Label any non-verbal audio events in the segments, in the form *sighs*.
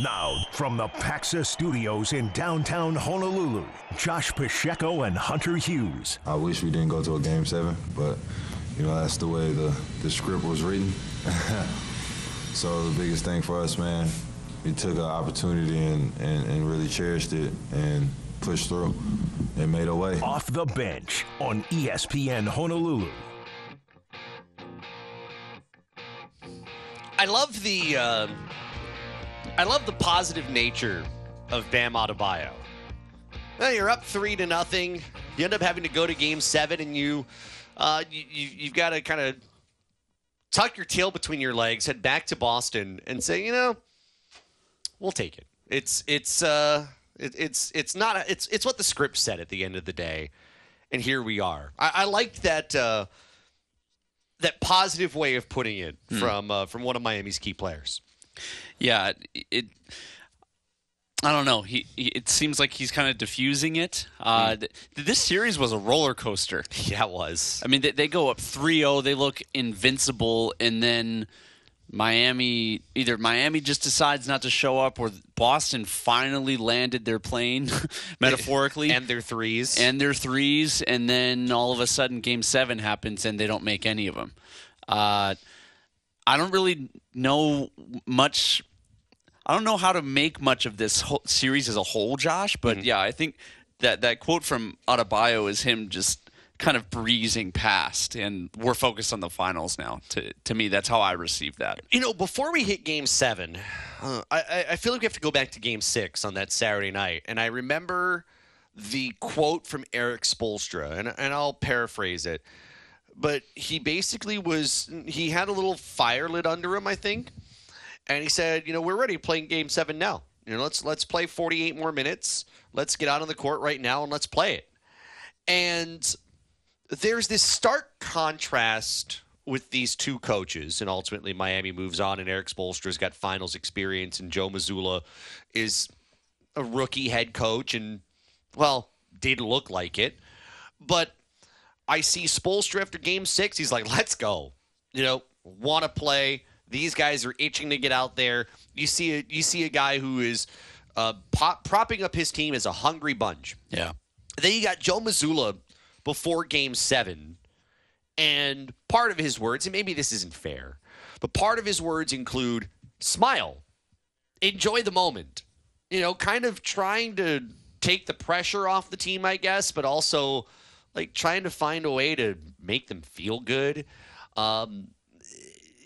Now, from the Paxa Studios in downtown Honolulu, Josh Pacheco and Hunter Hughes. I wish we didn't go to a game seven, but you know that's the way the, the script was written. *laughs* so the biggest thing for us, man, we took an opportunity and, and, and really cherished it and pushed through and made a way. Off the bench on ESPN Honolulu. I love the uh, I love the positive nature of Bam Adebayo. Well, you're up three to nothing. You end up having to go to Game Seven, and you uh, you, you you've got to kind of tuck your tail between your legs, head back to Boston, and say, you know, we'll take it. It's it's uh it, it's it's not a, it's it's what the script said at the end of the day, and here we are. I, I liked that. Uh, that positive way of putting it from uh, from one of Miami's key players. Yeah, it. it I don't know. He, he it seems like he's kind of diffusing it. Uh, th- this series was a roller coaster. *laughs* Yeah, it was. I mean, they, they go up 3-0, they look invincible, and then Miami either Miami just decides not to show up, or Boston finally landed their plane, *laughs* metaphorically, *laughs* and their threes. and their threes, and then all of a sudden, Game Seven happens, and they don't make any of them. Uh, I don't really know much. I don't know how to make much of this whole series as a whole, Josh. But yeah, I think that that quote from Adebayo is him just kind of breezing past, and we're focused on the finals now. To to me, that's how I received that. you know, before we hit Game Seven, uh, I, I- I feel like we have to go back to Game Six on that Saturday night, and I remember the quote from Erik Spoelstra, and and I'll paraphrase it, but he basically was he had a little fire lit under him, I think, and he said, you know, we're ready playing Game Seven now. You know, let's let's play 48 more minutes. Let's get out on the court right now and let's play it. And there's this stark contrast with these two coaches, and ultimately Miami moves on, and Erik Spoelstra's got finals experience, and Joe Mazzulla is a rookie head coach, and well, didn't look like it, but I see Spoelstra after Game Six. He's like, "Let's go," you know, want to play. These guys are itching to get out there. You see a you see a guy who is uh, pop, propping up his team as a hungry bunch. Yeah. Then you got Joe Mazzulla before game seven. And part of his words, and maybe this isn't fair, but part of his words include smile, enjoy the moment. You know, kind of trying to take the pressure off the team, I guess, but also like trying to find a way to make them feel good. Um,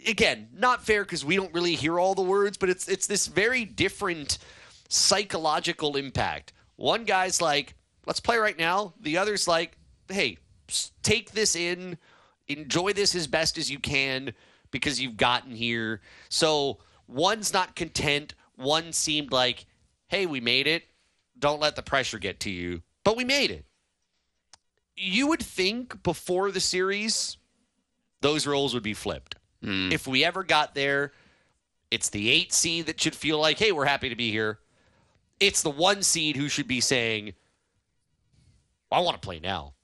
again, not fair because we don't really hear all the words, but it's it's this very different psychological impact. One guy's like, "Let's play right now." The other's like, "Hey, take this in, enjoy this as best as you can because you've gotten here." So one's not content. One seemed like, "Hey, we made it. Don't let the pressure get to you." But we made it. You would think before the series, those roles would be flipped. Mm. If we ever got there, it's the eight seed that should feel like, hey, we're happy to be here. It's the one seed who should be saying, I want to play now.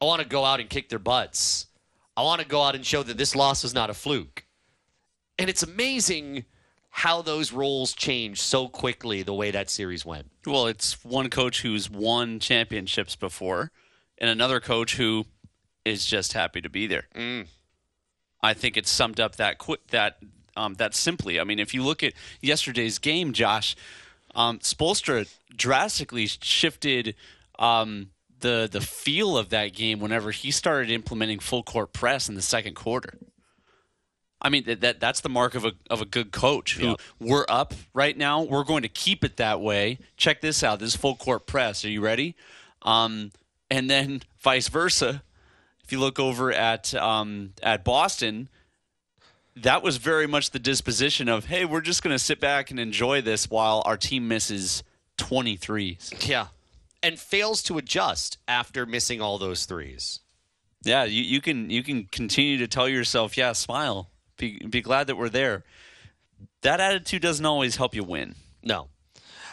I want to go out and kick their butts. I want to go out and show that this loss was not a fluke. And it's amazing how those roles change so quickly the way that series went. Well, it's one coach who's won championships before, and another coach who is just happy to be there. Mm. I think it's summed up that quick that um, that simply. I mean, if you look at yesterday's game, Josh, um, Spoelstra drastically shifted um, the the feel of that game whenever he started implementing full court press in the second quarter. I mean that, that that's the mark of a of a good coach. Who we're up right now. We're going to keep it that way. Check this out. This is full court press. Are you ready? Um, and then vice versa. If you look over at um, at Boston, that was very much the disposition of, hey, we're just going to sit back and enjoy this while our team misses 23s. Yeah. And fails to adjust after missing all those threes. Yeah, you, you can you can continue to tell yourself, yeah, smile, be be glad that we're there. That attitude doesn't always help you win. No.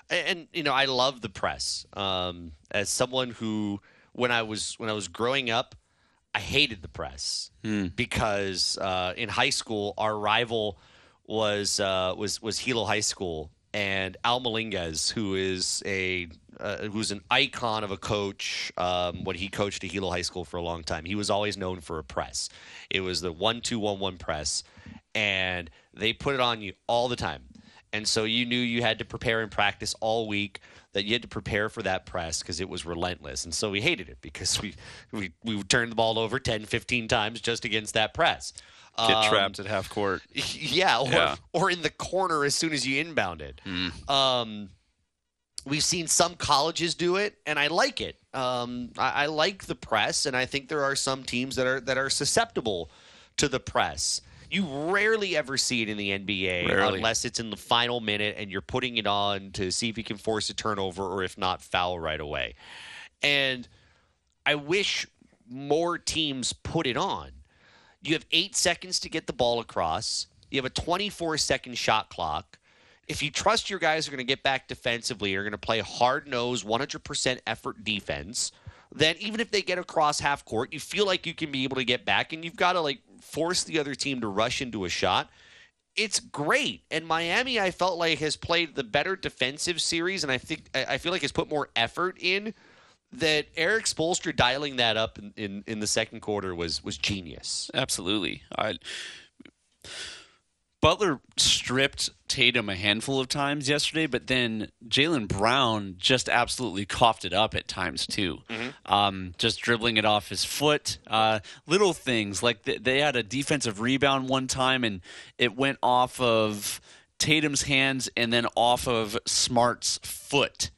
And, and, you know, I love the press. Um, as someone who when I was when I was growing up, I hated the press because uh, in high school our rival was uh, was was Hilo High School and Al Malinguez, who is a uh, who's an icon of a coach um, when he coached at Hilo High School for a long time. He was always known for a press. It was the one two one one press, and they put it on you all the time. And so you knew you had to prepare and practice all week. That you had to prepare for that press because it was relentless. And so we hated it because we we we would turn the ball over 10, 15 times just against that press. Get Um, trapped at half court. *laughs* yeah, or, Yeah. or in the corner as soon as you inbound it. Um, we've seen some colleges do it, and I like it. Um, I, I like the press, and I think there are some teams that are that are susceptible to the press. You rarely ever see it in the NBA Rarely. unless it's in the final minute and you're putting it on to see if you can force a turnover or if not foul right away. And I wish more teams put it on. You have eight seconds to get the ball across. You have a 24 second shot clock. If you trust your guys are going to get back defensively, are going to play hard nosed, 100% effort defense, then even if they get across half court, you feel like you can be able to get back and you've got to like force the other team to rush into a shot. It's great. And Miami, I felt like has played the better defensive series, and I think I feel like has put more effort in. That Erik Spoelstra dialing that up in, in, in the second quarter was was genius. Absolutely. I, Butler stripped Tatum a handful of times yesterday, but then Jaylen Brown just absolutely coughed it up at times too. Um, just dribbling it off his foot. Uh, little things like th- they had a defensive rebound one time and it went off of Tatum's hands and then off of Smart's foot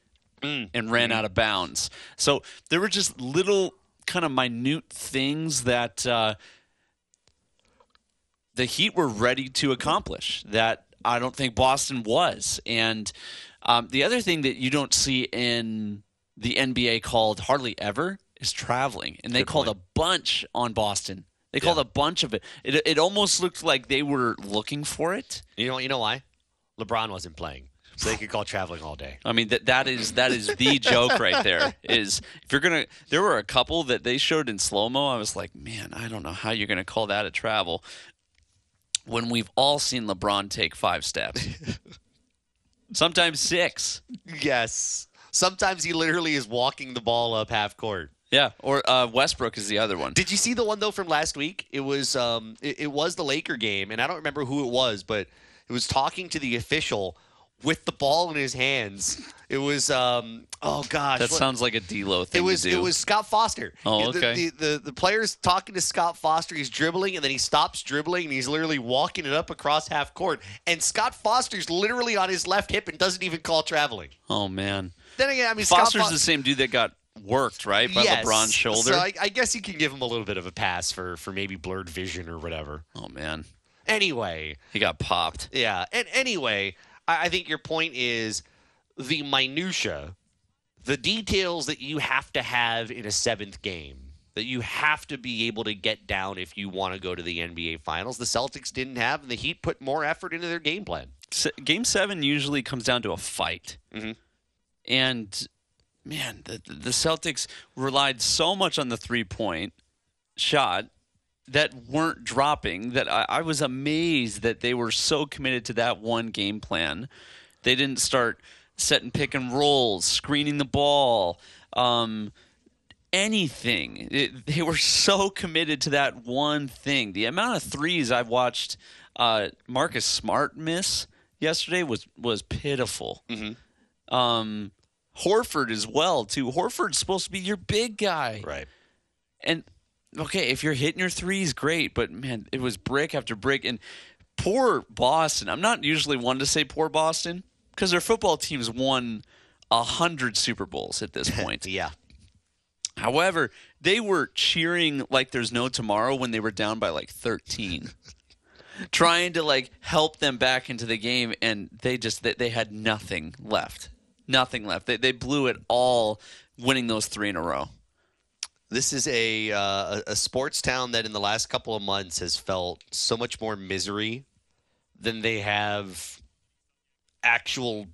and ran out of bounds. So there were just little kind of minute things that uh, the Heat were ready to accomplish that I don't think Boston was. And um, the other thing that you don't see in the NBA called hardly ever is traveling, and they Good called point. a bunch on Boston. They called a bunch of it. it. It almost looked like they were looking for it. You know, you know why? LeBron wasn't playing, so they could call traveling all day. I mean that that is that is the *laughs* joke right there. Is if you're gonna, there were a couple that they showed in slow mo. I was like, man, I don't know how you're gonna call that a travel. When we've all seen LeBron take five steps, *laughs* sometimes six. Yes. Sometimes he literally is walking the ball up half court. Yeah, or uh, Westbrook is the other one. Did you see the one though from last week? It was um it, it was the Laker game, and I don't remember who it was, but it was talking to the official with the ball in his hands. It was um oh gosh. That what- sounds like a D'Lo thing it was to do. it was Scott Foster. Oh, The- okay. The, the, the player's talking to Scott Foster. He's dribbling and then he stops dribbling and he's literally walking it up across half court. And Scott Foster's literally on his left hip and doesn't even call traveling. oh man, Then again, I mean Foster's the same dude that got worked right by Yes. LeBron's shoulder. So I, I guess you can give him a little bit of a pass for for maybe blurred vision or whatever. oh man, Anyway, he got popped. yeah. And anyway, I, I think your point is the minutia, the details that you have to have in a seventh game. That you have to be able to get down if you want to go to the NBA Finals. The Celtics didn't have, and the Heat put more effort into their game plan. Se- Game seven usually comes down to a fight, Mhm. and man, the, the Celtics relied so much on the three point shot that weren't dropping that I, I was amazed that they were so committed to that one game plan. They didn't start setting pick and rolls, screening the ball, um, anything. It- they were so committed to that one thing. The amount of threes I've watched uh, Marcus Smart miss yesterday was was pitiful. Um, Horford as well too. Horford's supposed to be your big guy, Right. and okay, if you're hitting your threes, great. But man, it was brick after brick, and poor Boston. I'm not usually one to say poor Boston because their football team's won a hundred Super Bowls at this *laughs* point. Yeah. However, they were cheering like there's no tomorrow when they were down by like 13. *laughs* trying to like help them back into the game and they just they, they had nothing left. Nothing left. They they blew it all winning those 3 in a row. This is a uh, a- sports town that in the last couple of months has felt so much more misery than they have actual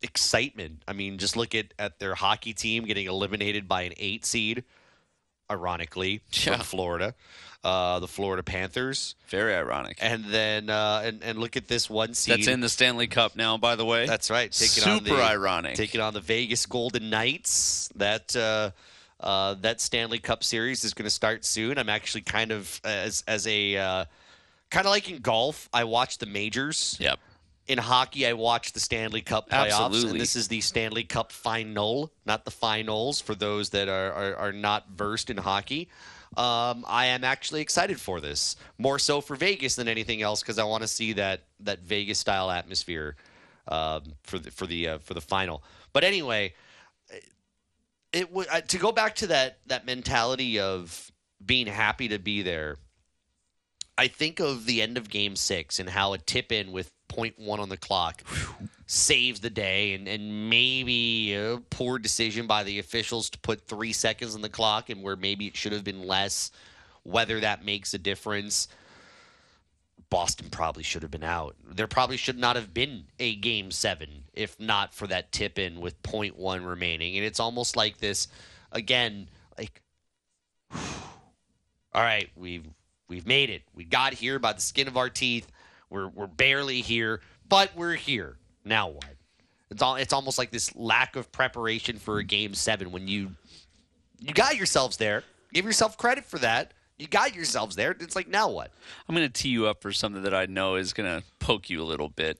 excitement. I mean, just look at, at their hockey team getting eliminated by an eight seed. ironically, Yeah. from Florida, uh, the Florida Panthers, Very ironic. and then uh, and and look at this one seed. That's in the Stanley Cup now, by the way. That's right. Taking on Super the, ironic. Taking on the Vegas Golden Knights. That uh, uh, that Stanley Cup series is going to start soon. I'm actually kind of as as a uh, kind of like in golf. I watch the majors. Yep. In hockey, I watch the Stanley Cup playoffs, Absolutely. and this is the Stanley Cup final, not the finals. For those that are are, are not versed in hockey, um, I am actually excited for this more so for Vegas than anything else because I want to see that that Vegas style atmosphere um, for the for the uh, for the final. But anyway, it would uh, to go back to that that mentality of being happy to be there. I think of the end of Game Six and how a tip in with 0.1 on the clock saves the day, and, and maybe a poor decision by the officials to put three seconds on the clock, and where maybe it should have been less. Whether that makes a difference, Boston probably should have been out. There probably should not have been a game seven if not for that tip in with 0.1 remaining. And it's almost like this again, like *sighs* all right, we've we've made it. We got here by the skin of our teeth. We're we're barely here, but we're here. Now what? It's all it's almost like this lack of preparation for a game seven when you you got yourselves there. Give yourself credit for that. You got yourselves there. It's like now what? I'm going to tee you up for something that I know is going to poke you a little bit.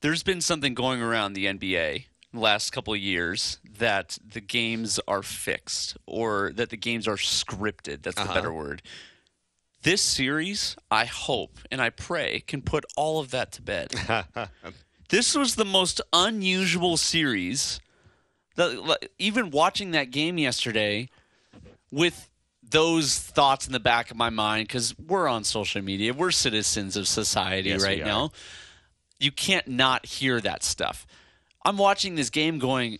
There's been something going around the NBA the last couple of years that the games are fixed or that the games are scripted. That's the uh-huh. better word. This series, I hope and I pray, can put all of that to bed. *laughs* this was the most unusual series. The, even watching that game yesterday with those thoughts in the back of my mind because we're on social media. We're citizens of society Yes, right now. You can't not hear that stuff. I'm watching this game going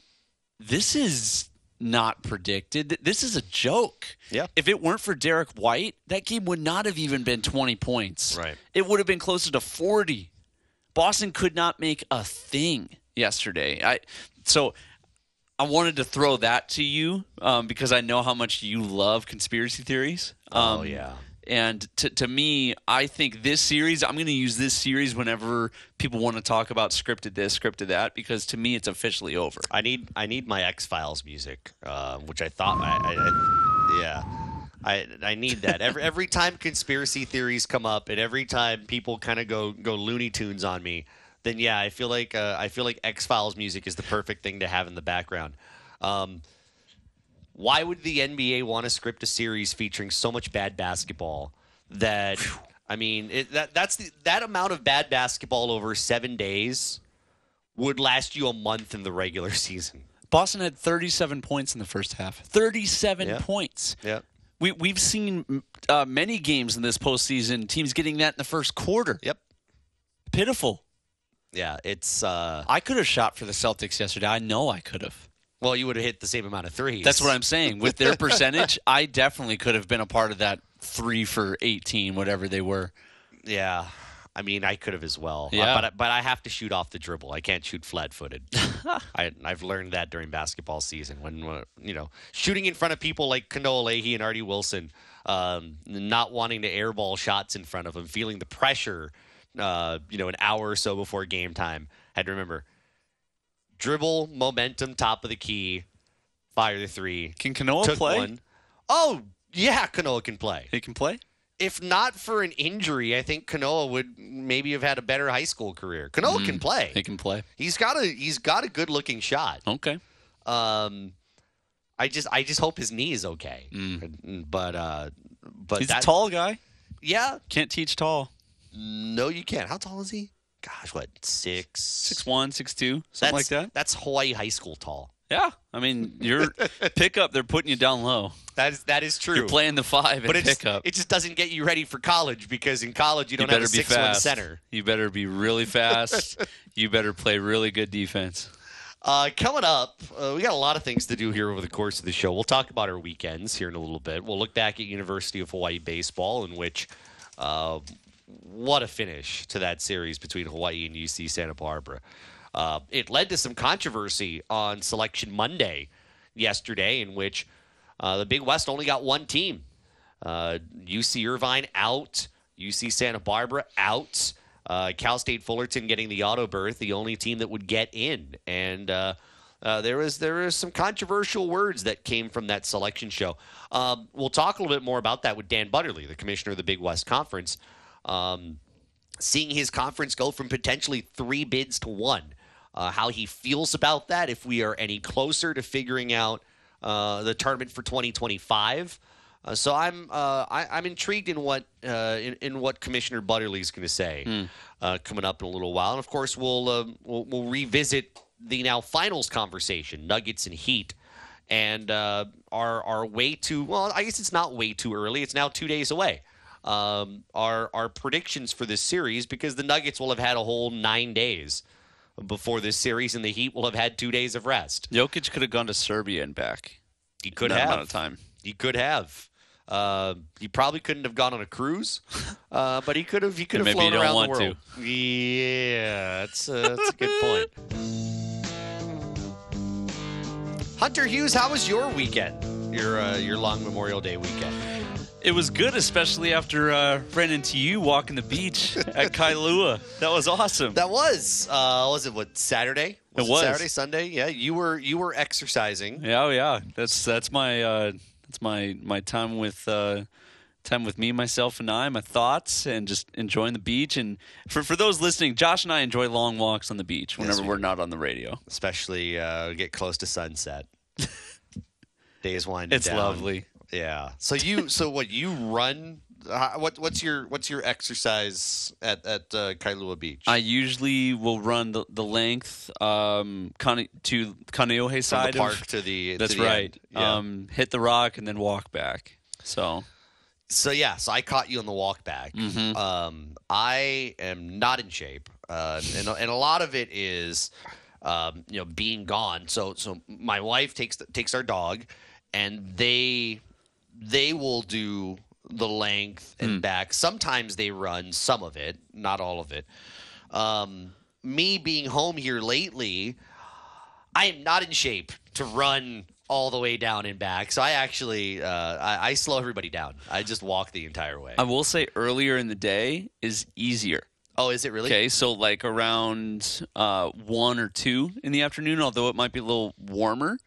this is not predicted. This is a joke. Yeah. if it weren't for derek white that game would not have even been 20 points. Right. it would have been closer to 40 boston could not make a thing yesterday. I so I wanted to throw that to you um, because I know how much you love conspiracy theories. Um, Oh, yeah. And to, to me, I think this series, I'm going to use this series whenever people want to talk about scripted this, scripted that, because to me, it's officially over. I need I need my X Files music, uh, which I thought I, I, I yeah. I, I need that every every time conspiracy theories come up and every time people kind of go go Looney Tunes on me, then yeah, I feel like uh, I feel like X Files music is the perfect thing to have in the background. Um, why would the NBA want to script a series featuring so much bad basketball that I mean it, that that's the, that amount of bad basketball over seven days would last you a month in the regular *laughs* season. Boston had 37 points in the first half. 37 Yeah. points. Yeah. We, we've seen uh, many games in this postseason, teams getting that in the first quarter. Yep. Pitiful. Yeah, it's uh I could have shot for the Celtics yesterday. I know I could have. well, you would have hit the same amount of threes. That's what I'm saying. With their *laughs* percentage, I definitely could have been a part of that three for 18, whatever they were. Yeah. I mean, I could have as well. Uh, Yeah. but I- but I have to shoot off the dribble. I can't shoot flat-footed. *laughs* I I've learned that during basketball season when uh, you know shooting in front of people like Kanoa Leahey and Artie Wilson, um, not wanting to airball shots in front of them, feeling the pressure. Uh, you know, an hour or so before game time, had to remember dribble, momentum, top of the key, fire the three. Can Kanoa Took play? one. Oh yeah, Kanoa can play. He can play? if not for an injury, I think Kanoa would maybe have had a better high school career. Kanoa can play. He can play. He's got a he's got a good looking shot. Okay. Um, I just I just hope his knee is okay. But uh, but Mm. He's that, a tall guy. Yeah, Can't teach tall. No, you can't. How tall is he? Gosh, what six Six one, six two, something like that. That's Hawaii high school tall. Yeah. I mean, your *laughs* pickup, they're putting you down low. That is that is true. You're playing the five and but it's, pickup. it just doesn't get you ready for college because in college you you don't have a be six one center. You better be really fast. *laughs* you better play really good defense. Uh, coming up, uh, we got a lot of things to do here over the course of the show. We'll talk about our weekends here in a little bit. We'll look back at University of Hawaii baseball, in which, uh, what a finish to that series between Hawaii and UC Santa Barbara. Uh, it led to some controversy on Selection Monday yesterday, in which Uh, the Big West only got one team. Uh, UC Irvine out. UC Santa Barbara out. Uh, Cal State Fullerton getting the auto berth, the only team that would get in. And uh, uh, there was there was some controversial words that came from that selection show. Um, we'll talk a little bit more about that with Dan Butterly, the commissioner of the Big West Conference. Um, seeing his conference go from potentially three bids to one. Uh, how he feels about that, if we are any closer to figuring out uh, the tournament for 2025. Uh, so I'm uh, I, I'm intrigued in what uh, in, in what Commissioner Butterly is going to say uh, coming up in a little while, and of course we'll, uh, we'll we'll revisit the now finals conversation, Nuggets and Heat, and uh, our our way too well. I guess it's not way too early. It's now two days away. Um, our our predictions for this series because the Nuggets will have had a whole nine days before this series, and the Heat will have had two days of rest. Jokic could have gone to Serbia and back. He could that have amount of time. He could have. Uh, he probably couldn't have gone on a cruise, *laughs* uh, but he could have. He could have Maybe flown you don't around want the world. Yeah, that's a, that's a good point. Hunter Hughes, how was your weekend? Your uh, your long Memorial Day weekend? It was good, especially after uh, ran into you walking the beach *laughs* at Kailua. That was awesome. That was uh, was it what Saturday? It was. Saturday, Sunday. Yeah, you were you were exercising. Yeah, oh yeah. That's that's my uh, that's my my time with uh, time with me, myself, and I. My thoughts and just enjoying the beach. And for for those listening, Josh and I enjoy long walks on the beach whenever we we're not on the radio. especially uh, get close to sunset. *laughs* Days winding It's down. lovely. Yeah. So you, so what you run? Uh, what what's your what's your exercise at at uh, Kailua Beach? I usually will run the, the length um, Kane, to Kaneohe From side the park of. to the. That's to the right. Yeah. Um, hit the rock and then walk back. So so yeah, so I caught you on the walk back. Mm-hmm. Um, I am not in shape, uh, and and a lot of it is, um, you know, being gone. So so my wife takes takes our dog, and they they will do the length and back. Sometimes they run some of it, not all of it. Um, me being home here lately, I am not in shape to run all the way down and back. So I actually uh, I, I slow everybody down. I just walk the entire way. I will say earlier in the day is easier. oh, is it really? Okay, so like around uh, one or two in the afternoon, although it might be a little warmer,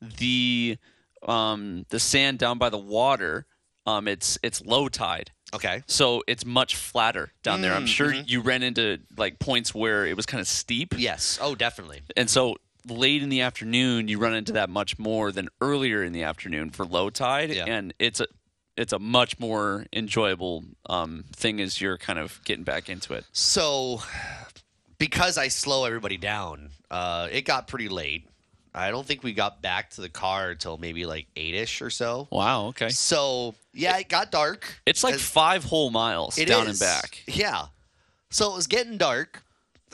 the um, the sand down by the water, um, it's it's low tide, Okay. so it's much flatter down there. I'm Mm, sure you ran into like points where it was kind of steep, Yes. Oh, definitely. and so late in the afternoon you run into that much more than earlier in the afternoon for low tide, Yeah. and it's a it's a much more enjoyable um, thing as you're kind of getting back into it. So because I slow everybody down, uh, it got pretty late. I don't think we got back to the car until maybe like eight ish or so. Wow. Okay. So yeah, it got dark. It's like five whole miles down and back. Yeah. So it was getting dark.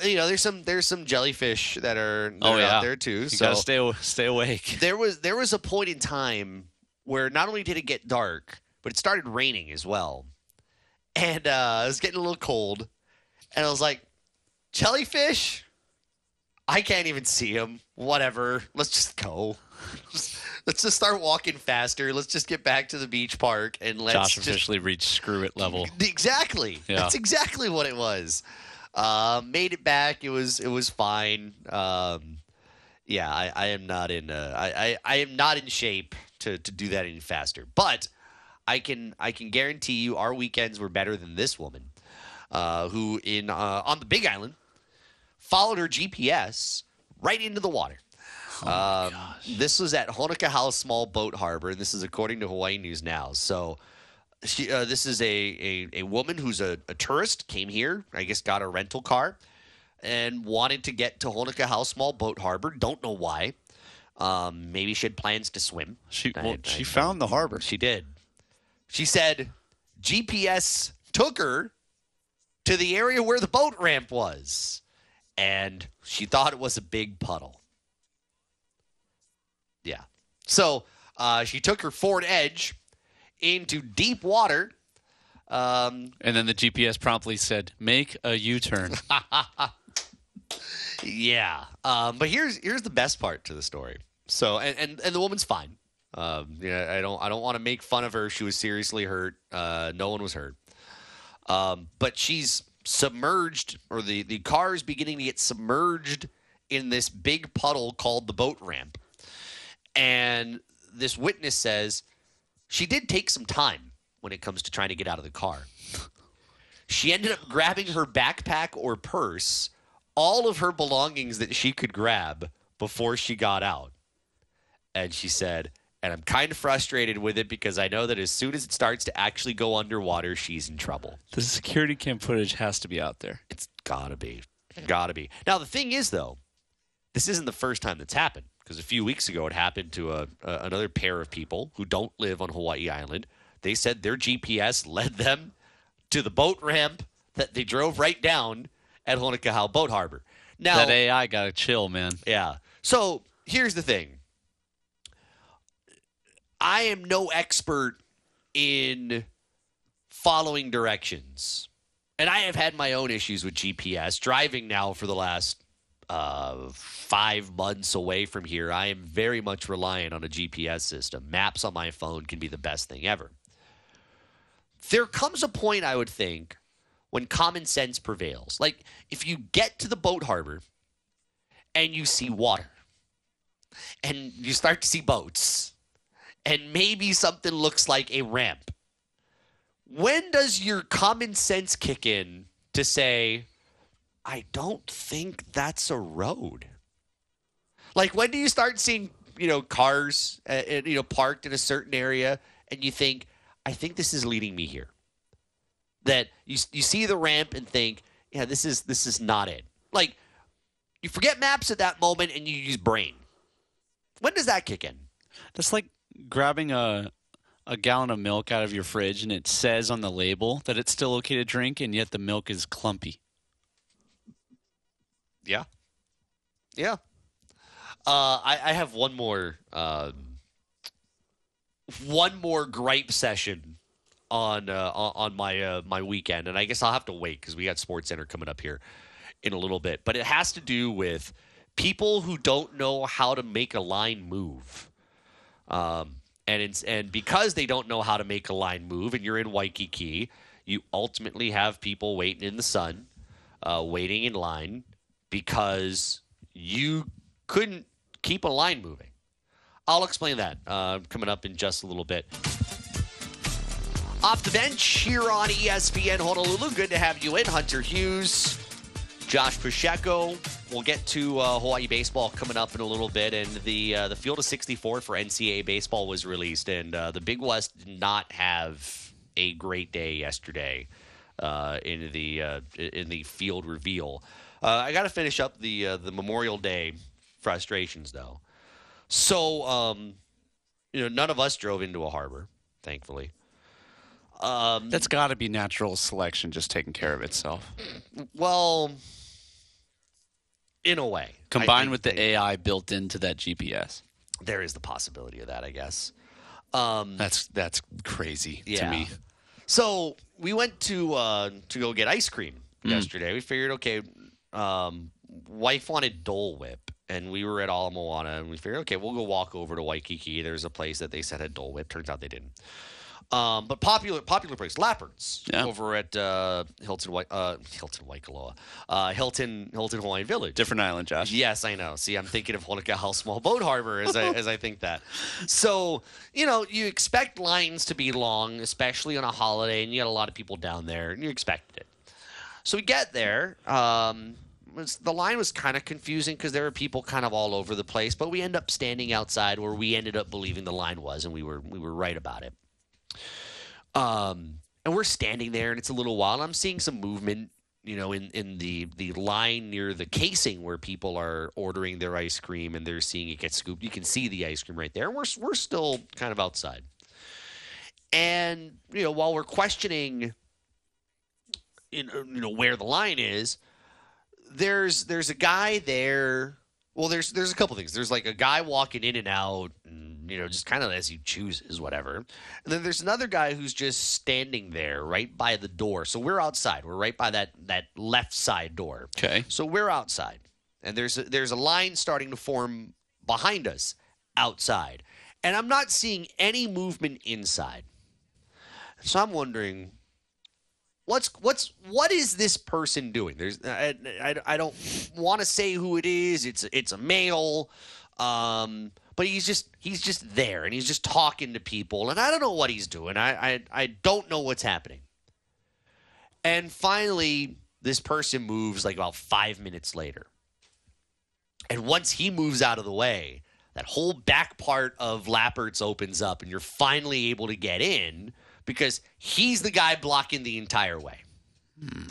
You know, there's some there's some jellyfish that are, that Oh, are yeah. out there too. You so gotta stay stay awake. *laughs* there was there was a point in time where not only did it get dark, but it started raining as well. And uh, it was getting a little cold. And I was like, jellyfish? I can't even see him. Whatever. Let's just go. *laughs* let's just start walking faster. Let's just get back to the beach park and let's Josh just officially reached screw it level. *laughs* Exactly. Yeah. That's exactly what it was. Uh, made it back. It was it was fine. Um, yeah, I, I am not in uh, I, I, I am not in shape to, to do that any faster. But I can I can guarantee you our weekends were better than this woman, uh, who in uh, on the Big Island followed her GPS right into the water. um, this was at Honokohau Small Boat Harbor, and this is according to Hawaii News Now. So she uh, this is a, a, a woman who's a, a tourist came here i guess got a rental car and wanted to get to honokohau small boat harbor don't know why um, maybe she had plans to swim She well, I she don't- found the harbor. she did she said gps took her to the area where the boat ramp was and she thought it was a big puddle yeah so uh, she took her ford edge into deep water um, And then the GPS promptly said, "Make a U-turn." *laughs* Yeah. Um, but here's here's the best part to the story. So and, and, and the woman's fine. Um, know, I don't I don't want to make fun of her. She was seriously hurt. Uh, no one was hurt. Um, but she's submerged, or the the car is beginning to get submerged in this big puddle called the boat ramp. And this witness says she did take some time when it comes to trying to get out of the car. She ended up grabbing her backpack or purse, all of her belongings that she could grab before she got out. And she said, and I'm kind of frustrated with it because I know that as soon as it starts to actually go underwater, she's in trouble. The security cam footage has to be out there. It's gotta be. Gotta be. Now, the thing is, though, this isn't the first time that's happened because a few weeks ago it happened to a, a, another pair of people who don't live on Hawaii Island. They said their GPS led them to the boat ramp that they drove right down at Honokohau Boat Harbor. Now, That AI got to chill, man. yeah. So here's the thing. I am no expert in following directions. And I have had my own issues with GPS. Driving now for the last uh, five months away from here, I am very much reliant on a GPS system. Maps on my phone can be the best thing ever. There comes a point, I would think, when common sense prevails. Like if you get to the boat harbor and you see water and you start to see boats and maybe something looks like a ramp. When does your common sense kick in to say, I don't think that's a road? Like when do you start seeing, you know, cars, uh, you know, parked in a certain area and you think, I think this is leading me here. That you you see the ramp and think, yeah, this is this is not it. Like you forget maps at that moment and you use brain. When does that kick in? That's like grabbing a a gallon of milk out of your fridge and it says on the label that it's still okay to drink and yet the milk is clumpy. Yeah. Yeah. Uh, I, I have one more um, one more gripe session on uh, on my uh, my weekend, and I guess I'll have to wait because we got Sports Center coming up here in a little bit. But it has to do with people who don't know how to make a line move. Um, and it's and because they don't know how to make a line move, and you're in Waikiki, you ultimately have people waiting in the sun, uh, waiting in line because you couldn't keep a line moving. I'll explain that uh, coming up in just a little bit. Off the bench here on ESPN Honolulu. Good to have you in, Hunter Hughes, Josh Pacheco. We'll get to uh, Hawaii baseball coming up in a little bit, and the uh, the field of 64 for NCAA baseball was released, and uh, the Big West did not have a great day yesterday uh, in the uh, in the field reveal. Uh, I got to finish up the uh, the Memorial Day frustrations though. So, um, you know, none of us drove into a harbor, thankfully. Um, That's got to be natural selection just taking care of itself. well, in a way, Combined with the AI built into that GPS. there is the possibility of that, I guess. Um, That's that's crazy Yeah. to me. So we went to uh, to go get ice cream Mm. yesterday. We figured, okay, um, wife wanted Dole Whip, and we were at Ala Moana, and we figured, okay, we'll go walk over to Waikiki. There's a place that they said had Dole Whip. Turns out they didn't. Um, but popular popular place, Lappert's Yeah. over at uh, Hilton Wai- uh, Hilton Waikoloa, uh, Hilton Hilton Hawaiian Village. Different island, Josh. Yes, I know. See, I'm thinking of Honokohau Small Boat Harbor as I *laughs* as I think that. So, you know, you expect lines to be long, especially on a holiday, and you got a lot of people down there, and you expected it. So we get there. Um, was, the line was kind of confusing because there were people kind of all over the place, but we end up standing outside where we ended up believing the line was, and we were we were right about it. Um, and we're standing there, and it's a little while. I'm seeing some movement, you know, in in the the line near the casing where people are ordering their ice cream, and they're seeing it get scooped. You can see the ice cream right there. And we're we're still kind of outside. And you know, while we're questioning, you know, you know where the line is, there's there's a guy there. Well, there's there's a couple things. There's like a guy walking in and out, and you know, just kind of as he chooses, whatever. And then there's another guy who's just standing there right by the door. So we're outside. We're right by that that left side door. Okay. So we're outside, and there's a, there's a line starting to form behind us outside, and I'm not seeing any movement inside. So I'm wondering, what's what's what is this person doing? There's I, I, I don't want to say who it is. It's it's a male, um, but he's just he's just there and he's just talking to people, and I don't know what he's doing. I I, I don't know what's happening. And finally, this person moves like about five minutes later. And once he moves out of the way, that whole back part of Lappert's opens up, and you're finally able to get in because he's the guy blocking the entire way. Hmm.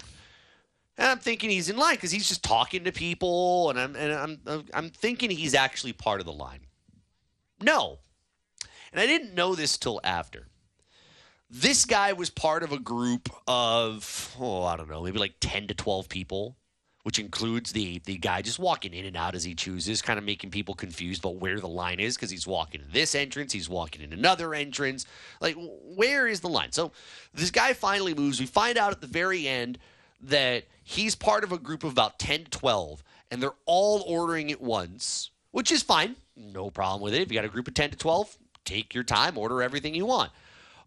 And I'm thinking he's in line because he's just talking to people, and I'm and I'm I'm thinking he's actually part of the line. No, and I didn't know this till after. This guy was part of a group of oh I don't know maybe like ten to twelve people, which includes the the guy just walking in and out as he chooses, kind of making people confused about where the line is because he's walking in this entrance, he's walking in another entrance. Like where is the line? So this guy finally moves. We find out at the very end that he's part of a group of about 10 to 12 and they're all ordering at once which is fine no problem with it. If you got a group of 10 to 12 take your time order everything you want.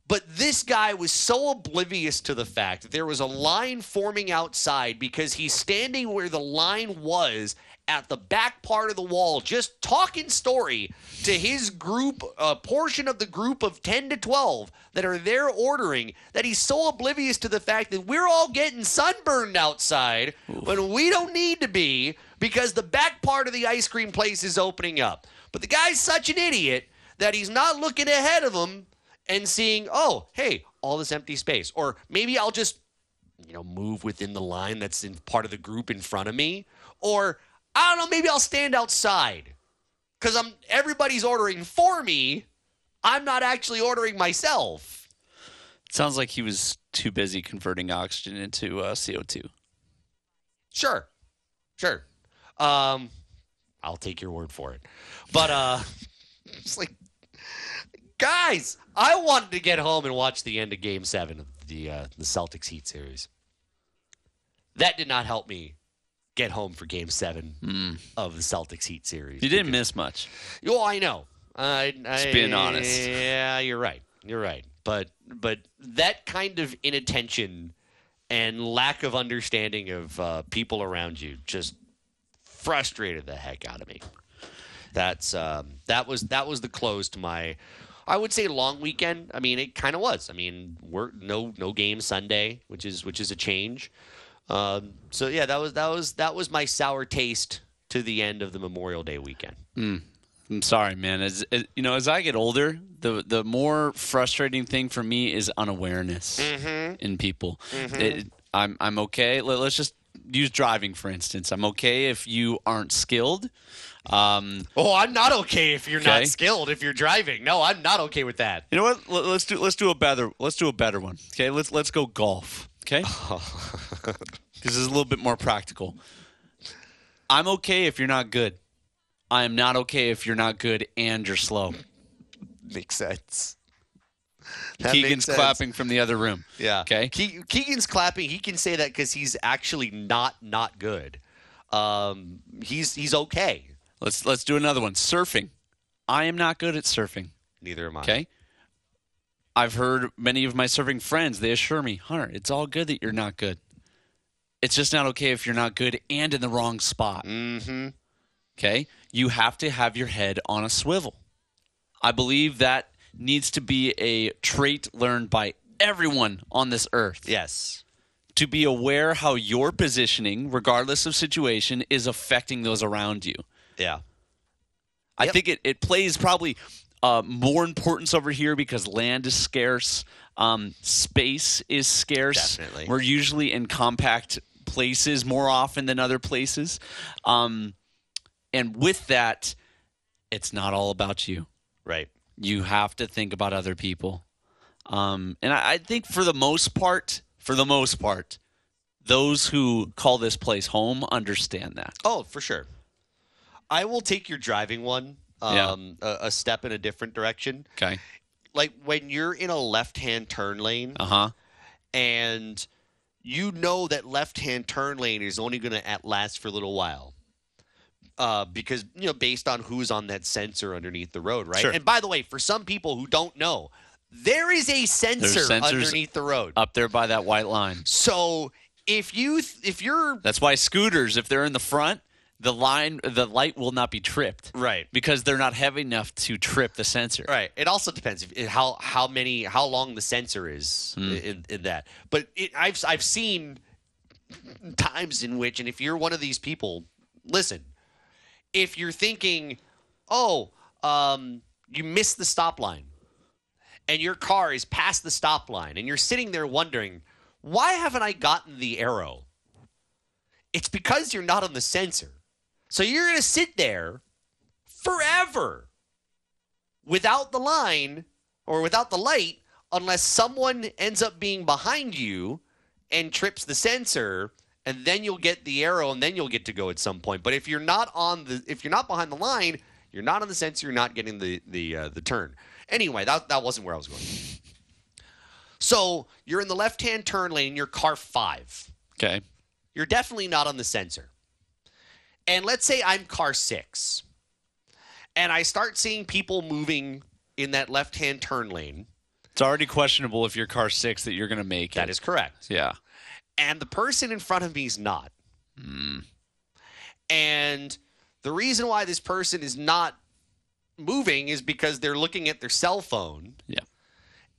But this guy was so oblivious to the fact that there was a line forming outside because he's standing where the line was at the back part of the wall, just talking story to his group, a portion of the group of 10 to 12 that are there ordering, that he's so oblivious to the fact that we're all getting sunburned outside when we don't need to be because the back part of the ice cream place is opening up. But the guy's such an idiot that he's not looking ahead of him and seeing, oh, hey, all this empty space. Or maybe I'll just, you know, move within the line that's in part of the group in front of me. Or I don't know, maybe I'll stand outside. Because I'm everybody's ordering for me. I'm not actually ordering myself. Sounds like he was too busy converting oxygen into uh, CO2. Sure. Sure. Um I'll take your word for it. But uh *laughs* it's like guys, I wanted to get home and watch the end of game 7 of the uh, the Celtics Heat series. That did not help me get home for game 7 of the Celtics Heat series. You didn't miss much. Oh, I know. I, I, Just being honest. Yeah, you're right. You're right. But but that kind of inattention and lack of understanding of uh, people around you just frustrated the heck out of me. That's um, that was that was the close to my. I would say long weekend. I mean, it kind of was. I mean, we're no no game Sunday, which is which is a change. Um, so yeah, that was that was that was my sour taste to the end of the Memorial Day weekend. I'm sorry, man. As, as you know, as I get older, the the more frustrating thing for me is unawareness in people. It- I'm I'm okay. Let, us just use driving for instance. I'm okay if you aren't skilled. Um, Oh, I'm not okay if you're Okay. not skilled if you're driving. No, I'm not okay with that. you know what? Let, us do let's do a better let's do a better one. Okay, let's let's go golf. Okay, *laughs* *laughs* because this is a little bit more practical. I'm okay if you're not good. I am not okay if you're not good and you're slow. Makes sense. That Keegan's sense. clapping from the other room. Yeah. Okay. Ke- Keegan's clapping. He can say that because he's actually not not good. Um, he's he's okay. Let's let's do another one. Surfing. I am not good at surfing. Neither am I. Okay. I've heard many of my serving friends, they assure me, Hunter, it's all good that you're not good. It's just not okay if you're not good and in the wrong spot. Mm-hmm. Okay. You have to have your head on a swivel. I believe that needs to be a trait learned by everyone on this earth. Yes. To be aware how your positioning, regardless of situation, is affecting those around you. Yeah. I Yep. think it, it plays probably uh, more importance over here because land is scarce, um, space is scarce. Definitely. We're usually in compact places more often than other places. Um, and with that, it's not all about you. Right. You have to think about other people. Um, and I, I think for the most part, for the most part, those who call this place home understand that. Oh, for sure. I will take your driving one Yeah. um, a, a step in a different direction. Okay. Like when you're in a left-hand turn lane Uh huh. and you know that left-hand turn lane is only going to at last for a little while. uh, because you know based on who's on that sensor underneath the road, right? Sure. And by the way, for some people who don't know, there is a sensor underneath the road. Up there by that white line. So if you th- if you're That's why scooters, if they're in the front, the line, the light will not be tripped. Right. Because they're not heavy enough to trip the sensor. Right. It also depends if, how how many how long the sensor is in, in that. But it, I've I've seen times in which, and if you're one of these people, listen. If you're thinking, oh, um, you missed the stop line, and your car is past the stop line, and you're sitting there wondering, why haven't I gotten the arrow? It's because you're not on the sensor. So you're going to sit there forever without the line or without the light unless someone ends up being behind you and trips the sensor and then you'll get the arrow and then you'll get to go at some point but if you're not on the if you're not behind the line you're not on the sensor you're not getting the the uh, the turn anyway that that wasn't where I was going so you're in the left hand turn lane you're car 5 Okay. you're definitely not on the sensor. And let's say I'm car six, and I start seeing people moving in that left hand turn lane. It's already questionable if you're car six that you're going to make That it. is correct. Yeah. And the person in front of me is not. Hmm. And the reason why this person is not moving is because they're looking at their cell phone Yeah.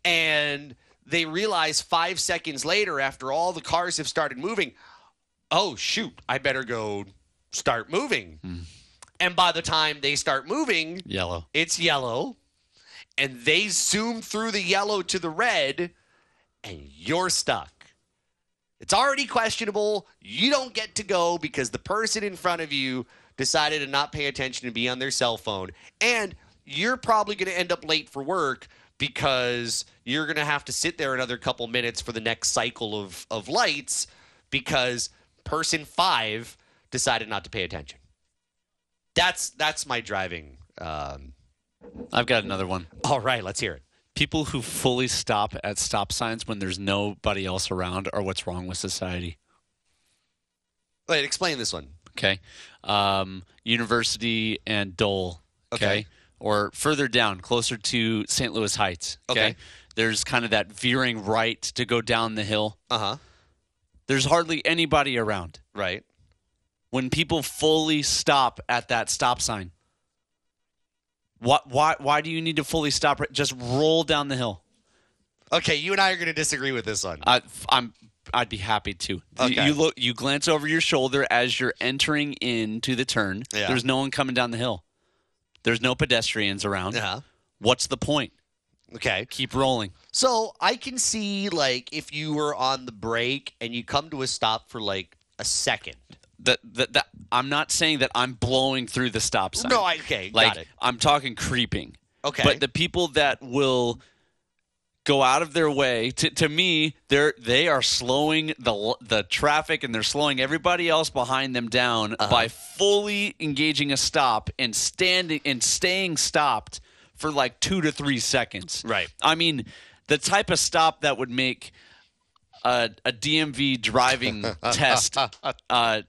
and they realize five seconds later, after all the cars have started moving, oh, shoot, I better go start moving. Hmm. And by the time they start moving, Yellow. it's yellow, and they zoom through the yellow to the red, and you're stuck. It's already questionable. You don't get to go because the person in front of you decided to not pay attention and be on their cell phone. And you're probably going to end up late for work because you're going to have to sit there another couple minutes for the next cycle of, of lights because person five decided not to pay attention. That's that's my driving. Um, I've got another one. all right, let's hear it. People who fully stop at stop signs when there's nobody else around are what's wrong with society. Wait, explain this one. Okay. Um, University and Dole. Okay? Okay. Or further down, closer to St. Louis Heights. Okay? Okay. There's kind of that veering right to go down the hill. Uh huh. There's hardly anybody around. Right. When people fully stop at that stop sign, what, why, why do you need to fully stop? Just roll down the hill. Okay, you and I are going to disagree with this one. I, I'm. I'd be happy to. You- Okay. You look. You glance over your shoulder as you're entering into the turn. Yeah. There's no one coming down the hill. There's no pedestrians around. Yeah. What's the point? Okay. Keep rolling. So I can see like if you were on the brake and you come to a stop for like a second. That, that, that I'm not saying that I'm blowing through the stop sign. No, I okay, like got it. I'm talking creeping. Okay. But the people that will go out of their way to, to me they're they are slowing the the traffic and they're slowing everybody else behind them down Uh-huh. by fully engaging a stop and standing and staying stopped for like 2 to 3 seconds. Right. I mean the type of stop that would make a, a DMV driving *laughs* test uh,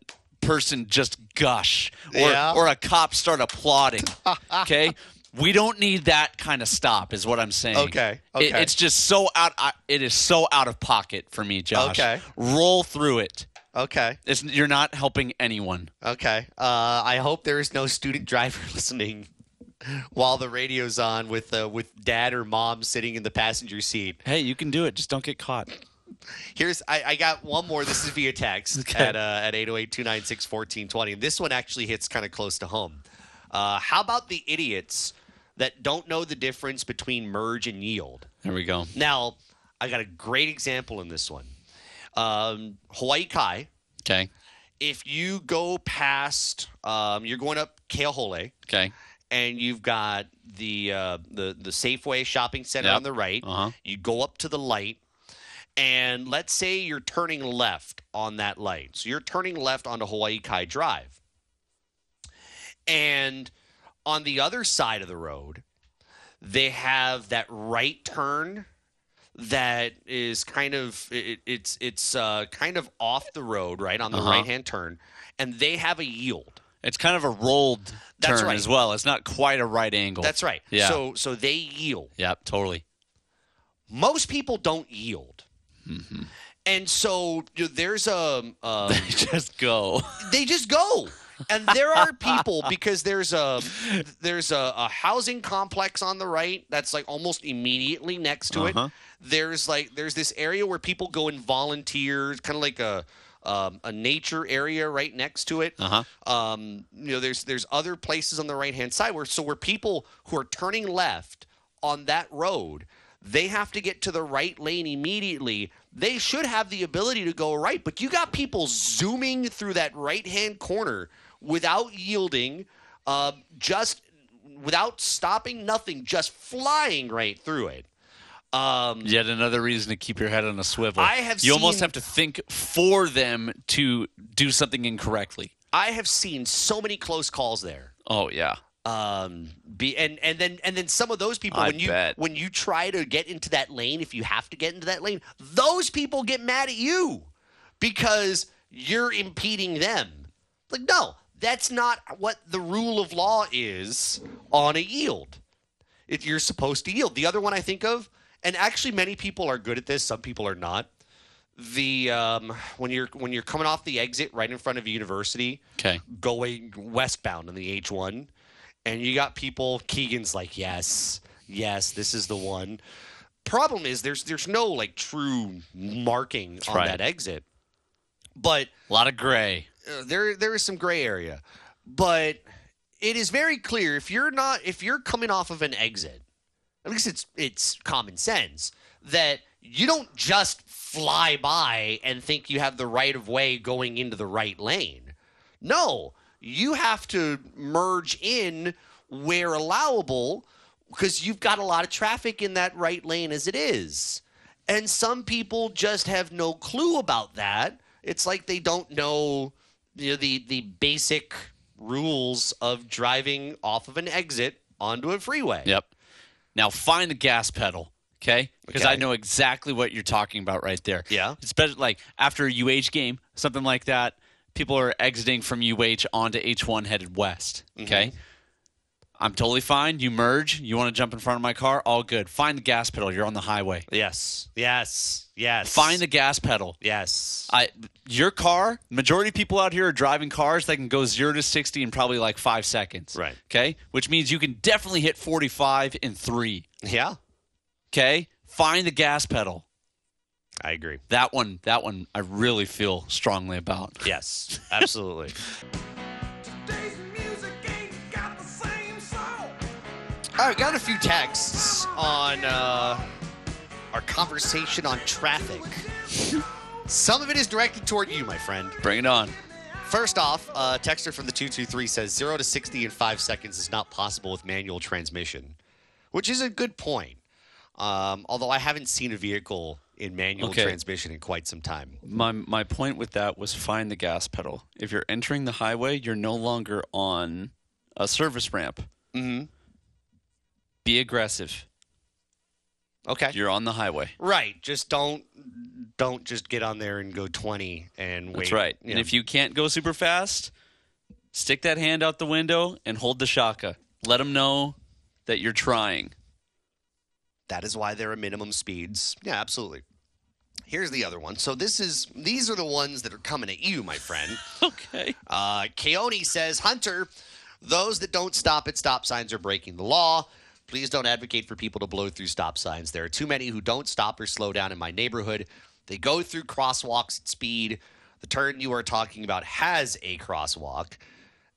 person just gush or Yeah. or a cop start applauding. *laughs* Okay, we don't need that kind of stop, is what I'm saying. Okay, It- okay. it's just so out. I- It is so out of pocket for me, Josh. Okay. roll through it. Okay. It's, you're not helping anyone. Okay. Uh, I hope there is no student driver *laughs* listening while the radio's on with uh, with dad or mom sitting in the passenger seat. Hey, you can do it. Just don't get caught. Here's I, I got one more. This is via text *laughs* Okay. at uh, at 808-296-1420. And this one actually hits kind of close to home. Uh, how about the idiots that don't know the difference between merge and yield? There we go. Now, I got a great example in this one. Um, Hawaii Kai. Okay. If you go past, um, you're going up Keahole, Okay. and you've got the uh, the the Safeway shopping center Yep. on the right. Uh-huh. You go up to the light, and let's say you're turning left on that light. So you're turning left onto Hawaii Kai Drive, and on the other side of the road, they have that right turn that is kind of it, it's it's uh, kind of off the road, right on the Uh-huh. right hand turn, and they have a yield. It's kind of a rolled That's turn right. as well. It's not quite a right angle. That's right. Yeah. So so they yield. Yep, totally. Most people don't yield. Mm-hmm. And so you know, there's a um, *laughs* Just go. they just go and there are people because there's a there's a, a housing complex on the right that's like almost immediately next to Uh-huh. it there's like there's this area where people go and volunteer kind of like a um, a nature area right next to it Uh-huh. um, you know there's there's other places on the right hand side where so where people who are turning left on that road they have to get to the right lane immediately they should have the ability to go right but you got people zooming through that right hand corner without yielding uh, just without stopping nothing just flying right through it um, Yet another reason to keep your head on a swivel. I have You almost have to think for them to do something incorrectly. i have seen so many close calls there Oh yeah. Um be and and then and then some of those people I when you bet. when you try to get into that lane if you have to get into that lane those people get mad at you because you're impeding them like no that's not what the rule of law is on a yield if you're supposed to yield the other one i think of and actually many people are good at this some people are not the um, when you're when you're coming off the exit right in front of a university Okay. going westbound on the H1, and you got people. Keegan's like, yes, yes, this is the one. Problem is, there's there's no like true marking on right. that exit, but A lot of gray. uh, there there is some gray area, but it is very clear if you're not if you're coming off of an exit, at least it's it's common sense that you don't just fly by and think you have the right of way going into the right lane. No, you have to merge in where allowable because you've got a lot of traffic in that right lane as it is. And some people just have no clue about that. It's like they don't know, you know the the basic rules of driving off of an exit onto a freeway. Yep. Now find the gas pedal, okay? Because I know exactly what you're talking about right there. Yeah. It's better like after a UH game, something like that. People are exiting from UH onto H1 headed west. Okay. Mm-hmm. I'm totally fine. You merge. You want to jump in front of my car? All good. Find the gas pedal. You're on the highway. Yes. Yes. Yes. Find the gas pedal. Yes. I your car. Majority of people out here are driving cars that can go zero to sixty in probably like five seconds. Right. Okay. Which means you can definitely hit forty five in three. yeah. Okay. Find the gas pedal. I agree. That one. That one. I really feel strongly about. Yes. *laughs* Absolutely. Today's music ain't got the same soul. All right, got a few texts on uh, our conversation on traffic. Some of it is directed toward you, my friend. Bring it on. First off, uh, texter from the 223 says 0 to 60 in 5 seconds is not possible with manual transmission, which is a good point. Um, although I haven't seen a vehicle in manual Okay. transmission in quite some time. My my point with that was find the gas pedal. If you're entering the highway, you're no longer on a service ramp. Mm-hmm. Be aggressive. Okay. You're on the highway. right. Just don't don't just get on there and go 20 and wait. That's right. And if you can't go super fast, stick that hand out the window and hold the shaka. Let them know that you're trying. That is why there are minimum speeds. Yeah, absolutely. Here's the other one. So this is these are the ones that are coming at you, my friend. *laughs* Okay. Uh, Keone says, Hunter, those that don't stop at stop signs are breaking the law. Please don't advocate for people to blow through stop signs. There are too many who don't stop or slow down in my neighborhood. They go through crosswalks at speed. The turn you are talking about has a crosswalk.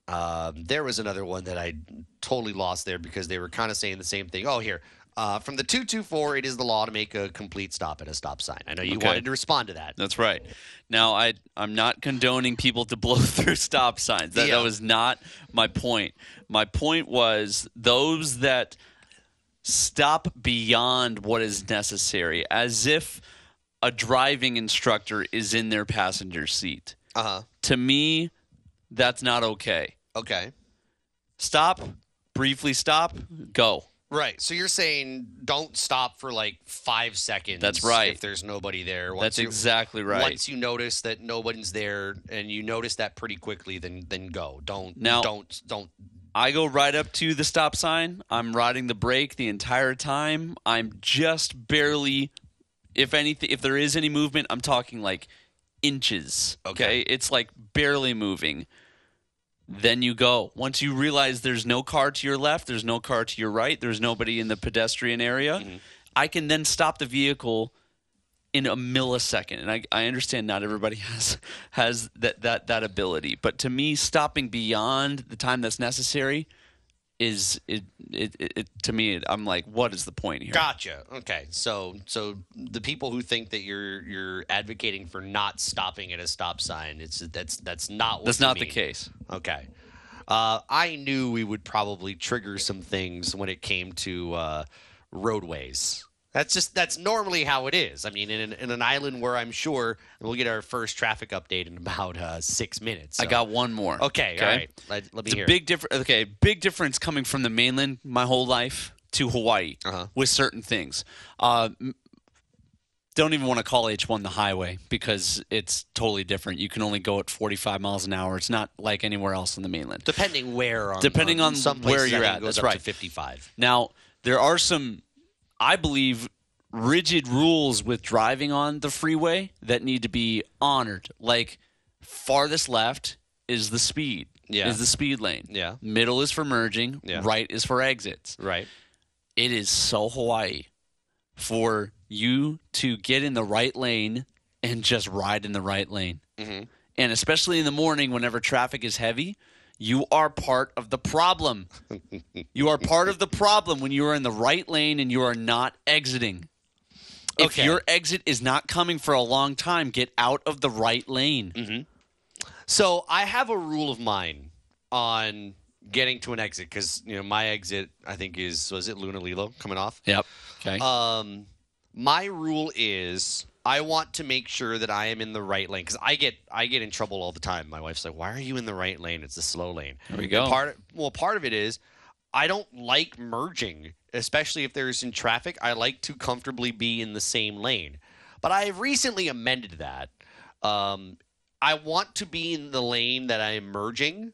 Um, there was another one that I totally lost there because they were kind of saying the same thing. Oh, here. Uh, from the 224, it is the law to make a complete stop at a stop sign. I know you Okay. wanted to respond to that. That's right. Now I I'm not condoning people to blow *laughs* through stop signs. That, Yeah. that was not my point. My point was those that stop beyond what is necessary, as if a driving instructor is in their passenger seat. Uh huh. To me, that's not okay. Okay. Stop, briefly stop, go. Right. So you're saying don't stop for like five seconds. That's right. If there's nobody there. That's you- exactly right. Once you notice that nobody's there, and you notice that pretty quickly, then then go. Don't Now- don't don't. I go right up to the stop sign. I'm riding the brake the entire time. I'm just barely, if anything, if there is any movement, I'm talking like inches. Okay. It's like barely moving. Then you go. Once you realize there's no car to your left, there's no car to your right, there's nobody in the pedestrian area, Mm-hmm. I can then stop the vehicle in a millisecond. And I, I understand not everybody *laughs* has has that, that that ability. But to me, stopping beyond the time that's necessary is it, it, it, to me I'm like, what is the point here? Gotcha. Okay. So so the people who think that you're you're advocating for not stopping at a stop sign, it's that's that's not what That's not the case. Okay. Uh, I knew we would probably trigger some things when it came to uh, roadways. That's just that's normally how it is. I mean, in an, in an island where I'm sure we'll get our first traffic update in about uh, six minutes. I got one more. Okay, all right. Let, let me It's hear. a big difference. Okay, big difference coming from the mainland my whole life to Hawaii Uh-huh. with certain things. Uh, don't even want to call H1 the highway because it's totally different. You can only go at 45 miles an hour. It's not like anywhere else on the mainland. depending where on Depending on some where you're at, that's up to right. 55. Now, there are some, I believe, rigid rules with driving on the freeway that need to be honored. Like, farthest left is the speed, Yeah. is the speed lane. Yeah. Middle is for merging, Yeah. right is for exits. Right. It is so Hawaii for you to get in the right lane and just ride in the right lane. Mm-hmm. And especially in the morning, whenever traffic is heavy, you are part of the problem. *laughs* you are part of the problem when you are in the right lane and you are not exiting. If Okay. your exit is not coming for a long time, get out of the right lane. So I have a rule of mine on getting to an exit because you know my exit I think is was it Lunalilo coming off. Yep. Okay. Um, my rule is I want to make sure that I am in the right lane because I get I get in trouble all the time. My wife's like, "Why are you in the right lane? It's the slow lane." There we And go. part well, part of it is I don't like merging, especially if there's in traffic. I like to comfortably be in the same lane. But I have recently amended that. Um, I want to be in the lane that I am merging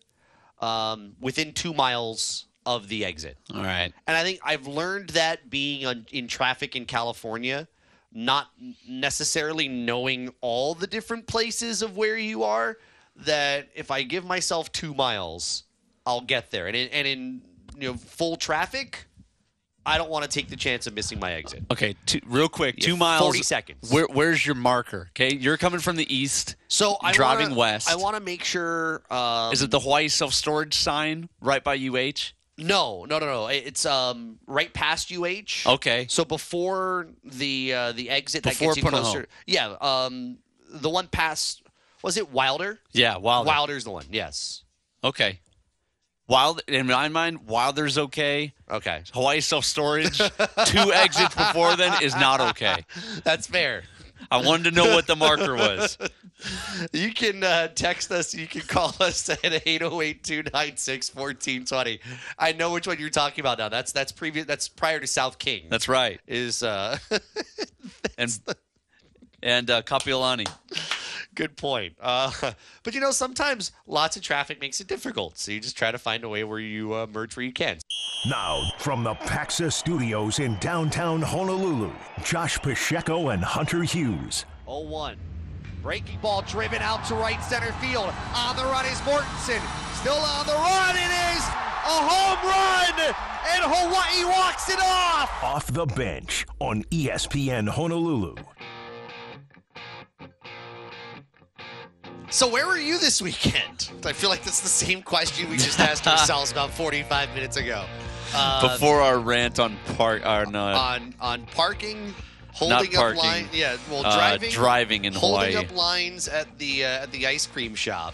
um, within two miles of the exit. All right. And I think I've learned that being on, in traffic in California, not necessarily knowing all the different places of where you are, that if I give myself two miles, I'll get there. And in, and in you know full traffic, I don't want to take the chance of missing my exit. Okay, two, real quick, Yeah, two miles. 40 seconds. Where, where's your marker? Okay, you're coming from the east. So I Driving wanna, west. I want to make sure. Um, Is it the Hawaii self storage sign right by UH? No, no, no, no. It's um right past UH. Okay. So before the uh, the exit that Before gets you Punahou. closer. Yeah. Um, the one past was it Wilder? Yeah, Wilder. Wilder's the one. Yes. Okay. Wild in my mind, Wilder's okay. Okay. Hawaii self storage, two exits before then is not okay. *laughs* That's fair. I wanted to know what the marker was. *laughs* You can uh, text us. You can call us at 808-296-1420. I know which one you're talking about now. That's that's previous. That's prior to South King. That's right. is uh, *laughs* And and uh, Kapiolani. Good point. Uh, *laughs* but you know, sometimes lots of traffic makes it difficult. So you just try to find a way where you uh, merge where you can. Now, from the Paxa Studios in downtown Honolulu, Josh Pacheco and Hunter Hughes. 0-1. Breaking ball driven out to right center field. On the run is Mortensen. Still on the run. It is a home run. And Hawaii walks it off. Off the bench on ESPN Honolulu. So where were you this weekend? *laughs* I feel like that's the same question we just asked *laughs* ourselves about 45 minutes ago. Uh, Before our rant on park, or no, on on parking, holding up parking. line. Yeah, well, Uh, driving, driving in holding Hawaii. up lines at the uh, at the ice cream shop,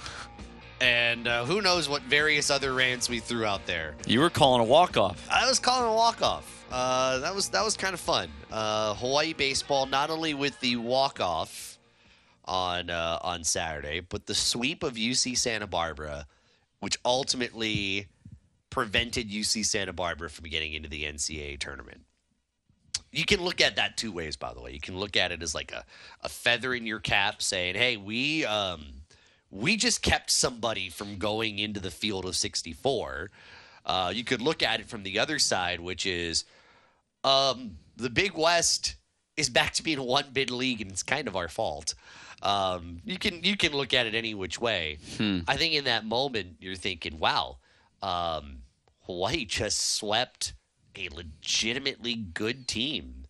and uh, who knows what various other rants we threw out there. you were calling a walk off. I was calling a walk off. Uh, that was that was kind of fun. Uh, Hawaii baseball, not only with the walk off on uh, on Saturday, but the sweep of UC Santa Barbara, which ultimately prevented UC Santa Barbara from getting into the NCAA tournament. You can look at that two ways, by the way. You can look at it as like a, a feather in your cap saying, hey, we um, we just kept somebody from going into the field of 64. Uh, you could look at it from the other side, which is um, the Big West is back to being a one bid league, and it's kind of our fault. Um, you can you can look at it any which way. I think in that moment you're thinking, "Wow, um, Hawaii just swept a legitimately good team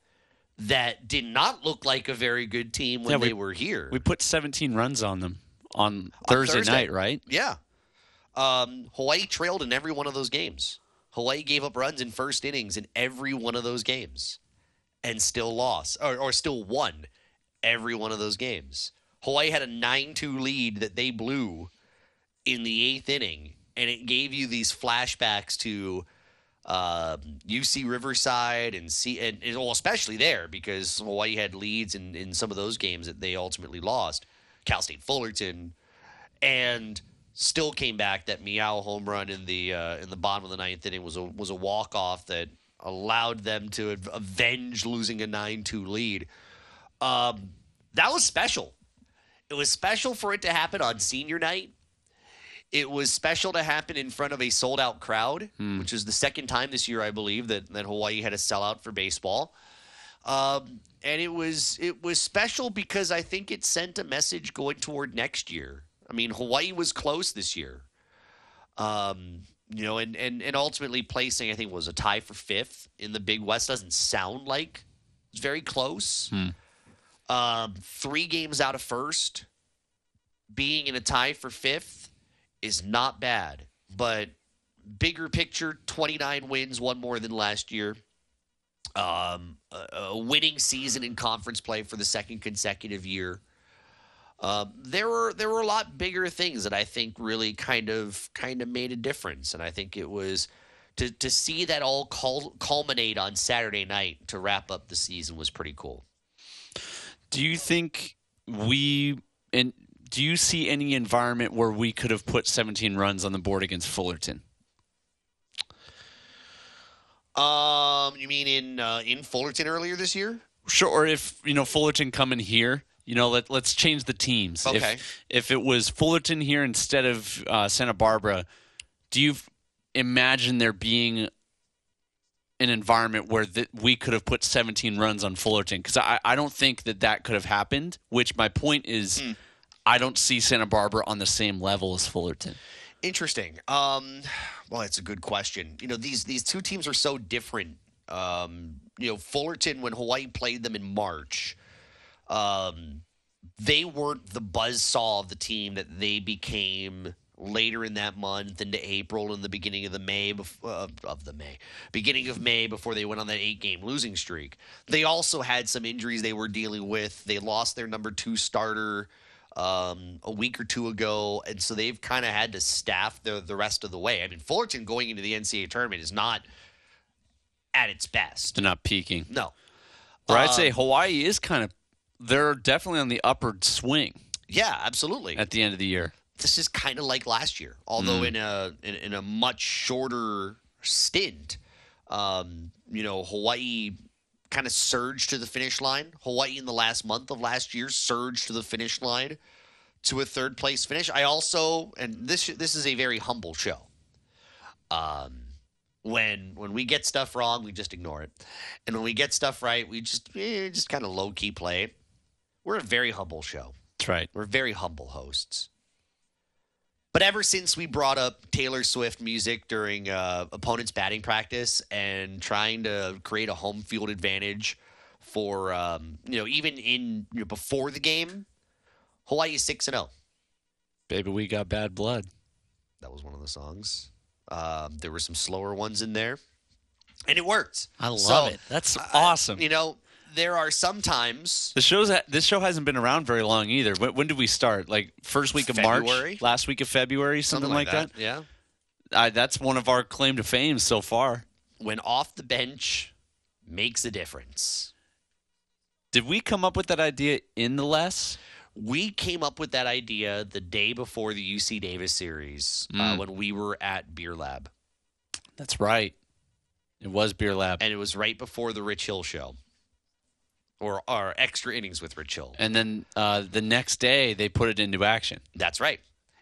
that did not look like a very good team when Yeah, we- they were here." We put 17 runs on them on Thursday, Thursday. night, right? Yeah. Um, Hawaii trailed in every one of those games. Hawaii gave up runs in first innings in every one of those games and still lost or, or still won every one of those games. Hawaii had a 9 2 lead that they blew in the eighth inning, and it gave you these flashbacks to um, UC Riverside and see and, and well, especially there because Hawaii had leads in, in some of those games that they ultimately lost. Cal State Fullerton, and still came back. That meow home run in the uh, in the bottom of the ninth inning was a was a walk off that allowed them to avenge losing a nine two lead. Um, that was special. It was special for it to happen on senior night. It was special to happen in front of a sold out crowd, which is the second time this year, I believe, that, that Hawaii had a sellout for baseball. Um, and it was it was special because I think it sent a message going toward next year. I mean, Hawaii was close this year. Um, you know, and, and and ultimately placing, I think, was a tie for fifth in the Big West. Doesn't sound like it's very close. Um, three games out of first, being in a tie for fifth is not bad. But bigger picture, 29 wins, one more than last year. Um, a, a winning season in conference play for the second consecutive year. Um, there were there were a lot bigger things that I think really kind of kind of made a difference, and I think it was to to see that all cul- culminate on Saturday night to wrap up the season was pretty cool. Do you think we and do you see any environment where we could have put 17 runs on the board against Fullerton? Um, you mean in uh, in Fullerton earlier this year? Sure. Or if you know Fullerton coming here, you know, let let's change the teams. Okay. If, if it was Fullerton here instead of uh, Santa Barbara, do you imagine there being an environment where th- we could have put 17 runs on Fullerton? Because I, I don't think that that could have happened. Which my point is, I don't see Santa Barbara on the same level as Fullerton. Interesting. Um, well, it's a good question. You know, these these two teams are so different. Um, you know, Fullerton when Hawaii played them in March, um, they weren't the buzzsaw of the team that they became later in that month into April and the beginning of the May uh, of the May beginning of May before they went on that eight game losing streak. They also had some injuries they were dealing with. They lost their number two starter um, a week or two ago, and so they've kind of had to staff the the rest of the way. I mean, Fullerton going into the NCAA tournament is not at its best. They're not peaking. No, Or I'd say Um, Hawaii is kind of. They're definitely on the upward swing yeah, absolutely. at the end of the year. This is kind of like last year, although in a in, in a much shorter stint. Um, you know, Hawaii kind of surged to the finish line. Hawaii in the last month of last year surged to the finish line to a third place finish. I also, and this this is a very humble show. Um, when when we get stuff wrong, we just ignore it, and when we get stuff right, we just eh, just kind of low key play. We're a very humble show. That's right. We're very humble hosts. But ever since we brought up Taylor Swift music during uh, opponents' batting practice and trying to create a home field advantage for, um, you know, even in you know, before the game, Hawaii is six and zero. Baby, we got bad blood. That was one of the songs. Um, there were some slower ones in there, and it worked. I love So, it. That's I- awesome. You know, there are sometimes the show's this show hasn't been around very long either. When, when did we start? Like first week of February? March, last week of February, something, like that. Yeah. I, that's one of our claim to fame so far. When off the bench makes a difference. Did we come up with that idea in the less? We came up with that idea the day before the UC Davis series uh, when we were at Beer Lab. That's right. It was Beer Lab. and it was right before the Rich Hill show, or or extra innings with Rich Hill. And then uh, the next day, they put it into action. That's right.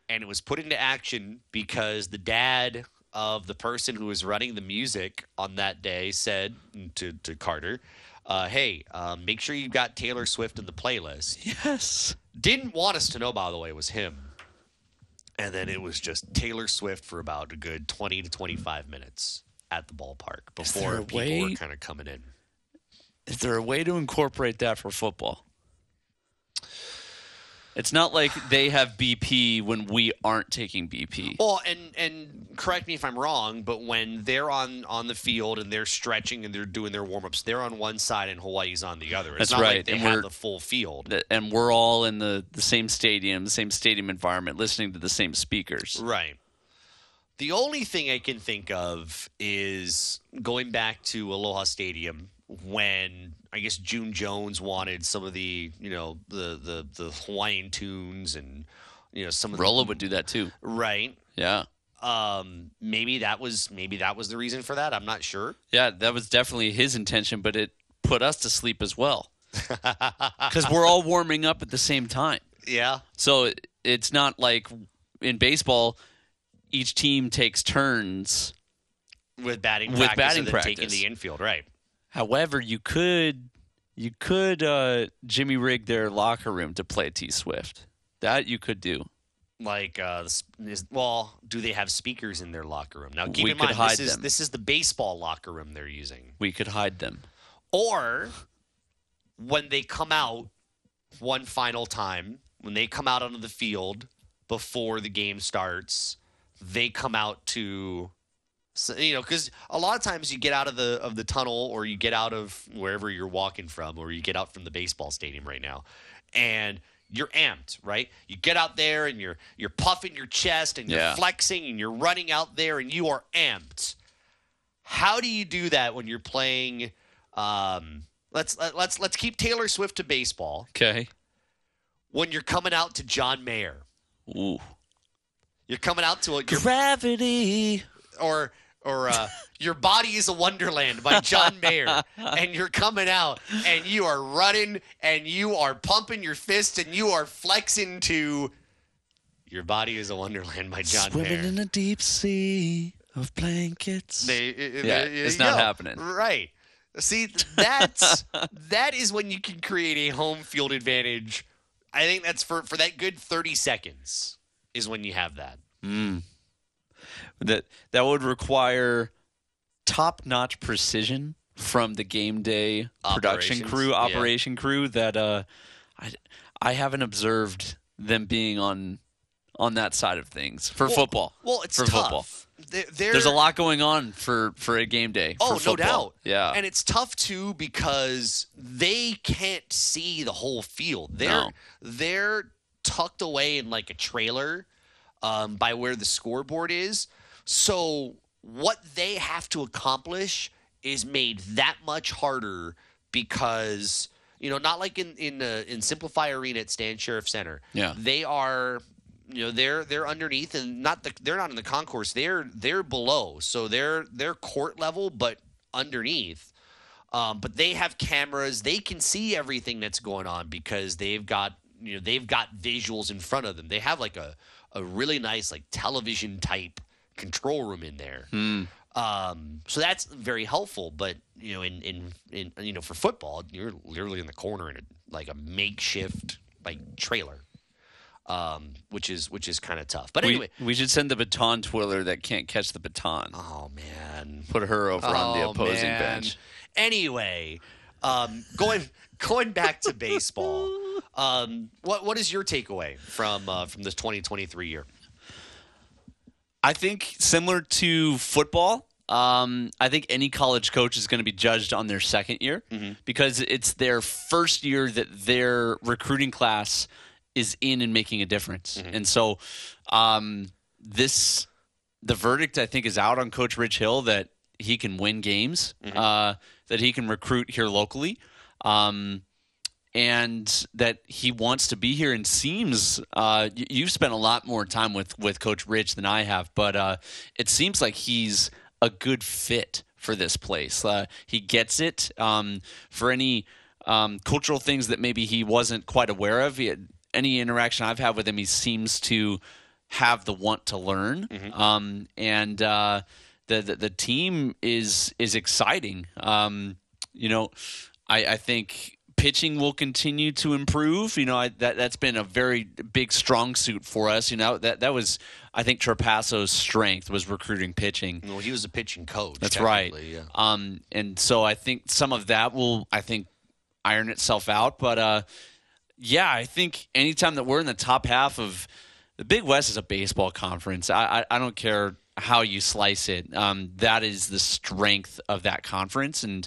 And it was put into action because the dad of the person who was running the music on that day said to, to Carter, uh, hey, um, make sure you've got Taylor Swift in the playlist. Yes. Didn't want us to know, by the way, it was him. And then it was just Taylor Swift for about a good 20 to 25 minutes at the ballpark before people way- were kind of coming in. Is there a way to incorporate that for football? It's not like they have BP when we aren't taking BP. Well, and and correct me if I'm wrong, but when they're on on the field and they're stretching and they're doing their warm ups, they're on one side and Hawaii's on the other. It's That's not right, like they and have the full field. And we're all in the, the same stadium, the same stadium environment, listening to the same speakers. Right. The only thing I can think of is going back to Aloha Stadium when I guess June Jones wanted some of the you know the the the Hawaiian tunes and you know some of the Rolo would do that too. right. Yeah. Um, maybe that was maybe that was the reason for that. I'm not sure. Yeah, that was definitely his intention, but it put us to sleep as well. *laughs* Because we're all warming up at the same time. Yeah. So it, it's not like in baseball, each team takes turns. with batting With practice batting practice. taking the infield, right? However, you could you could uh, Jimmy rig their locker room to play T Swift. That you could do. Like, uh, is, well, do they have speakers in their locker room? Now, keep We in could mind hide this is them. this is the baseball locker room they're using, We could hide them. or when they come out one final time, when they come out onto the field before the game starts, they come out to. So, you know, because a lot of times you get out of the of the tunnel, or you get out of wherever you're walking from, or you get out from the baseball stadium right now, and you're amped, right? You get out there and you're you're puffing your chest and you're Yeah. flexing and you're running out there and you are amped. How do you do that when you're playing? Um, let's let, let's let's keep Taylor Swift to baseball. Okay. When you're coming out to John Mayer, Ooh. you're coming out to a, Gravity. or or uh, your body is a wonderland by John Mayer, and you're coming out and you are running and you are pumping your fist and you are flexing to your body is a wonderland by John Swimming Mayer. Swimming in a deep sea of blankets. They, uh, Yeah, there it's not go. happening. Right. See, that's *laughs* that is when you can create a home field advantage. I think that's for for that good 30 seconds is when you have that. That that would require top-notch precision from the game day production Operations, crew, yeah. operation crew that uh, I I haven't observed them being on on that side of things for Well- football. Well, it's for tough. football. They're, There's a lot going on for for a game day. Oh, no doubt. Yeah, And it's tough too because they can't see the whole field. They're No. they're tucked away in like a trailer um, by where the scoreboard is. So what they have to accomplish is made that much harder because you know not like in in uh, in SimpliFi Arena at Stan Sheriff Center. Yeah. they are you know they're they're underneath and not the they're not in the concourse. They're they're below. So they're they're court level but underneath. Um, but they have cameras. They can see everything that's going on because they've got you know they've got visuals in front of them. They have like a a really nice like television type control room in there um, so that's very helpful but you know in, in in you know for football you're literally in the corner in a like a makeshift like trailer um, which is which is kind of tough. But anyway, we should send the baton twirler that can't catch the baton. oh man, Put her over on the Oh, opposing man. bench. Anyway, um, going going back to baseball, um, what what is your takeaway from uh, from this 2023 year? I think similar to football, um, I think any college coach is going to be judged on their second year because it's their first year that their recruiting class is in and making a difference. And so, um, this the verdict I think is out on Coach Rich Hill that he can win games, uh, that he can recruit here locally. Um, and that he wants to be here and seems uh, you've spent a lot more time with with coach rich than i have but uh, it seems like he's a good fit for this place. Uh, he gets it. Um, for any um, cultural things that maybe he wasn't quite aware of, had, any interaction I've had with him, he seems to have the want to learn. Um, and uh, the, the the team is is exciting. Um, you know, I, I think pitching will continue to improve. You know, I, that that's been a very big strong suit for us. You know, that that was I think Trapasso's strength was recruiting pitching. Well, he was a pitching coach. That's right. Yeah. Um, and so I think some of that will, I think, iron itself out. But uh, yeah, I think anytime that we're in the top half of the Big West is a baseball conference. I, I, I don't care how you slice it. Um, that is the strength of that conference, and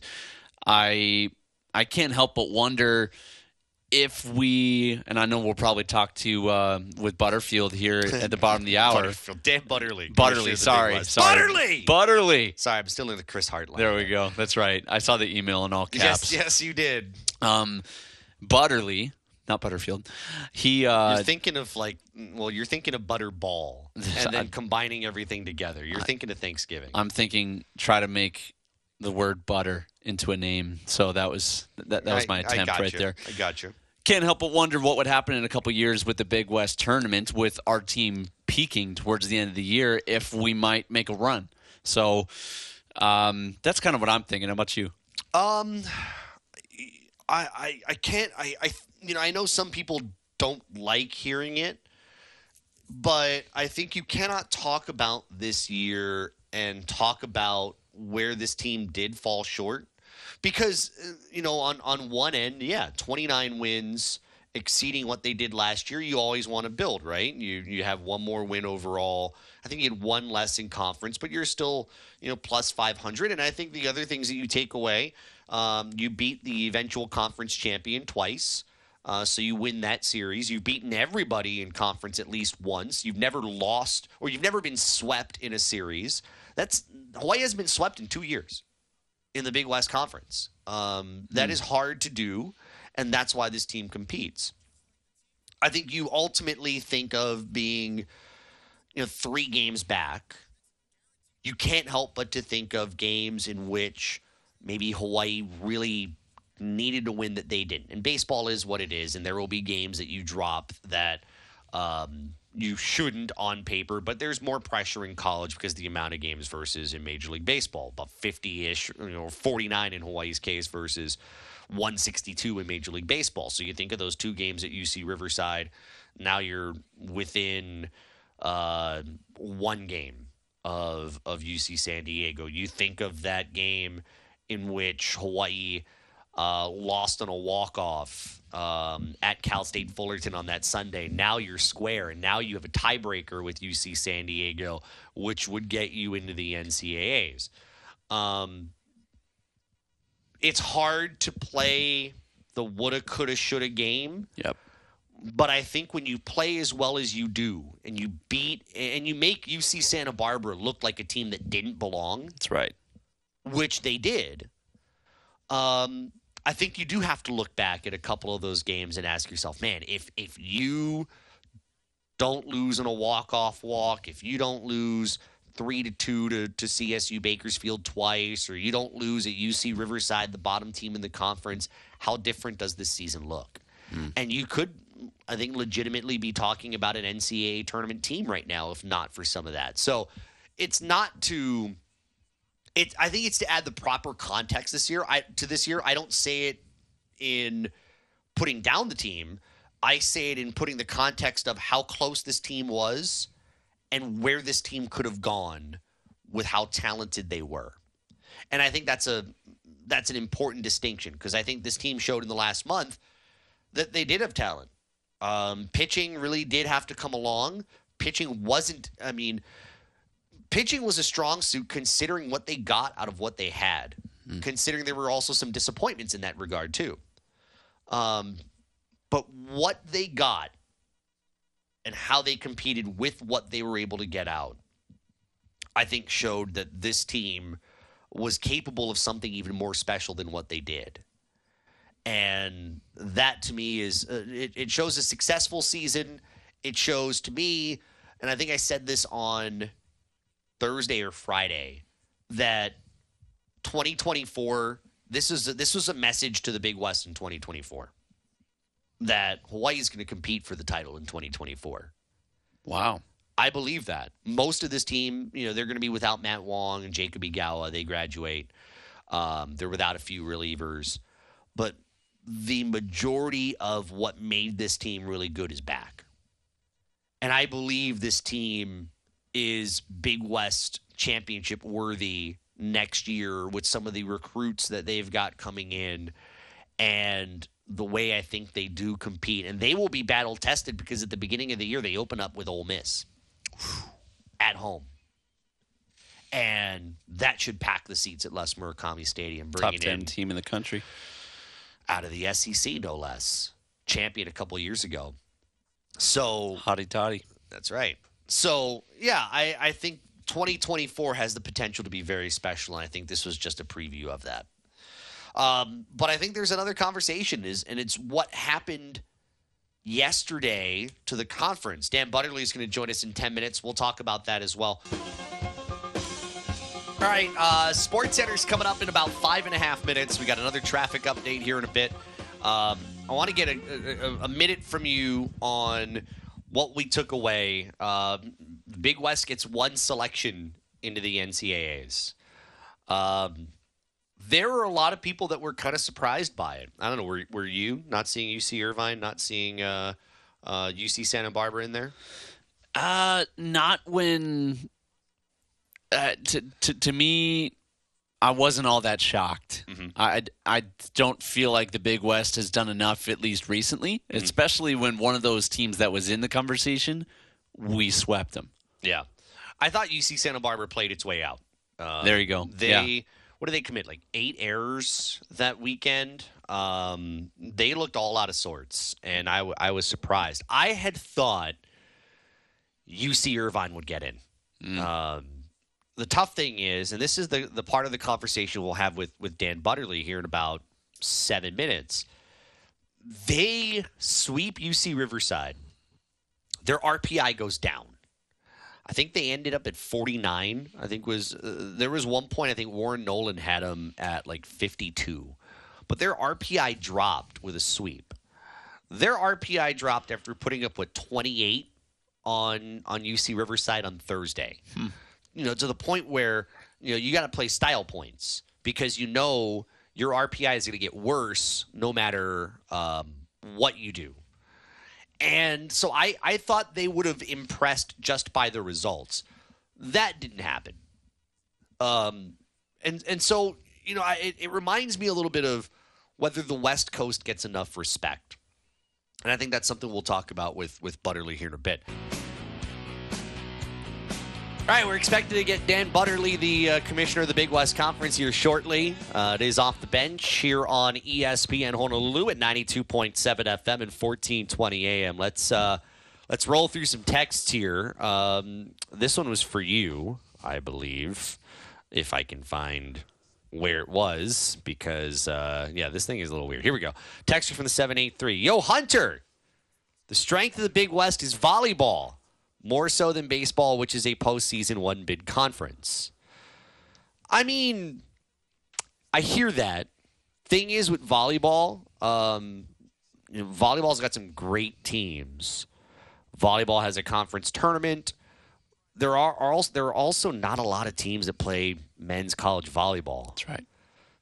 I I can't help but wonder if we and I know we'll probably talk to uh, with Butterfield here *laughs* at the bottom of the hour. Butterfield, Dan Butterly. Butterly, Commissioner of the Big sorry, sorry, Butterly. Butterly. Sorry, I'm still in the Chris Hart line. There we go. That's right. I saw the email in all caps. Yes, yes, you did. Um, Butterly, not Butterfield. He uh, You're thinking of like, well, you're thinking of Butterball, *laughs* and then combining everything together. You're thinking of Thanksgiving. I'm thinking try to make the word butter into a name. So that was that, that was my I attempt got right you. there. I got you. Can't help but wonder what would happen in a couple years with the Big West tournament, with our team peaking towards the end of the year, if we might make a run. So um, that's kind of what I'm thinking. How about you? Um, I, I, I can't. I, I, you know, I know some people don't like hearing it, but I think you cannot talk about this year and talk about where this team did fall short because uh, you know on on one end yeah 29 wins exceeding what they did last year you always want to build right you you have one more win overall i think you had one less in conference but you're still you know plus 500 and i think the other things that you take away um, you beat the eventual conference champion twice uh, so you win that series. You've beaten everybody in conference at least once. You've never lost or you've never been swept in a series. That's Hawaii has been swept in two years in the Big West Conference. Um, that is hard to do, and that's why this team competes. I think you ultimately think of being, you know, three games back. You can't help but to think of games in which maybe Hawaii really needed to win that they didn't. And baseball is what it is, and there will be games that you drop that um, you shouldn't on paper, but there's more pressure in college because the amount of games versus in Major League Baseball, about 50 ish, you know, 49 in Hawaii's case versus 162 in Major League Baseball. So you think of those two games at UC Riverside, now you're within uh, one game of of UC San Diego. You think of that game in which Hawaii uh, lost on a walk off um, at Cal State Fullerton on that Sunday. Now you're square, and now you have a tiebreaker with UC San Diego, which would get you into the NCAAs. Um, it's hard to play the woulda, coulda, shoulda game Yep. but I think when you play as well as you do and you beat and you make UC Santa Barbara look like a team that didn't belong, That's right. which they did, um, I think you do have to look back at a couple of those games and ask yourself, man, if if you don't lose in a walk off walk, if you don't lose three to two to, to CSU Bakersfield twice, or you don't lose at UC Riverside, the bottom team in the conference, how different does this season look? Hmm. And you could, I think, legitimately be talking about an NCAA tournament team right now, if not for some of that. So it's not to it I think it's to add the proper context this year. I to this year, I don't say it in putting down the team. I say it in putting the context of how close this team was and where this team could have gone with how talented they were. And I think that's a that's an important distinction because I think this team showed in the last month that they did have talent. Um, pitching really did have to come along. Pitching wasn't. I mean, pitching was a strong suit considering what they got out of what they had. Considering there were also some disappointments in that regard too. Um, but what they got and how they competed with what they were able to get out, I think showed that this team was capable of something even more special than what they did. And that to me is, uh, it, it shows a successful season. It shows to me, and I think I said this on Thursday or Friday, that 2024 this is a, this was a message to the Big West in 2024 that Hawaii is going to compete for the title in 2024. Wow. I believe that. Most of this team, you know, they're going to be without Matt Wong and Jacob Igawa. They graduate. Um, they're without a few relievers. But the majority of what made this team really good is back. And I believe this team is Big West championship worthy next year with some of the recruits that they've got coming in and the way I think they do compete. And they will be battle tested because at the beginning of the year, they open up with Ole Miss *sighs* at home. And that should pack the seats at Les Murakami Stadium, Top 10 in team in the country. out of the SEC, no less. Champion a couple years ago. So Hotty toddy. that's right. So yeah, I, I think 2024 has the potential to be very special, and I think this was just a preview of that. Um, but I think there's another conversation is, and it's what happened yesterday to the conference. Dan Butterly is going to join us in 10 minutes. We'll talk about that as well. All right, uh, Sports Center's coming up in about five and a half minutes. We got another traffic update here in a bit. Um, I want to get a, a, a minute from you on what we took away. Um, Big West gets one selection into the NCAAs. Um, there were a lot of people that were kind of surprised by it. I don't know. Were, were you not seeing UC Irvine, not seeing uh, uh, UC Santa Barbara in there? Uh, not when. Uh, to, to to me, I wasn't all that shocked. I I don't feel like the Big West has done enough, at least recently, especially when one of those teams that was in the conversation, we swept them. Yeah, I thought UC Santa Barbara played its way out. Uh, There you go. They Yeah. what did they commit? Like eight errors that weekend. Um, they looked all out of sorts, and I, I was surprised. I had thought UC Irvine would get in. Um, the tough thing is, and this is the the part of the conversation we'll have with with Dan Butterly here in about seven minutes. They sweep UC Riverside. Their RPI goes down. I think they ended up at 49. I think was uh, there was one point I think Warren Nolan had them at like 52. But their RPI dropped with a sweep. Their RPI dropped after putting up with 28 on on UC Riverside on Thursday. You know, to the point where you know you got to play style points because you know your RPI is going to get worse no matter um, what you do. And so I, I thought they would have impressed just by the results. That didn't happen. Um, and and so you know, I, it, it reminds me a little bit of whether the West Coast gets enough respect, and I think that's something we'll talk about with with Butterly here in a bit. All right, we're expected to get Dan Butterly, the uh, commissioner of the Big West Conference, here shortly. Uh, it is off the bench here on ESPN Honolulu at 92.7 FM and 1420 AM. Let's uh, let's roll through some texts here. Um, this one was for you, I believe, if I can find where it was, because uh, yeah, this thing is a little weird. Here we go. Texture from the 783. Yo, Hunter, the strength of the Big West is volleyball more so than baseball, which is a postseason one bid conference. I mean, I hear that. Thing is with volleyball, um, you know, volleyball's got some great teams. Volleyball has a conference tournament. There are, are also there are also not a lot of teams that play men's college volleyball. That's right.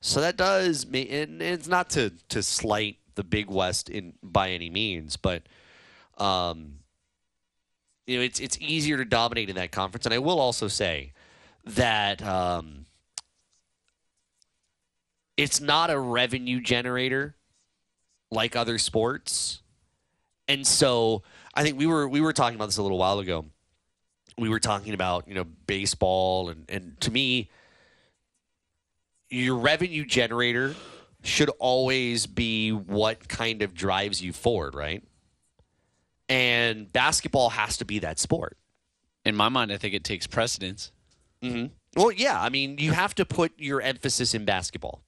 So that does, and it's not to to slight the Big West in by any means, but um, you know, it's it's easier to dominate in that conference. And I will also say that um, it's not a revenue generator like other sports, and so I think we were we were talking about this a little while ago. We were talking about you know baseball, and and to me, your revenue generator should always be what kind of drives you forward, right? And basketball has to be that sport. In my mind, I think it takes precedence. Well, yeah, I mean, you have to put your emphasis in basketball.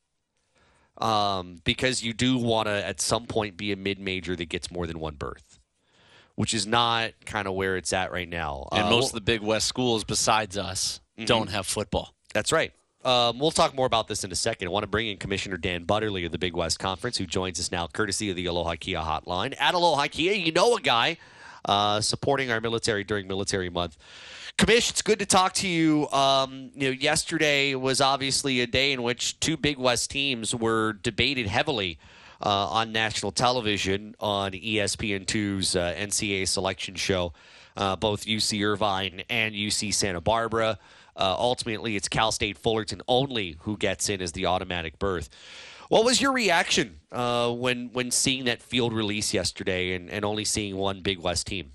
Um, because you do want to at some point be a mid-major that gets more than one berth, which is not kind of where it's at right now. And Uh, most of the Big West schools, besides us, don't have football. That's right. Um, we'll talk more about this in a second. I want to bring in Commissioner Dan Butterly of the Big West Conference, who joins us now, courtesy of the Aloha Kia hotline. At Aloha Kia, you know a guy uh, supporting our military during Military Month. Commish, it's good to talk to you. Um, you know, yesterday was obviously a day in which two Big West teams were debated heavily uh, on national television on E ESPN2's uh, NCAA selection show. Uh, both UC Irvine and UC Santa Barbara. Uh, ultimately, it's Cal State Fullerton only who gets in as the automatic berth. What was your reaction uh, when when seeing that field release yesterday and, and only seeing one Big West team?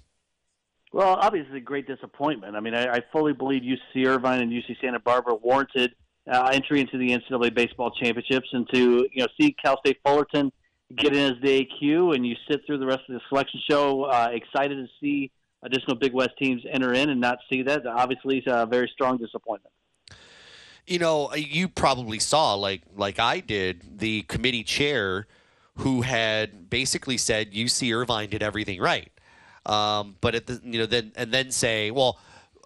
Well, obviously, a great disappointment. I mean, I, I fully believe UC Irvine and UC Santa Barbara warranted uh, entry into the NCAA baseball championships, and to you know see Cal State Fullerton get in as the AQ, and you sit through the rest of the selection show, uh, excited to see additional Big West teams enter in, and not see that obviously is a very strong disappointment. you know, you probably saw like like I did the committee chair who had basically said UC Irvine did everything right, um, but at the you know then and then say well,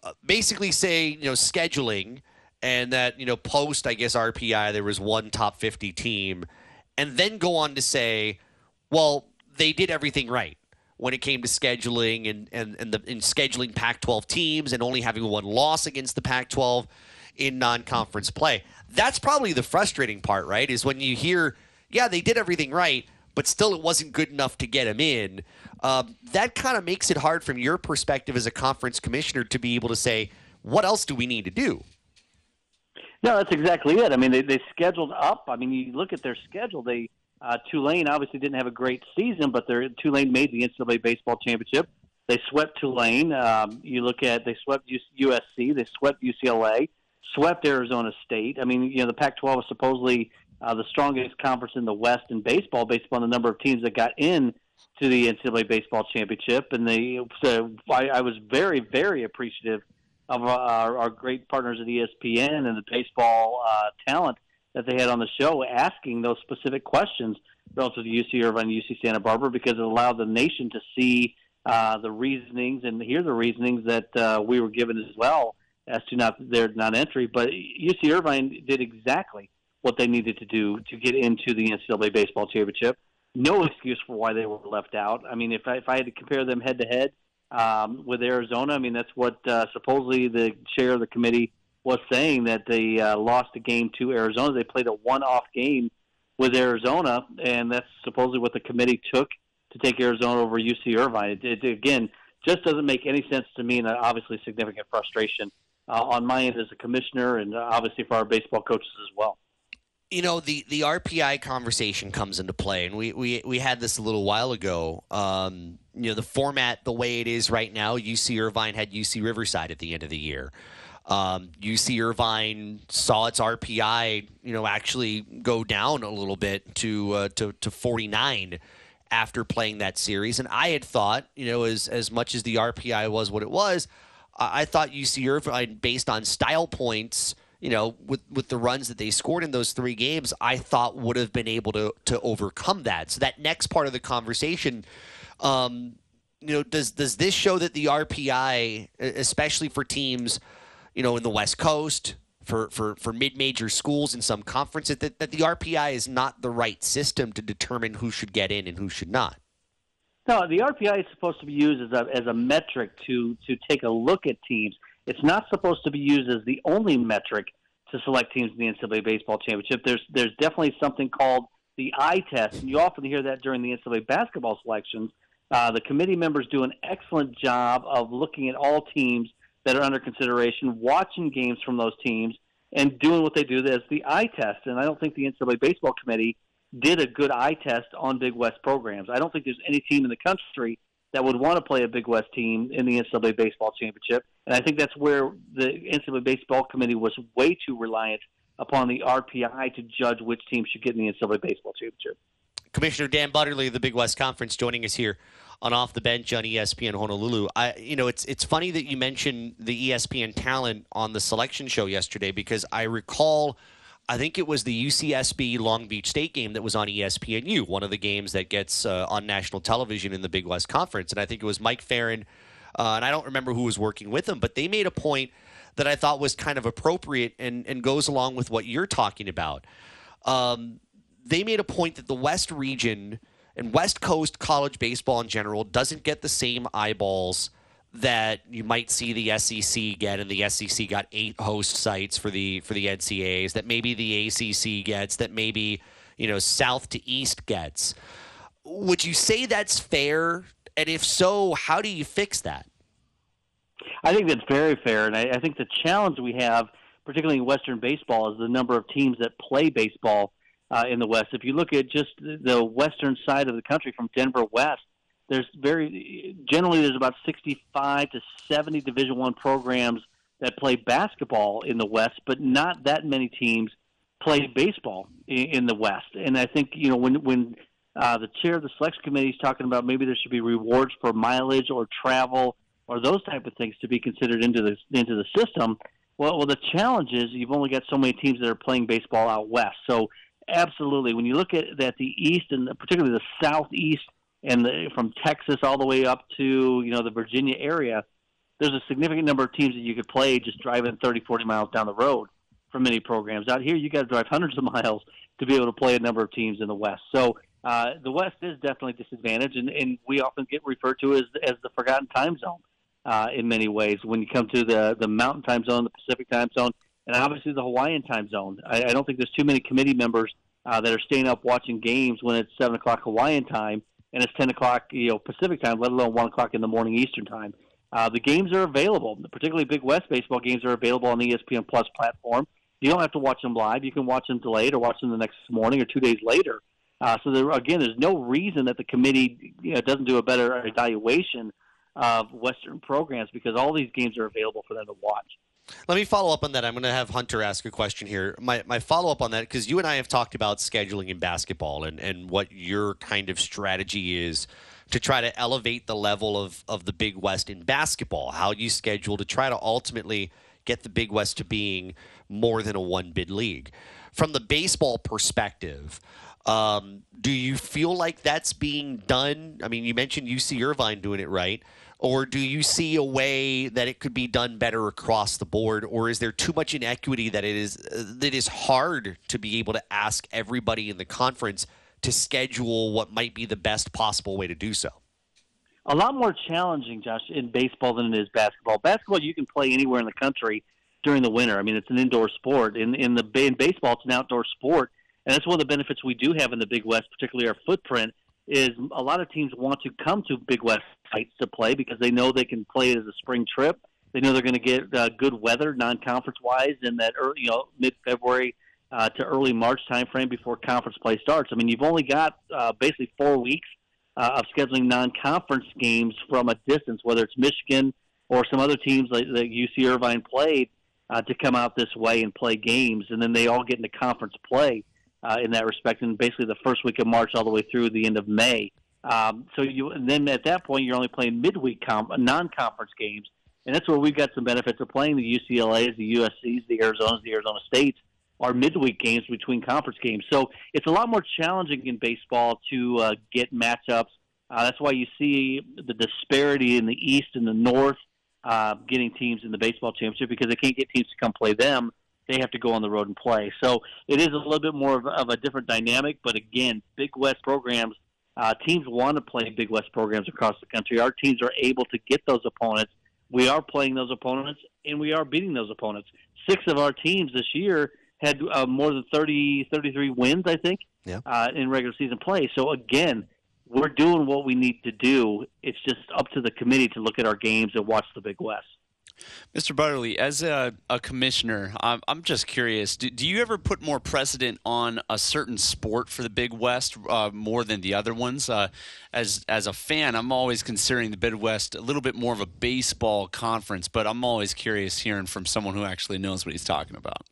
uh, basically say you know scheduling and that you know post I guess RPI there was one top fifty team, and then go on to say, well they did everything right when it came to scheduling and and and the in scheduling Pac-12 teams and only having one loss against the Pac-12 in non-conference play. That's probably the frustrating part, right? Is when you hear, yeah, they did everything right, but still it wasn't good enough to get them in. Um, that kind of makes it hard from your perspective as a conference commissioner to be able to say, what else do we need to do? No, that's exactly it. I mean, they, they scheduled up. I mean, you look at their schedule. They uh, Tulane obviously didn't have a great season, but their Tulane made the NCAA baseball championship. They swept Tulane. Um, you look at they swept USC. They swept UCLA. Swept Arizona State. I mean, you know, the Pac-12 was supposedly uh, the strongest conference in the West in baseball, based upon the number of teams that got in to the NCAA baseball championship. And they, so I, I was very, very appreciative of our, our great partners at ESPN and the baseball uh, talent that they had on the show asking those specific questions relative to UC Irvine UC Santa Barbara because it allowed the nation to see uh, the reasonings and hear the reasonings that uh, we were given as well as to not their non-entry. But UC Irvine did exactly what they needed to do to get into the NCAA baseball championship. No excuse for why they were left out. I mean, if I, if I had to compare them head to head um, with Arizona, I mean that's what uh, supposedly the chair of the committee was saying that they uh, lost a game to Arizona. They played a one-off game with Arizona, and that's supposedly what the committee took to take Arizona over UC Irvine. It, it again just doesn't make any sense to me, and obviously significant frustration uh, on my end as a commissioner, and obviously for our baseball coaches as well. you know the the RPI conversation comes into play, and we we we had this a little while ago. Um, you know the format the way it is right now. UC Irvine had UC Riverside at the end of the year. Um, UC Irvine saw its RPI, you know, actually go down a little bit to uh, to to 49 after playing that series. And I had thought, you know, as as much as the RPI was what it was, I, thought UC Irvine, based on style points, you know, with with the runs that they scored in those three games, I thought would have been able to to overcome that. So that next part of the conversation. Um, you know, does does this show that the RPI, especially for teams, you know, in the West Coast, for for for mid major schools in some conferences, that, that the RPI is not the right system to determine who should get in and who should not? No, the RPI is supposed to be used as a as a metric to to take a look at teams. It's not supposed to be used as the only metric to select teams in the NCAA baseball championship. There's there's definitely something called the eye test, and you often hear that during the NCAA basketball selections. Uh, the committee members do an excellent job of looking at all teams that are under consideration, watching games from those teams, and doing what they do as the eye test. And I don't think the NCAA baseball committee did a good eye test on Big West programs. I don't think there's any team in the country that would want to play a Big West team in the NCAA baseball championship. And I think that's where the NCAA baseball committee was way too reliant upon the RPI to judge which team should get in the NCAA baseball championship. Commissioner Dan Butterly of the Big West Conference joining us here on Off the Bench on ESPN Honolulu. I, you know, it's it's funny that you mentioned the ESPN talent on the selection show yesterday because I recall, I think it was the UCSB Long Beach State game that was on ESPNU, one of the games that gets uh, on national television in the Big West Conference, and I think it was Mike Ferrin, uh, and I don't remember who was working with him, but they made a point that I thought was kind of appropriate and, and goes along with what you're talking about. Um, they made a point that the West region and West Coast college baseball in general doesn't get the same eyeballs that you might see the SEC get, and the SEC got eight host sites for the for the NCAAs. That maybe the ACC gets. That maybe you know South to East gets. Would you say that's fair? And if so, how do you fix that? I think that's very fair, and I, I think the challenge we have, particularly in Western baseball, is the number of teams that play baseball uh, in the West. If you look at just the western side of the country, from Denver west, there's very generally there's about 65 to 70 Division One programs that play basketball in the West, but not that many teams play baseball in, in the West. And I think you know when when uh, the chair of the selection committee is talking about maybe there should be rewards for mileage or travel or those type of things to be considered into the into the system. Well, well, the challenge is you've only got so many teams that are playing baseball out west. So, absolutely, when you look at that, the east and particularly the southeast and the, from Texas all the way up to you know the Virginia area, there's a significant number of teams that you could play just driving 30, 40 miles down the road for many programs. Out here, you got to drive hundreds of *laughs* miles to be able to play a number of teams in the West. So uh, the West is definitely disadvantaged, and, and we often get referred to as as the forgotten time zone uh, in many ways when you come to the the Mountain Time Zone, the Pacific Time Zone, and obviously the Hawaiian Time Zone. I, I don't think there's too many committee members uh, that are staying up watching games when it's seven o'clock Hawaiian time and it's ten o'clock you know Pacific time, let alone one o'clock in the morning Eastern time. Uh, the games are available, particularly Big West baseball games are available on the ESPN Plus platform. You don't have to watch them live; you can watch them delayed or watch them the next morning or two days later. Uh, so there, again, there's no reason that the committee you know, doesn't do a better evaluation of Western programs because all these games are available for them to watch. Let me follow up on that. I'm going to have Hunter ask a question here. My, my follow up on that, because you and I have talked about scheduling in basketball and, and what your kind of strategy is to try to elevate the level of, of the Big West in basketball, how you schedule to try to ultimately get the Big West to being more than a one bid league. From the baseball perspective, um, do you feel like that's being done? I mean, you mentioned UC Irvine doing it right or do you see a way that it could be done better across the board or is there too much inequity that it is uh, that is hard to be able to ask everybody in the conference to schedule what might be the best possible way to do so a lot more challenging, Josh, in baseball than it is basketball. Basketball you can play anywhere in the country during the winter. I mean, it's an indoor sport. In in the in baseball, it's an outdoor sport, and that's one of the benefits we do have in the Big West, particularly our footprint. Is a lot of teams want to come to Big West sites to play because they know they can play it as a spring trip. They know they're going to get uh, good weather, non-conference wise, in that early, you know mid-February uh, to early March timeframe before conference play starts. I mean, you've only got uh, basically four weeks uh, of scheduling non-conference games from a distance, whether it's Michigan or some other teams like, like UC Irvine played, uh, to come out this way and play games, and then they all get into conference play uh, in that respect, and basically the first week of March all the way through the end of May. Um, so you, and then at that point, you're only playing midweek com- non-conference games, and that's where we've got some benefits of playing the UCLA's, the USC's, the Arizona's, the Arizona States, are midweek games between conference games. So it's a lot more challenging in baseball to uh, get matchups. Uh, that's why you see the disparity in the East and the North uh, getting teams in the baseball championship because they can't get teams to come play them. They have to go on the road and play. So it is a little bit more of, of a different dynamic. But again, Big West programs, uh, teams want to play Big West programs across the country. Our teams are able to get those opponents. We are playing those opponents, and we are beating those opponents. Six of our teams this year had uh, more than 30, 33 wins, I think, Yeah. uh, in regular season play. So again, we're doing what we need to do. It's just up to the committee to look at our games and watch the Big West. Mr. Butterly, as a, a commissioner, I'm, I'm just curious. Do, do you ever put more precedent on a certain sport for the Big West uh, more than the other ones? Uh, as as a fan, I'm always considering the Big West a little bit more of a baseball conference, but I'm always curious hearing from someone who actually knows what he's talking about.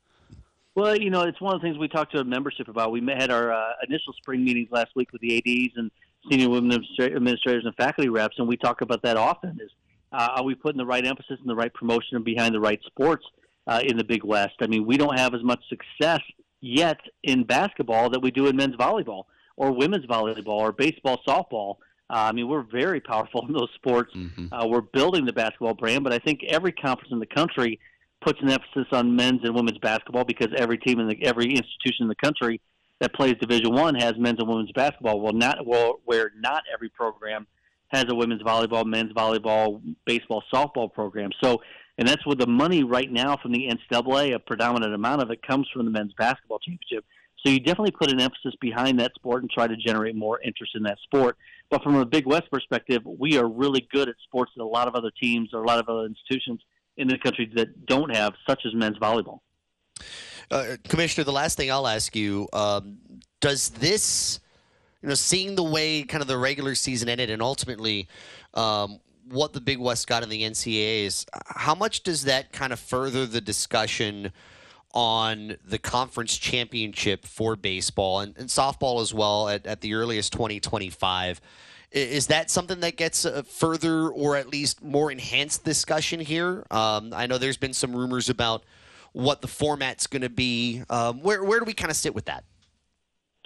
Well, you know, it's one of the things we talked to our membership about. We had our uh, initial spring meetings last week with the ADs and senior women administrators and faculty reps, and we talk about that often. Is uh, are we putting the right emphasis and the right promotion behind the right sports uh, in the Big West? I mean, we don't have as much success yet in basketball that we do in men's volleyball or women's volleyball or baseball, softball. Uh, I mean, we're very powerful in those sports. Uh, we're building the basketball brand, but I think every conference in the country puts an emphasis on men's and women's basketball because every team in the every institution in the country that plays Division One has men's and women's basketball. Well, not well, where not every program has a women's volleyball, men's volleyball, baseball, softball program. So, and that's where the money right now from the NCAA, a predominant amount of it comes from the men's basketball championship. So you definitely put an emphasis behind that sport and try to generate more interest in that sport. But from a Big West perspective, we are really good at sports that a lot of other teams or a lot of other institutions in the country that don't have, such as men's volleyball. Uh, Commissioner, the last thing I'll ask you: um, Does this, you know, seeing the way kind of the regular season ended, and ultimately um, what the Big West got in the NCAA is, how much does that kind of further the discussion on the conference championship for baseball and, and softball as well at, at the earliest 2025? Is that something that gets a further or at least more enhanced discussion here? Um, I know there's been some rumors about what the format's going to be. Um, where where do we kind of sit with that?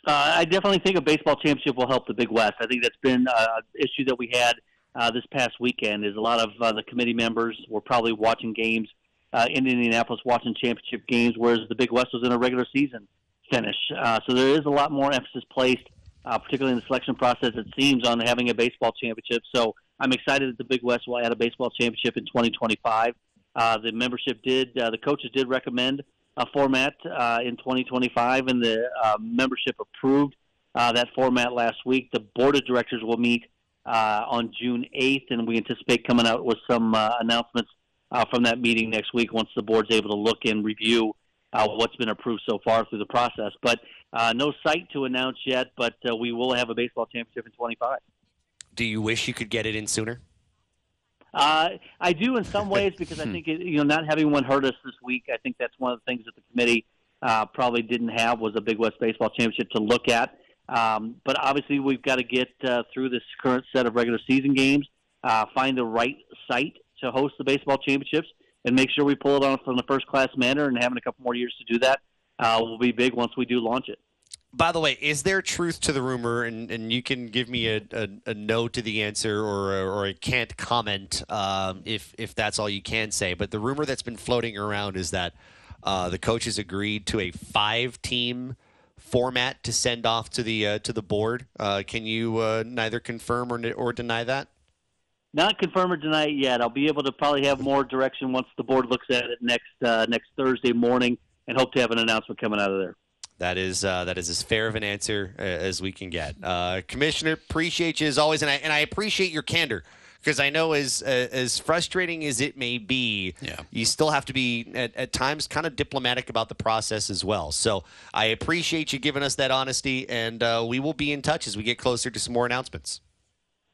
Uh, I definitely think a baseball championship will help the Big West. I think that's been uh, an issue that we had uh, this past weekend. Is a lot of uh, the committee members were probably watching games uh, in Indianapolis, watching championship games, whereas the Big West was in a regular season finish. Uh, so there is a lot more emphasis placed, uh, particularly in the selection process. It seems on having a baseball championship. So I'm excited that the Big West will add a baseball championship in 2025. Uh, the membership did, uh, the coaches did recommend a format uh, in 2025, and the uh, membership approved uh, that format last week. The board of directors will meet uh, on June 8th, and we anticipate coming out with some uh, announcements uh, from that meeting next week once the board's able to look and review uh, what's been approved so far through the process. But uh, no site to announce yet, but uh, we will have a baseball championship in 25. Do you wish you could get it in sooner? Uh, I do in some ways *laughs* because I think it, you know not having one hurt us this week. I think that's one of the things that the committee uh, probably didn't have was a Big West Baseball Championship to look at. Um, but obviously, we've got to get uh, through this current set of regular season games, uh, find the right site to host the baseball championships, and make sure we pull it off in a first class manner. And having a couple more years to do that uh, will be big once we do launch it. By the way, is there truth to the rumor? And, and you can give me a, a, a no to the answer or a, or a can't comment um, if if that's all you can say. But the rumor that's been floating around is that uh, the coaches agreed to a five team format to send off to the uh, to the board. Uh, can you uh, neither confirm or or deny that? Not confirm or deny it yet. I'll be able to probably have more direction once the board looks at it next uh, next Thursday morning, and hope to have an announcement coming out of there. That is uh, that is as fair of an answer uh, as we can get, uh, Commissioner. Appreciate you as always, and I and I appreciate your candor because I know as uh, as frustrating as it may be, Yeah. you still have to be at, at times kind of diplomatic about the process as well. So I appreciate you giving us that honesty, and uh, we will be in touch as we get closer to some more announcements.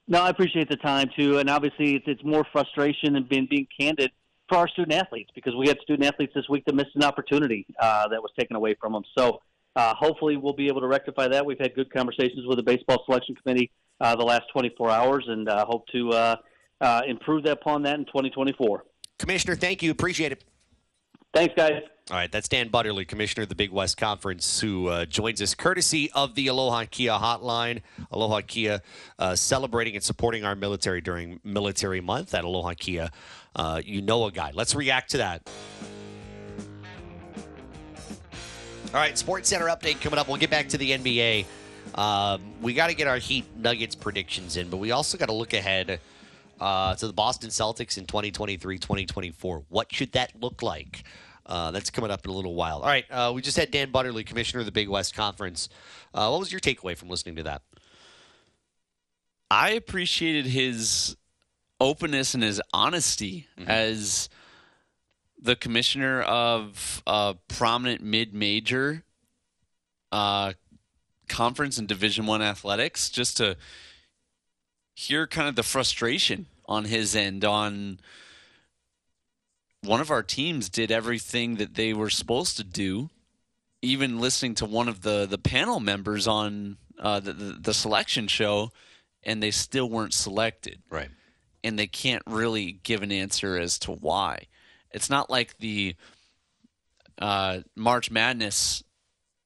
No, I appreciate the time too, and obviously it's, it's more frustration and being being candid for our student athletes because we had student athletes this week that missed an opportunity uh, that was taken away from them. So uh, hopefully we'll be able to rectify that. We've had good conversations with the baseball selection committee uh, the last 24 hours, and uh, hope to uh, uh, improve upon that in 2024. Commissioner, thank you. Appreciate it. Thanks, guys. All right, that's Dan Butterly, Commissioner of the Big West Conference, who uh, joins us courtesy of the Aloha Kia Hotline. Aloha Kia uh, celebrating and supporting our military during Military Month at Aloha Kia. Uh, you know a guy. Let's react to that. All right, Sports Center update coming up. We'll get back to the NBA. Um, we got to get our Heat Nuggets predictions in, but we also got to look ahead uh, to the Boston Celtics in 2023 2024. What should that look like? Uh, that's coming up in a little while. All right, uh, we just had Dan Butterly, Commissioner of the Big West Conference. Uh, what was your takeaway from listening to that? I appreciated his openness and his honesty as the commissioner of a prominent mid-major uh, conference in Division One athletics, just to hear kind of the frustration on his end on one of our teams did everything that they were supposed to do even listening to one of the the panel members on uh, the, the the selection show, and they still weren't selected. Right. And they can't really give an answer as to why. It's not like the uh, March Madness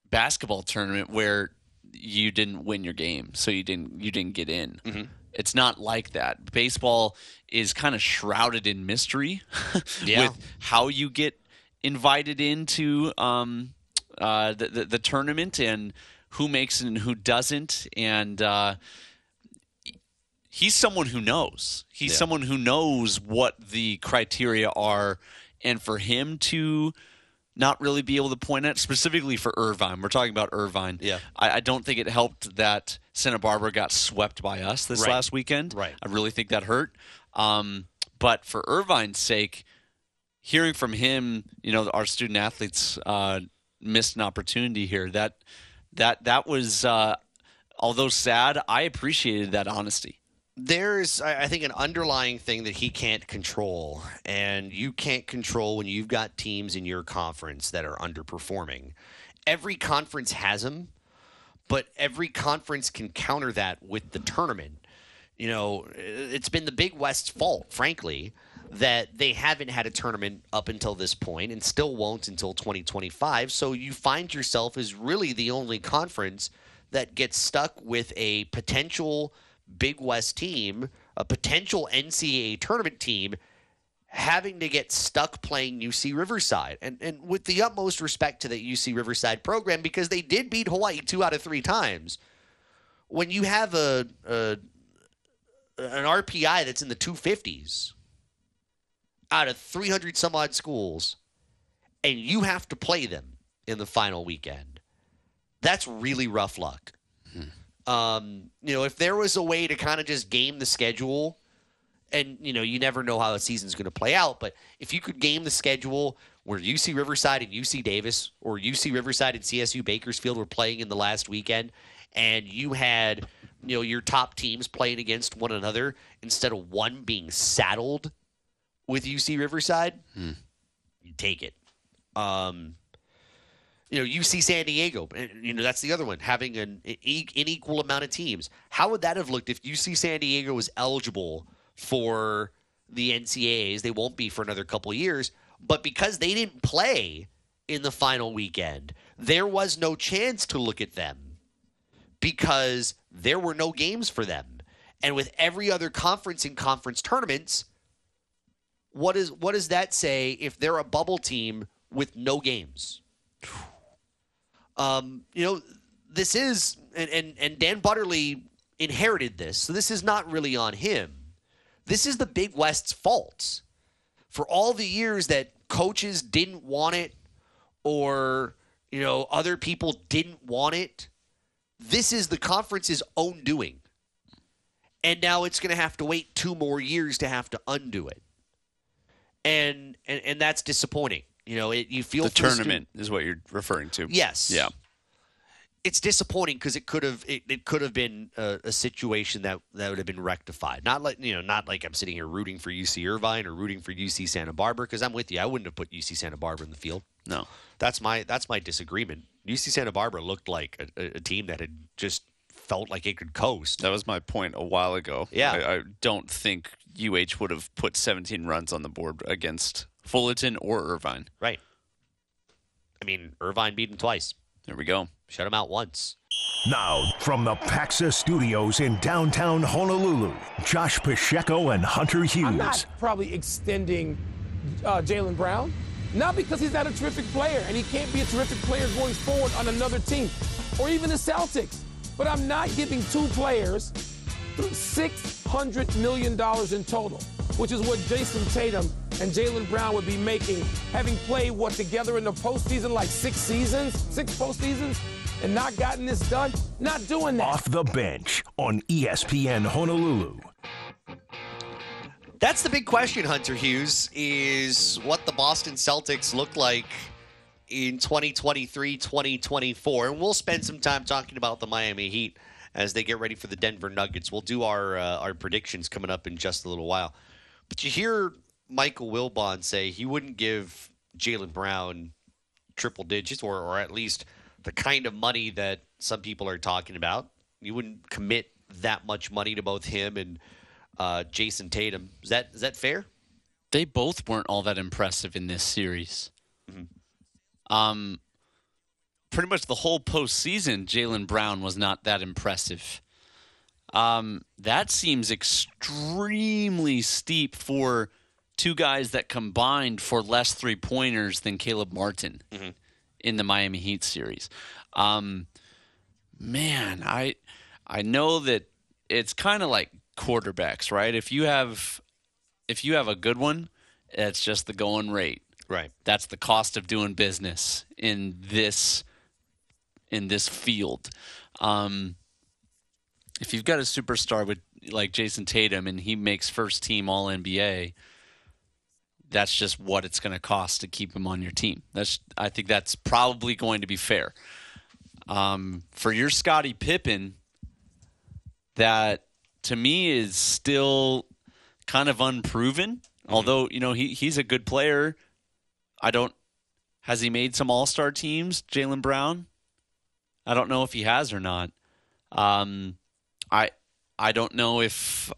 basketball tournament where you didn't win your game, so you didn't you didn't get in. It's not like that. Baseball is kind of shrouded in mystery *laughs* Yeah. with how you get invited into um, uh, the, the the tournament and who makes it and who doesn't, and uh, he's someone who knows. He's Yeah. someone who knows what the criteria are, and for him to not really be able to point at specifically for Irvine. We're talking about Irvine. Yeah. I, I don't think it helped that Santa Barbara got swept by us this Right. last weekend. Right. I really think that hurt. Um, but for Irvine's sake, hearing from him, you know, our student athletes uh, missed an opportunity here. That that that was, uh, although sad, I appreciated that honesty. There's I think an underlying thing that he can't control, and you can't control when you've got teams in your conference that are underperforming. Every conference has them, but every conference can counter that with the tournament. You know, it's been the Big West's fault, frankly, that they haven't had a tournament up until this point and still won't until 2025. So you find yourself as really the only conference that gets stuck with a potential Big West team, a potential NCAA tournament team, having to get stuck playing UC Riverside. And and with the utmost respect to the UC Riverside program, because they did beat Hawaii two out of three times. When you have a, a an RPI that's in the 250s out of 300 some odd schools, and you have to play them in the final weekend, that's really rough luck. Hmm. Um, you know, if there was a way to kind of just game the schedule, and you know, you never know how the season's going to play out, but if you could game the schedule where UC Riverside and UC Davis or UC Riverside and CSU Bakersfield were playing in the last weekend, and you had you know your top teams playing against one another instead of one being saddled with UC Riverside, you take it. Um, you know, UC San Diego, and, you know, that's the other one, having an e- unequal amount of teams. How would that have looked if UC San Diego was eligible for the NCAAs? They won't be for another couple of years, but because they didn't play in the final weekend, there was no chance to look at them because there were no games for them. And with every other conference in conference tournaments, what is what does that say if they're a bubble team with no games? *sighs* *sighs* Um, you know, this is and, and and Dan Butterly inherited this, so this is not really on him. This is the Big West's fault for all the years that coaches didn't want it or you know other people didn't want it. This is the conference's own doing. And now it's going to have to wait two more years to have to undo it. And and, and that's disappointing. You know, it, you feel The tournament is what you're referring to. Yes. Yeah. It's disappointing because it could have it, it could have been a, a situation that that would have been rectified. Not like you know, not like I'm sitting here rooting for UC Irvine or rooting for UC Santa Barbara because I'm with you. I wouldn't have put UC Santa Barbara in the field. No. That's my that's my disagreement. UC Santa Barbara looked like a, a, a team that had just felt like it could coast. That was my point a while ago. Yeah. I, I don't think UH would have put 17 runs on the board against Fullerton or Irvine. Right. I mean, Irvine beat them twice. There we go. Shut them out once. Now, from the Paxa Studios in downtown Honolulu, Josh Pacheco and Hunter Hughes. I'm not probably extending uh, Jaylen Brown, not because he's not a terrific player and he can't be a terrific player going forward on another team or even the Celtics. But I'm not giving two players $600 million in total, which is what Jayson Tatum and Jaylen Brown would be making, having played what together in the postseason, like six seasons, six postseasons, and not gotten this done. Not doing that. Off the bench on ESPN Honolulu. That's the big question, Hunter Hughes, is what the Boston Celtics look like in 2023 2024. And we'll spend some time talking about the Miami Heat as they get ready for the Denver Nuggets. We'll do our, uh, our predictions coming up in just a little while. But you hear Michael Wilbon say he wouldn't give Jaylen Brown triple digits or, or at least the kind of money that some people are talking about. You wouldn't commit that much money to both him and uh, Jayson Tatum. Is that is that fair? They both weren't all that impressive in this series. Um, pretty much the whole postseason, Jaylen Brown was not that impressive. Um, that seems extremely steep for two guys that combined for less three pointers than Caleb Martin in the Miami Heat series. Um, man, I I know that it's kind of like quarterbacks, right? If you have if you have a good one, it's just the going rate. Right. That's the cost of doing business in this in this field. Um, if you've got a superstar with like Jayson Tatum and he makes first team All NBA, that's just what it's going to cost to keep him on your team. That's I think that's probably going to be fair. Um, for your Scottie Pippen, that to me is still kind of unproven. Although you know he he's a good player. I don't. Has he made some All Star teams, Jaylen Brown? I don't know if he has or not. Um, I I don't know if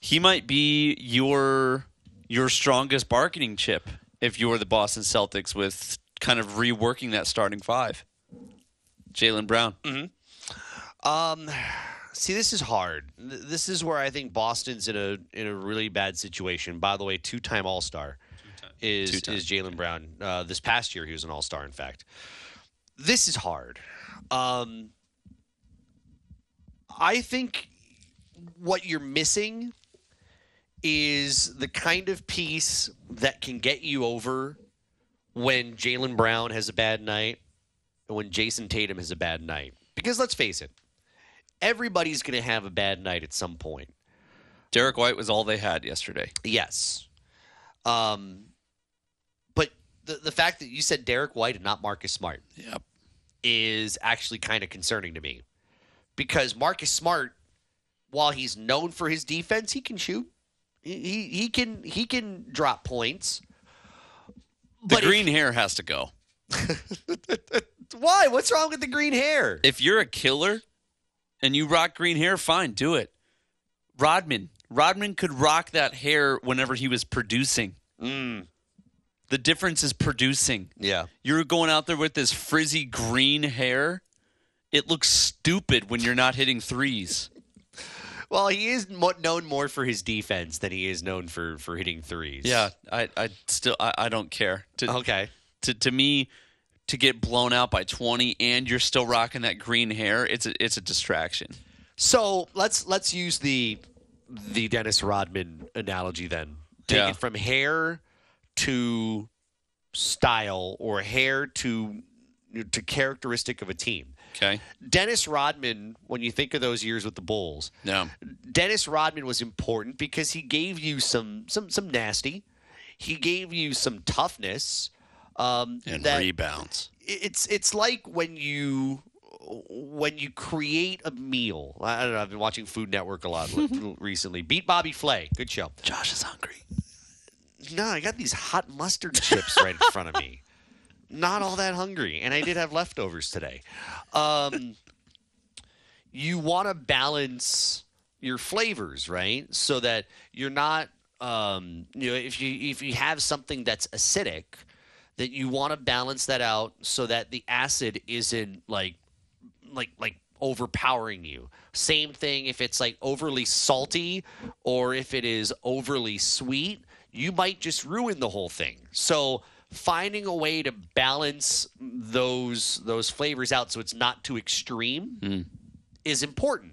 he might be your your strongest bargaining chip if you're the Boston Celtics with kind of reworking that starting five. Jaylen Brown. Um, see, this is hard. This is where I think Boston's in a in a really bad situation. By the way, two time All Star is Two-time. is Jaylen Brown. Uh, this past year, he was an All Star. In fact, this is hard. Um, I think what you're missing is the kind of piece that can get you over when Jaylen Brown has a bad night and when Jayson Tatum has a bad night. Because let's face it, everybody's going to have a bad night at some point. Derrick White was all they had yesterday. Yes. Um, but the the fact that you said Derrick White and not Marcus Smart Yep. is actually kind of concerning to me because Marcus Smart, while he's known for his defense, he can shoot. He he, can he can drop points. The But if- green hair has to go. *laughs* why? What's wrong with the green hair? If you're a killer and you rock green hair, fine, do it. Rodman. Rodman could rock that hair whenever he was producing. Mm, The difference is producing. yeah. You're going out there with this frizzy green hair. It looks stupid when you're not hitting threes. Well, he is mo- known more for his defense than he is known for for hitting threes. Yeah, I, I still I, I don't care. To, Okay. to to me, to get blown out by 20 and you're still rocking that green hair, it's a, it's a distraction. So let's let's use the the Dennis Rodman analogy then. Take Yeah. it from hair to style or hair to to characteristic of a team. Okay. Dennis Rodman, when you think of those years with the Bulls, No. Dennis Rodman was important because he gave you some some some nasty. He gave you some toughness. Um, And that rebounds. it's it's like when you when you create a meal. I don't know. I've been watching Food Network a lot *laughs* recently. Beat Bobby Flay. Good show. Josh is hungry. No, I got these hot mustard chips right in front of me. Not all that hungry, and I did have leftovers today. Um, you want to balance your flavors, right? So that you're not, um, you know, if you if you have something that's acidic, that you want to balance that out so that the acid isn't like like like overpowering you. Same thing if it's like overly salty or if it is overly sweet, you might just ruin the whole thing. So finding a way to balance those those flavors out so it's not too extreme hmm. is important.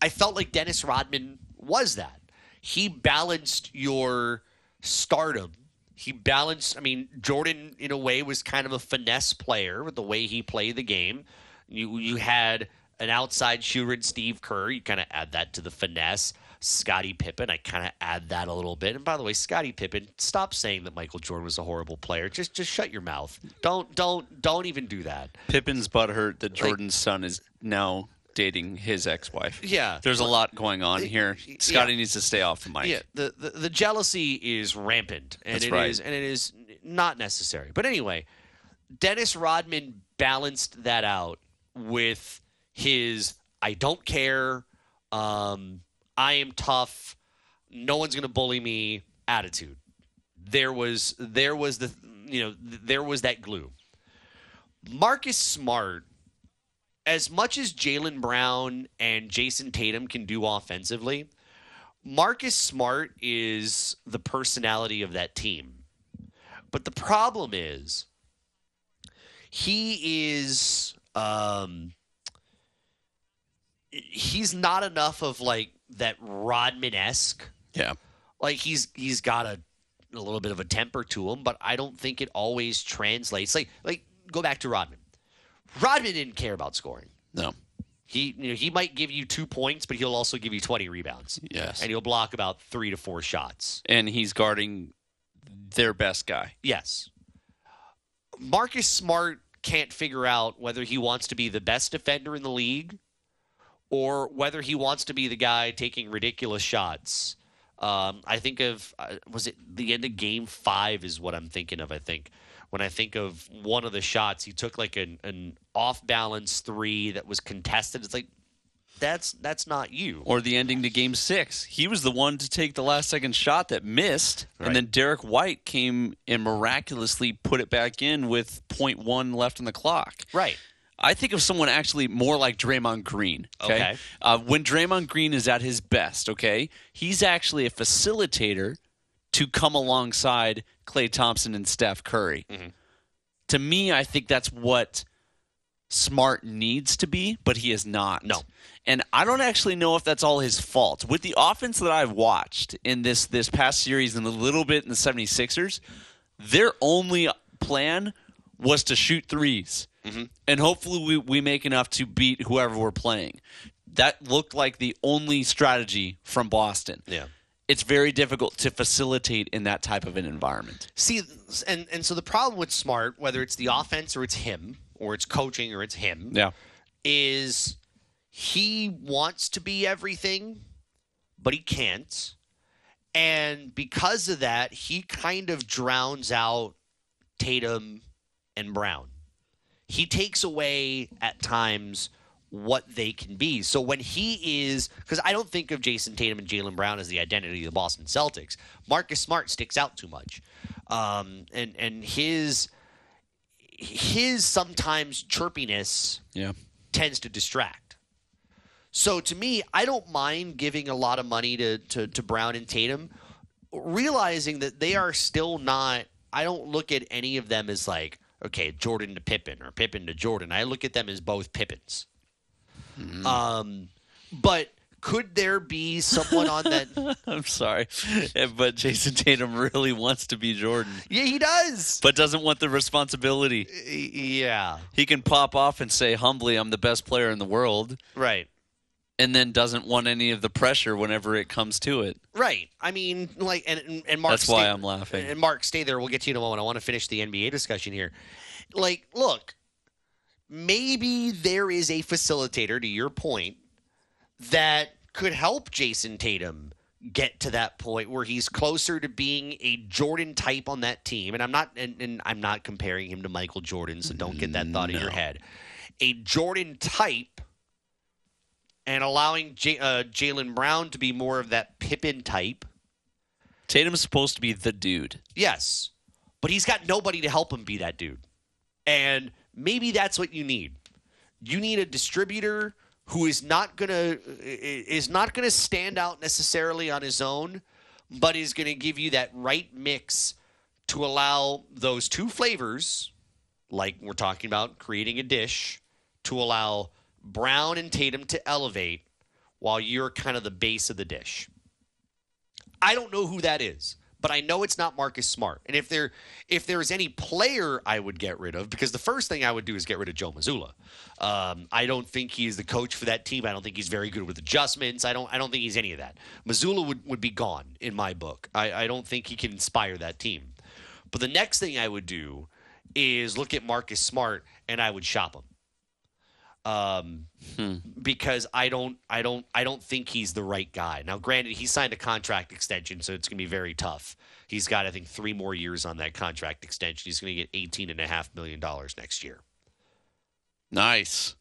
I felt like Dennis Rodman was that. He balanced your stardom. He balanced, I mean, Jordan, in a way, was kind of a finesse player with the way he played the game. You, you had an outside shooter in Steve Kerr. You kind of add that to the finesse. Scottie Pippen, I kind of add that a little bit. And by the way, Scottie Pippen, stop saying that Michael Jordan was a horrible player. Just just shut your mouth. Don't don't don't even do that. Pippen's butthurt that Jordan's son is now dating his ex-wife. Yeah. There's a lot going on here. Scottie yeah. needs to stay off the mic. Yeah, the, the the jealousy is rampant, and That's it right. is- and it is not necessary. But anyway, Dennis Rodman balanced that out with his "I don't care, um, I am tough, no one's going to bully me" attitude. There was there was the you know there was that glue. Marcus Smart, as much as Jaylen Brown and Jayson Tatum can do offensively, Marcus Smart is the personality of that team. But the problem is he is um he's not enough of like that Rodman esque. Yeah. Like he's he's got a a little bit of a temper to him, but I don't think it always translates. Like like go back to Rodman. Rodman didn't care about scoring. No. He you know, he might give you two points, but he'll also give you twenty rebounds. Yes. And he'll block about three to four shots. And he's guarding their best guy. Yes. Marcus Smart can't figure out whether he wants to be the best defender in the league or whether he wants to be the guy taking ridiculous shots. Um, I think of, uh, was it the end of game five, is what I'm thinking of, I think. When I think of one of the shots, he took like an, an off balance three that was contested. It's like, that's that's not you. Or the ending to game six. He was the one to take the last second shot that missed. Right. And then Derrick White came and miraculously put it back in with 0.1 left on the clock. Right. I think of someone actually more like Draymond Green. Okay. Okay. Uh, when Draymond Green is at his best, okay, he's actually a facilitator to come alongside Klay Thompson and Steph Curry. To me, I think that's what Smart needs to be, but he is not. No. And I don't actually know if that's all his fault. With the offense that I've watched in this this past series and a little bit in the 76ers, their only plan was to shoot 3s mm-hmm. And hopefully we, we make enough to beat whoever we're playing. That looked like the only strategy from Boston. Yeah. It's very difficult to facilitate in that type of an environment. See, and and so the problem with Smart, whether it's the offense or it's him, or it's coaching or it's him, Yeah. is he wants to be everything, but he can't. And because of that, he kind of drowns out Tatum and Brown. He takes away at times what they can be. So when he is, because I don't think of Jayson Tatum and Jaylen Brown as the identity of the Boston Celtics. Marcus Smart sticks out too much, um, and and his his sometimes chirpiness Yeah. tends to distract. So to me, I don't mind giving a lot of money to, to, to Brown and Tatum, realizing that they are still not. I don't look at any of them as like, okay, Jordan to Pippen or Pippen to Jordan. I look at them as both Pippens. Mm-hmm. Um, but could there be someone on that? *laughs* I'm sorry. Eh, but Jayson Tatum really wants to be Jordan, yeah, he does. but doesn't want the responsibility. Eh, yeah, He can pop off and say humbly, I'm the best player in the world, right. And then doesn't want any of the pressure whenever it comes to it. Right. I mean, like, and and, Mark. That's why stay- I'm laughing. And Mark, stay there. We'll get to you in a moment. I want to finish the NBA discussion here. Like, look, maybe there is a facilitator, to your point, that could help Jayson Tatum get to that point where he's closer to being a Jordan type on that team. And I'm not, and, and I'm not comparing him to Michael Jordan, so don't get that thought in your head. A Jordan type and allowing J- uh, Jaylen Brown to be more of that Pippen type. Tatum's supposed to be the dude. Yes, but he's got nobody to help him be that dude. And maybe that's what you need. You need a distributor who is not gonna is not gonna stand out necessarily on his own, but is gonna give you that right mix to allow those two flavors, like we're talking about creating a dish, to allow Brown and Tatum to elevate while you're kind of the base of the dish. I don't know who that is, but I know it's not Marcus Smart. And if there if there is any player I would get rid of, because the first thing I would do is get rid of Joe Mazzulla. Um, I don't think he is the coach for that team. I don't think he's very good with adjustments. I don't I don't think he's any of that. Mazzulla would, would be gone in my book. I, I don't think he can inspire that team. But the next thing I would do is look at Marcus Smart and I would shop him. Um, because I don't, I don't, I don't think he's the right guy. Now, granted, he signed a contract extension, so it's going to be very tough. He's got, I think, three more years on that contract extension. He's going to get eighteen and a half million dollars next year. Nice.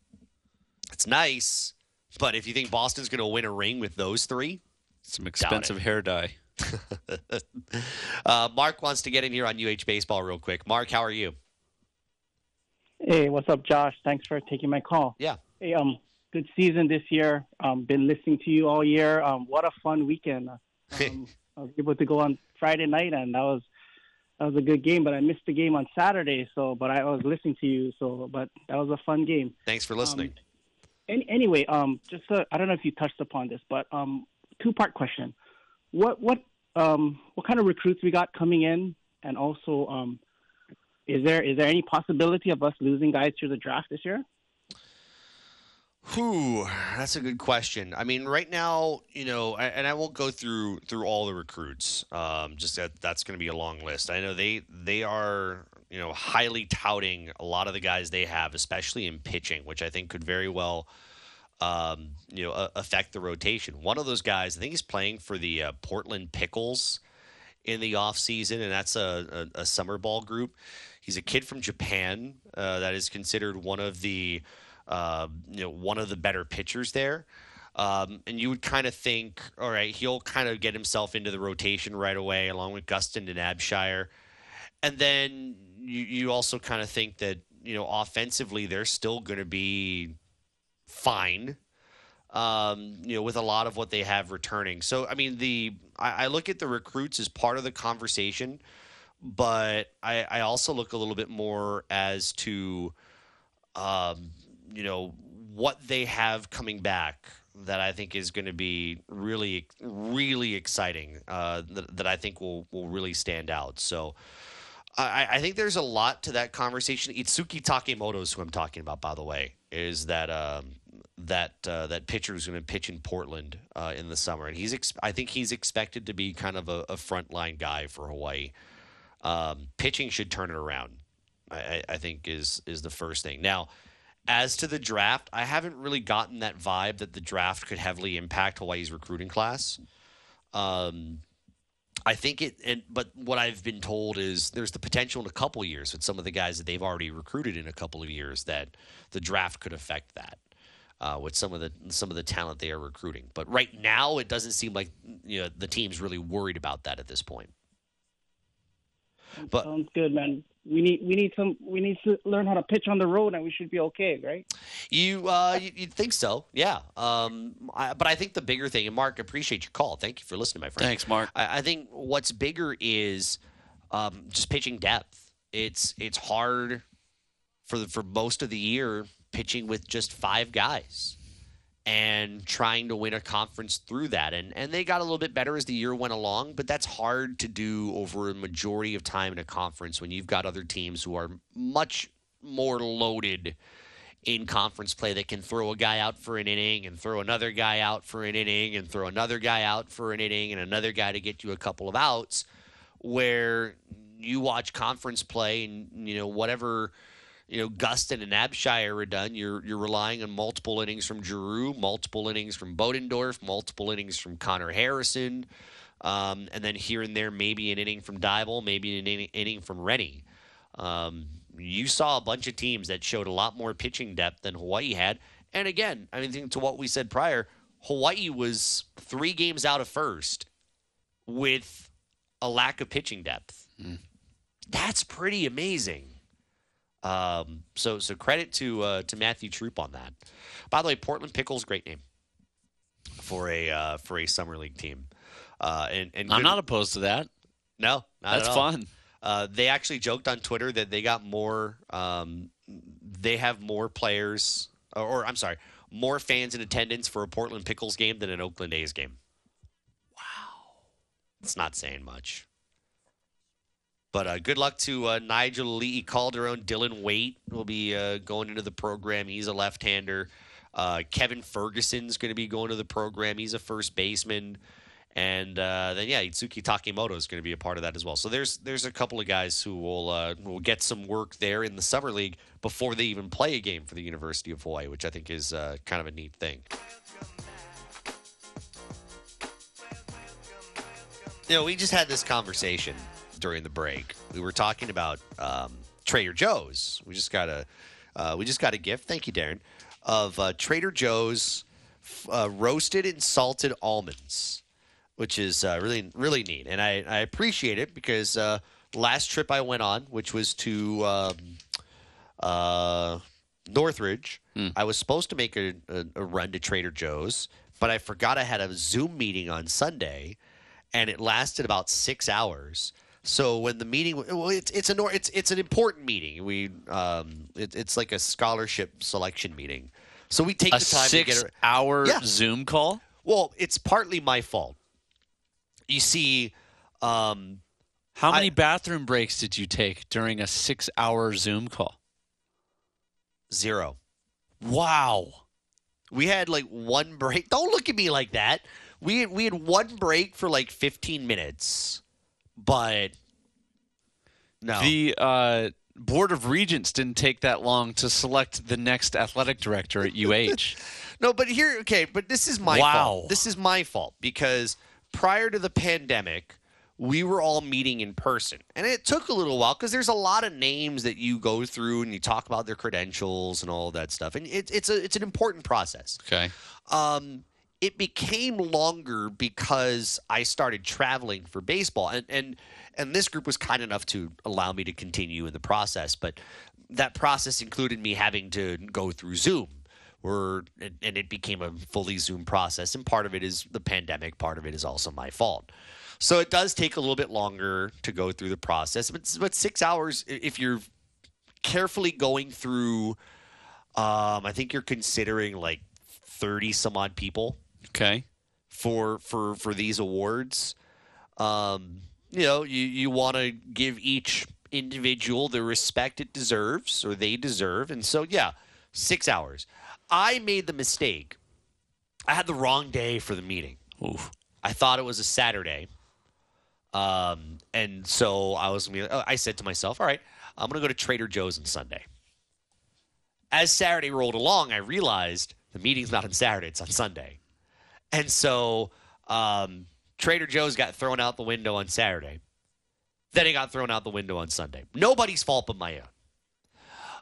It's nice, but if you think Boston's going to win a ring with those three, Some expensive hair dye. *laughs* uh, Mark wants to get in here on UH baseball real quick. Mark, how are you? Hey, what's up, Josh? Thanks for taking my call. Yeah. Hey, um, good season this year. Um, been listening to you all year. Um, what a fun weekend. *laughs* Um, I was able to go on Friday night, and that was that was a good game. But I missed the game on Saturday, so but I was listening to you. So, but that was a fun game. Thanks for listening. Any, anyway, um, just uh, I don't know if you touched upon this, but um, two part question. What what um what kind of recruits we got coming in, and also um, is there is there any possibility of us losing guys through the draft this year? Whew, that's a good question. I mean, right now, you know, and I won't go through through all the recruits. Um, just that that's going to be a long list. I know they they are you know highly touting a lot of the guys they have, especially in pitching, which I think could very well um, you know a- affect the rotation. One of those guys, I think he's playing for the uh, Portland Pickles in the off season, and that's a, a, a summer ball group. He's a kid from Japan uh, that is considered one of the uh, you know one of the better pitchers there. Um, and you would kind of think, all right, he'll kind of get himself into the rotation right away, along with Gustin and Abshire. And then you, you also kind of think that you know offensively they're still going to be fine um, you know, with a lot of what they have returning. So, I mean, the I, I look at the recruits as part of the conversation, but I, I also look a little bit more as to, um, you know, what they have coming back that I think is going to be really, really exciting. Uh, that, that I think will will really stand out. So. I, I think there's a lot to that conversation. Itsuki Takemoto is who I'm talking about, by the way, is that um, that uh, that pitcher who's going to pitch in Portland uh, in the summer, and he's ex- I think he's expected to be kind of a, a frontline guy for Hawaii. Um, pitching should turn it around. I, I- think is is the first thing. Now, as to the draft, I haven't really gotten that vibe that the draft could heavily impact Hawaii's recruiting class. Um, I think it, and but what I've been told is there's the potential in a couple years with some of the guys that they've already recruited in a couple of years that the draft could affect that uh, with some of the some of the talent they are recruiting. But right now, it doesn't seem like you know the team's really worried about that at this point. But Sounds good, man. We need we need some we need to learn how to pitch on the road, and we should be okay, right? You uh, you, you'd think so, yeah. Um, I, but I think the bigger thing, and Mark, appreciate your call. Thank you for listening, my friend. Thanks, Mark. I, I think what's bigger is um, just pitching depth. It's it's hard for the, for most of the year pitching with just five guys and trying to win a conference through that. And and they got a little bit better as the year went along, but that's hard to do over a majority of time in a conference when you've got other teams who are much more loaded in conference play that can throw a guy out for an inning and throw another guy out for an inning and throw another guy out for an inning and another guy to get you a couple of outs where you watch conference play and you know whatever you know Gustin and Abshire are done you're you're relying on multiple innings from Giroux multiple innings from Bodendorf multiple innings from Connor Harrison um, and then here and there maybe an inning from Dybel maybe an inning, inning from Rennie um, you saw a bunch of teams that showed a lot more pitching depth than Hawaii had. And again, I mean, to what we said prior, Hawaii was three games out of first with a lack of pitching depth. That's pretty amazing. Um, so, so credit to uh, to Matthew Troop on that. By the way, Portland Pickles, great name for a uh, for a summer league team. Uh, and, and I'm good- not opposed to that. no, not That's at all. fun. Uh, they actually joked on Twitter that they got more. Um, they have more players, or, or I'm sorry, more fans in attendance for a Portland Pickles game than an Oakland A's game. Wow, it's not saying much. But uh, good luck to uh, Nigel Lee Calderon. Dylan Waite will be uh, going into the program. He's a left-hander. Uh, Kevin Ferguson's going to be going to the program. He's a first baseman. And uh, then yeah, Itsuki Takemoto is going to be a part of that as well. So there's there's a couple of guys who will uh, will get some work there in the summer league before they even play a game for the University of Hawaii, which I think is kind of a neat thing. You know, we just had this conversation during the break. We were talking about um, Trader Joe's. We just got a uh, we just got a gift. Thank you, Darren, of uh, Trader Joe's uh, roasted and salted almonds which is uh, really really neat, and I, I appreciate it because uh, last trip I went on, which was to um, uh, North Northridge. I was supposed to make a, a, a run to Trader Joe's, but I forgot I had a Zoom meeting on Sunday, and it lasted about six hours. So when the meeting, well, it's it's a nor- it's it's an important meeting. We um, it, it's like a scholarship selection meeting. So we take A the time to get. it- six-hour Yeah. Zoom call. Well, it's partly my fault. You see, um, How I- many bathroom breaks did you take during a six-hour Zoom call? zero. Wow. We had like one break. Don't look at me like that. We we had one break for like 15 minutes, but no. The uh, board of regents didn't take that long to select the next athletic director at UH. *laughs* no, but here, okay, but this is my Wow. fault. This is my fault because prior to the pandemic, we were all meeting in person, and it took a little while because there's a lot of names that you go through and you talk about their credentials and all that stuff, and it, it's a it's an important process. okay. um, it became longer because I started traveling for baseball, and and and this group was kind enough to allow me to continue in the process. But that process included me having to go through Zoom, where and, it became a fully Zoom process. And part of it is the pandemic, part of it is also my fault. So it does take a little bit longer to go through the process, but but six hours if you're carefully going through. Um, I think you're considering like thirty some odd people Okay. for for for these awards. Um, you know, you you want to give each individual the respect it deserves or they deserve, and so yeah, six hours. I made the mistake. I had the wrong day for the meeting. Oof. I thought it was a Saturday. Um, and so I was gonna be, oh, I said to myself, all right, I'm going to go to Trader Joe's on Sunday. As Saturday rolled along, I realized the meeting's not on Saturday, it's on Sunday. And so um, Trader Joe's got thrown out the window on Saturday. Then it got thrown out the window on Sunday. Nobody's fault but my own.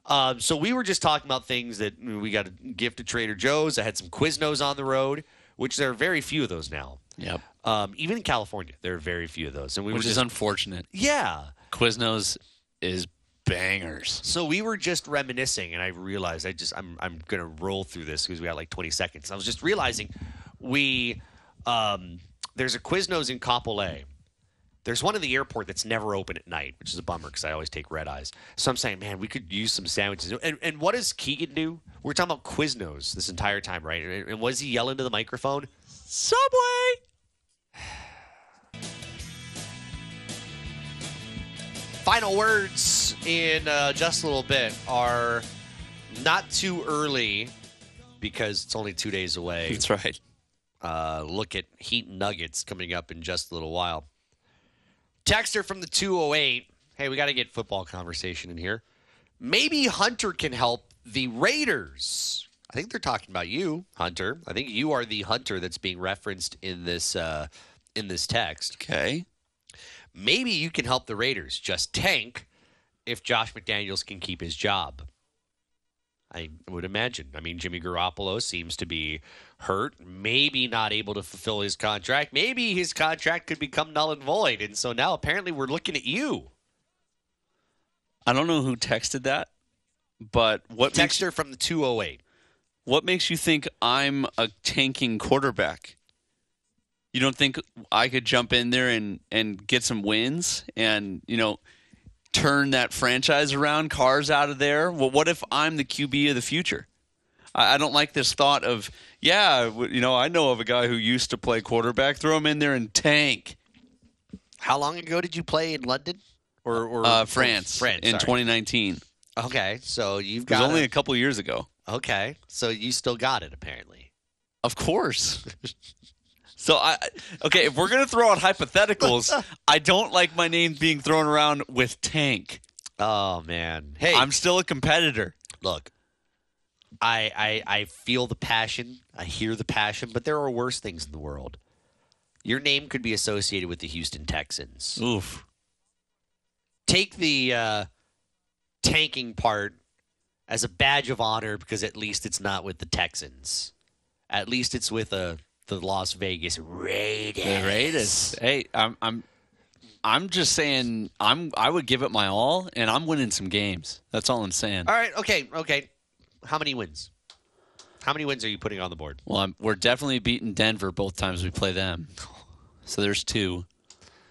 Um, so we were just talking about things that we got a gift to Trader Joe's. I had some Quiznos on the road, which there are very few of those now. Yep. Um, even in California, there are very few of those. And we Which were is unfortunate. yeah. Quiznos is bangers. So we were just reminiscing, and I realized I just I'm I'm gonna roll through this because we got like 20 seconds. I was just realizing we um, there's a Quiznos in Kapolei. There's one in the airport that's never open at night, which is a bummer because I always take red eyes. So I'm saying, man, we could use some sandwiches. And, and what does Keegan do? We're talking about Quiznos this entire time, right? And, and what does he yell into the microphone? Subway. *sighs* final words in uh, just a little bit are not too early because it's only two days away. That's right. Uh, look at Heat Nuggets coming up in just a little while. Texter from the 208. Hey, we got to get football conversation in here. Maybe Hunter can help the Raiders. I think they're talking about you, Hunter. I think you are the Hunter that's being referenced in this uh, in this text Okay. maybe you can help the Raiders just tank if Josh McDaniels can keep his job. I would imagine. I mean, Jimmy Garoppolo seems to be hurt, maybe not able to fulfill his contract. Maybe his contract could become null and void. And so now apparently we're looking at you. I don't know who texted that, but what Texter from the 208. what makes you think I'm a tanking quarterback? You don't think I could jump in there and and get some wins and you know turn that franchise around, cars out of there? Well, what if I'm the QB of the future? I, I don't like this thought of yeah, you know, I know of a guy who used to play quarterback. Throw him in there and tank. How long ago did you play in London? Or, or Uh, or France, France in sorry. 2019. Okay, so you've It was got only a- a couple years ago. okay, so you still got it apparently. Of course. *laughs* so I okay, if we're gonna throw out hypotheticals, *laughs* I don't like my name being thrown around with tank. Oh man, hey, I'm still a competitor. look I, I i feel the passion i hear the passion but there are worse things in the world your name could be associated with the houston texans Oof. take the uh, tanking part as a badge of honor because at least it's not with the texans at least it's with uh, the las vegas raiders The Raiders. Hey, I'm I'm I'm just saying I'm I would give it my all and I'm winning some games. That's all I'm saying. all right okay okay how many wins? How many wins are you putting on the board? Well, I'm, we're definitely beating Denver both times we play them. *laughs* So there's two.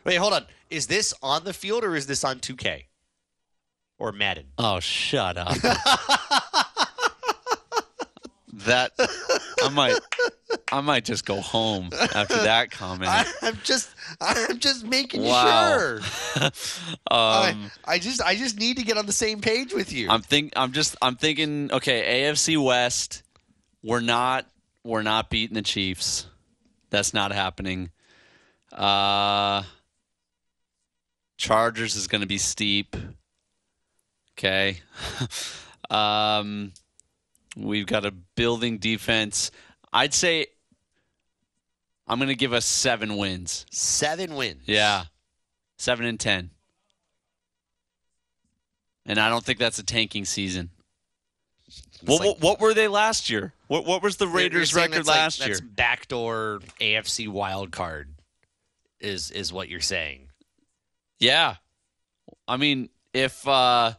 Wait, hold on. Is this on the field or is this on 2K or Madden? Oh, shut up. *laughs* that I might I might just go home after *laughs* that comment. I, I'm just I'm just making Wow. sure. *laughs* Um, I, I just I just need to get on the same page with you. I'm think I'm just I'm thinking okay, AFC West, we're not we're not beating the Chiefs. That's not happening. Uh Chargers is going to be steep. Okay. *laughs* um we've got a building defense. I'd say I'm going to give us 7 wins. Seven wins. Yeah. 7 and 10. And I don't think that's a tanking season. What, like- what, what were they last year? What what was the Raiders record that's like- last year? That's backdoor AFC wild card. Is is what you're saying? Yeah. I mean, if uh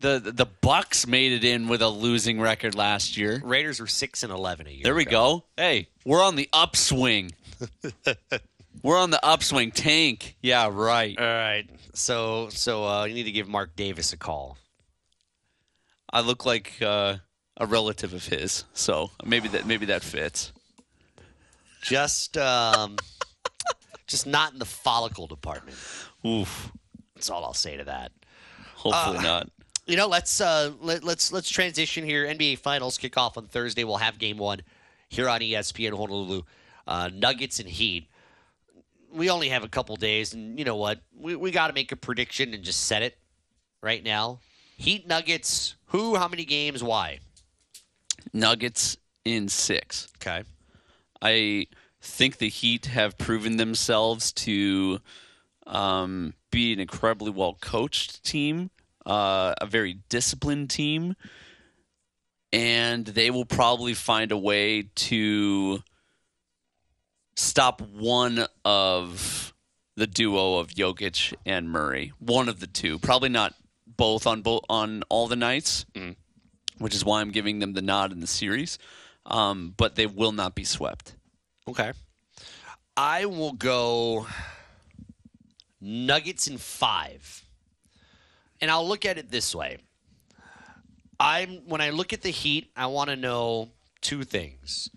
the the Bucks made it in with a losing record last year. Raiders were six and eleven a year. There we ago. go. Hey, we're on the upswing. *laughs* we're on the upswing. Tank. Yeah, right. All right. So so uh, you need to give Mark Davis a call. I look like uh, a relative of his, so maybe that maybe that fits. Just um, *laughs* just not in the follicle department. Oof. That's all I'll say to that. Hopefully Uh, not. You know, let's uh, let, let's let's transition here. NBA Finals kick off on Thursday. We'll have Game One here on ESPN Honolulu. Uh, Nuggets and Heat. We only have a couple days, and you know what? We we got to make a prediction and just set it right now. Heat Nuggets. Who? How many games? Why? Nuggets in six. Okay. I think the Heat have proven themselves to um, be an incredibly well coached team, uh, a very disciplined team, and they will probably find a way to stop one of the duo of Jokic and Murray. One of the two, probably not both on both on all the nights, which is why I'm giving them the nod in the series. Um, but they will not be swept. Okay. I will go Nuggets in five. And I'll look at it this way. I'm when I look at the Heat, I want to know two things.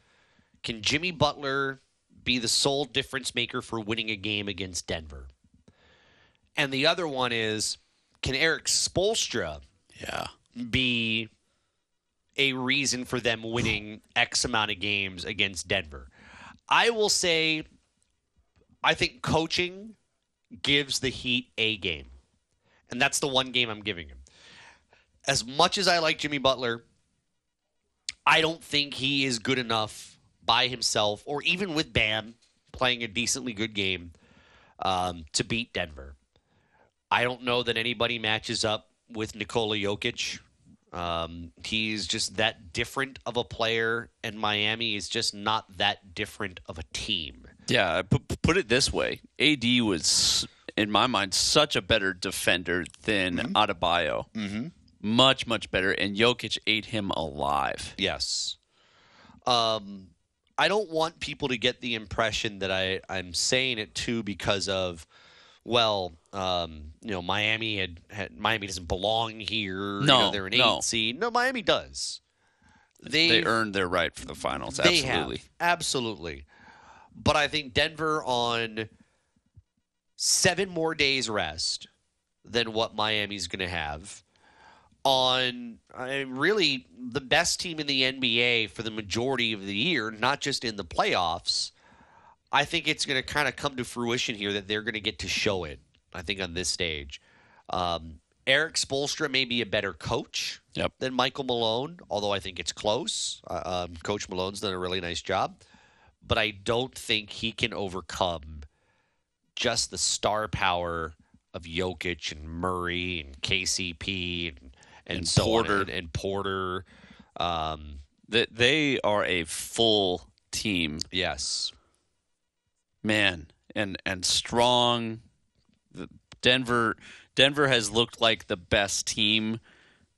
Can Jimmy Butler be the sole difference maker for winning a game against Denver? And the other one is can Erik Spoelstra Yeah. be a reason for them winning X amount of games against Denver. I will say, I think coaching gives the Heat a game. And that's the one game I'm giving him. As much as I like Jimmy Butler, I don't think he is good enough by himself or even with Bam playing a decently good game um, to beat Denver. I don't know that anybody matches up with Nikola Jokic. Um, he's just that different of a player, and Miami is just not that different of a team. Yeah. Put, put it this way AD was, in my mind, such a better defender than Adebayo. Mm-hmm. Much, much better. And Jokic ate him alive. Yes. Um, I don't want people to get the impression that I, I'm saying it too because of, well, um, you know, Miami had, had Miami doesn't belong here. you No, know, they're an eight no. seed. No, Miami does. They They've- earned their right for the finals. They Absolutely. have. Absolutely. But I think Denver on seven more days rest than what Miami's going to have. On I mean, really the best team in the NBA for the majority of the year, not just in the playoffs. I think it's going to kind of come to fruition here that they're going to get to show it. I think on this stage, um, Erik Spoelstra may be a better coach Yep. than Michael Malone, although I think it's close. Uh, um, coach Malone's done a really nice job, but I don't think he can overcome just the star power of Jokic and Murray and KCP and and, And so on, Porter. and, and Porter. Um, That they are a full team. yes, man and and strong The- denver denver has looked like the best team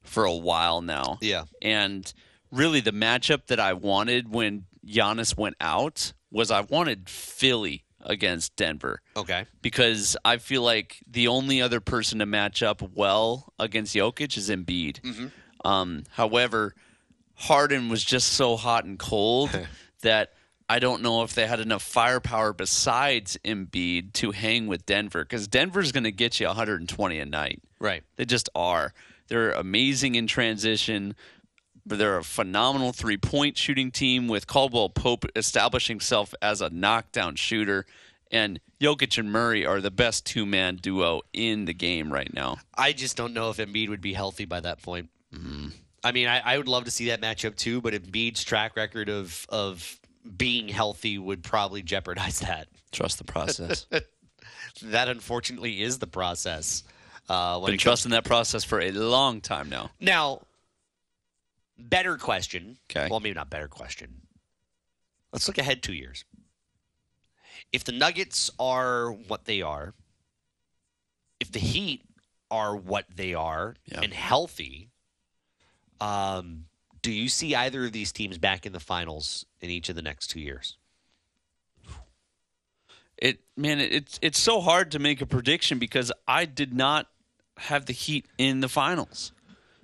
for a while now. Yeah. And really, the matchup that I wanted when Giannis went out was I wanted Philly against Denver Okay. because I feel like the only other person to match up well against Jokic is Embiid. Um, however, Harden was just so hot and cold *laughs* that I don't know if they had enough firepower besides Embiid to hang with Denver because Denver's going to get you 120 a night. Right. They just are. They're amazing in transition. But they're a phenomenal three point shooting team with Caldwell Pope establishing himself as a knockdown shooter. And Jokic and Murray are the best two man duo in the game right now. I just don't know if Embiid would be healthy by that point. I mean, I, I would love to see that matchup too, but Embiid's track record of of being healthy would probably jeopardize that. Trust the process. *laughs* That unfortunately is the process. Uh, Been trusting that process for a long time now. Now, better question. 'Kay. Well, maybe not better question. Let's look ahead two years. If the Nuggets are what they are, if the Heat are what they are Yeah. and healthy, um, do you see either of these teams back in the finals in each of the next two years? It man, it, it's it's so hard to make a prediction because I did not have the Heat in the finals,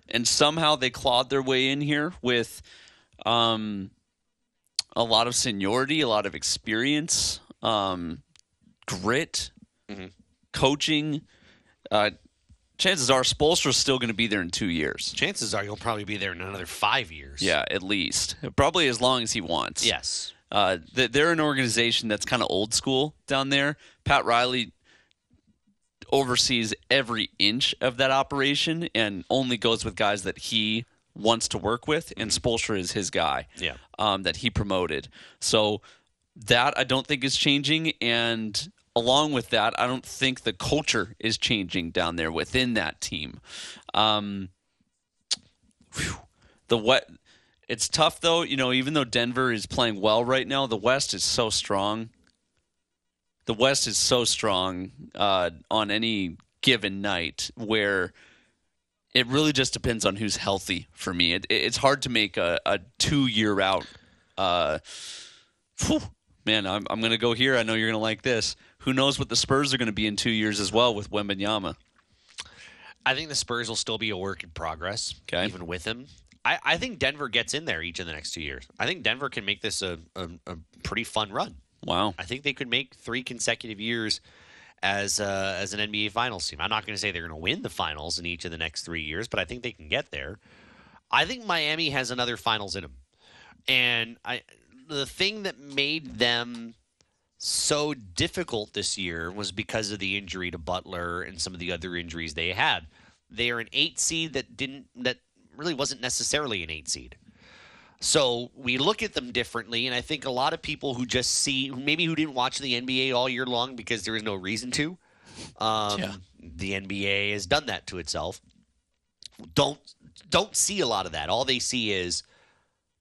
and somehow they clawed their way in here with um, a lot of seniority, a lot of experience, um, grit, coaching. Uh, chances are Spoelstra's still going to be there in two years. Chances are you'll probably be there in another five years. Yeah, at least probably as long as he wants. Yes. Uh, they're an organization that's kind of old school down there. Pat Riley oversees every inch of that operation and only goes with guys that he wants to work with, and Spoelstra is his guy. Yeah. um, that he promoted. So that I don't think is changing, and along with that, I don't think the culture is changing down there within that team. Um, whew. the what? It's tough though, you know. Even though Denver is playing well right now, the West is so strong. The West is so strong uh, on any given night where it really just depends on who's healthy for me. It, it's hard to make a, a two year out. Uh, man, I'm, I'm going to go here. I know you're going to like this. Who knows what the Spurs are going to be in two years as well with Wembanyama? I think the Spurs will still be a work in progress, Okay. even with him. I, I think Denver gets in there each of the next two years. I think Denver can make this a, a, a pretty fun run. Wow. I think they could make three consecutive years as uh, as an NBA Finals team. I'm not going to say they're going to win the finals in each of the next three years, but I think they can get there. I think Miami has another finals in them, and I the thing that made them so difficult this year was because of the injury to Butler and some of the other injuries they had. They are an eight seed that didn't that really wasn't necessarily an eight seed. So we look at them differently, and I think a lot of people who just see maybe who didn't watch the NBA all year long because there was no reason to. Um, Yeah. The NBA has done that to itself. Don't don't see a lot of that. All they see is,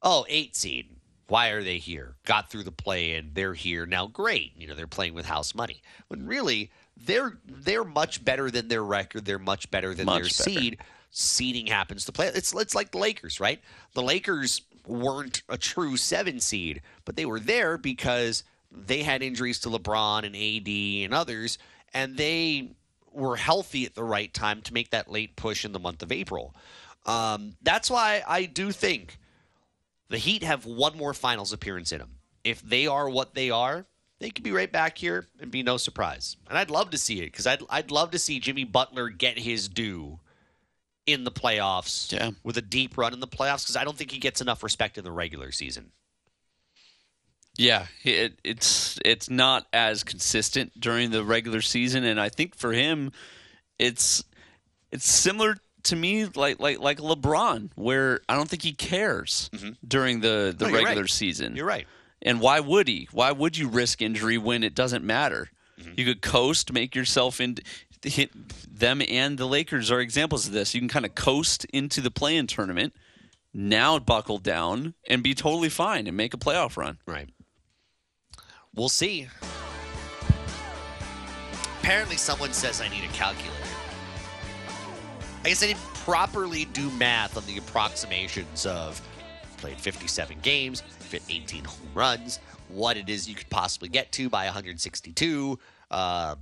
oh, eight seed. Why are they here? Got through the play and they're here now. Great, you know they're playing with house money. When really they're they're much better than their record. They're much better than their better. seed. Seeding happens to play. It's it's like the Lakers, right? The Lakers weren't a true seven seed, but they were there because they had injuries to LeBron and AD and others, and they were healthy at the right time to make that late push in the month of April. Um, that's why I do think the Heat have one more finals appearance in them. If they are what they are, they could be right back here and be no surprise. And I'd love to see it because I'd, I'd love to see Jimmy Butler get his due in the playoffs Yeah. with a deep run in the playoffs because I don't think he gets enough respect in the regular season. Yeah, it, it's it's not as consistent during the regular season, and I think for him, it's it's similar to me like like like LeBron, where I don't think he cares during the the No, regular right. season. You're right. And why would he? Why would you risk injury when it doesn't matter? Mm-hmm. You could coast, make yourself in. Hit them and the Lakers are examples of this. You can kind of coast into the play-in tournament, now buckle down and be totally fine and make a playoff run. Right. We'll see. Apparently, someone says I need a calculator. I guess I didn't properly do math on the approximations of played 57 games, fit 18 home runs, what it is you could possibly get to by 162. Uh,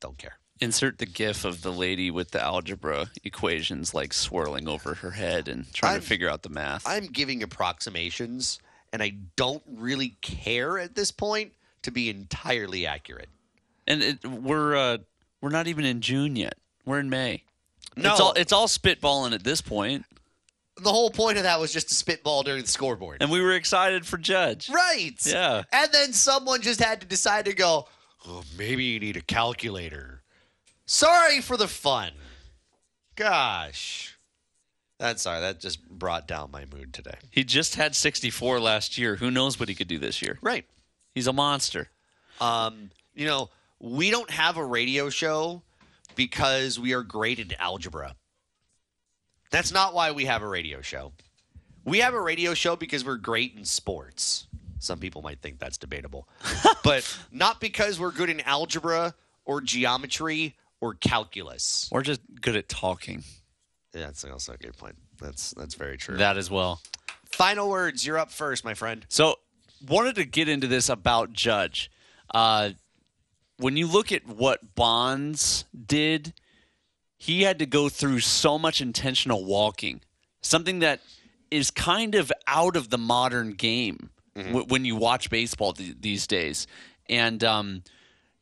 don't care. Insert the gif of the lady with the algebra equations like swirling over her head and trying I'm- to figure out the math. I'm giving approximations, and I don't really care at this point to be entirely accurate. and it, we're uh, we're not even in June yet. We're in May. No. It's all it's all spitballing at this point, The whole point of that was just to spitball during the scoreboard. and we were excited for Judge. Right. Yeah. And then someone just had to decide to go, oh, maybe you need a calculator. Sorry for the fun. Gosh. That's sorry. That just brought down my mood today. He just had 64 last year. Who knows what he could do this year? Right. He's a monster. Um, you know, we don't have a radio show because we are great at algebra. That's not why we have a radio show. We have a radio show because we're great in sports. Some people might think that's debatable, *laughs* but not because we're good in algebra or geometry or calculus. Or just good at talking. Yeah, that's also a good point. That's that's very true. That as well. Final words. You're up first, my friend. So, wanted to get into this about Judge. Uh, when you look at what Bonds did, he had to go through so much intentional walking, something that is kind of out of the modern game w- when you watch baseball th- these days. And um,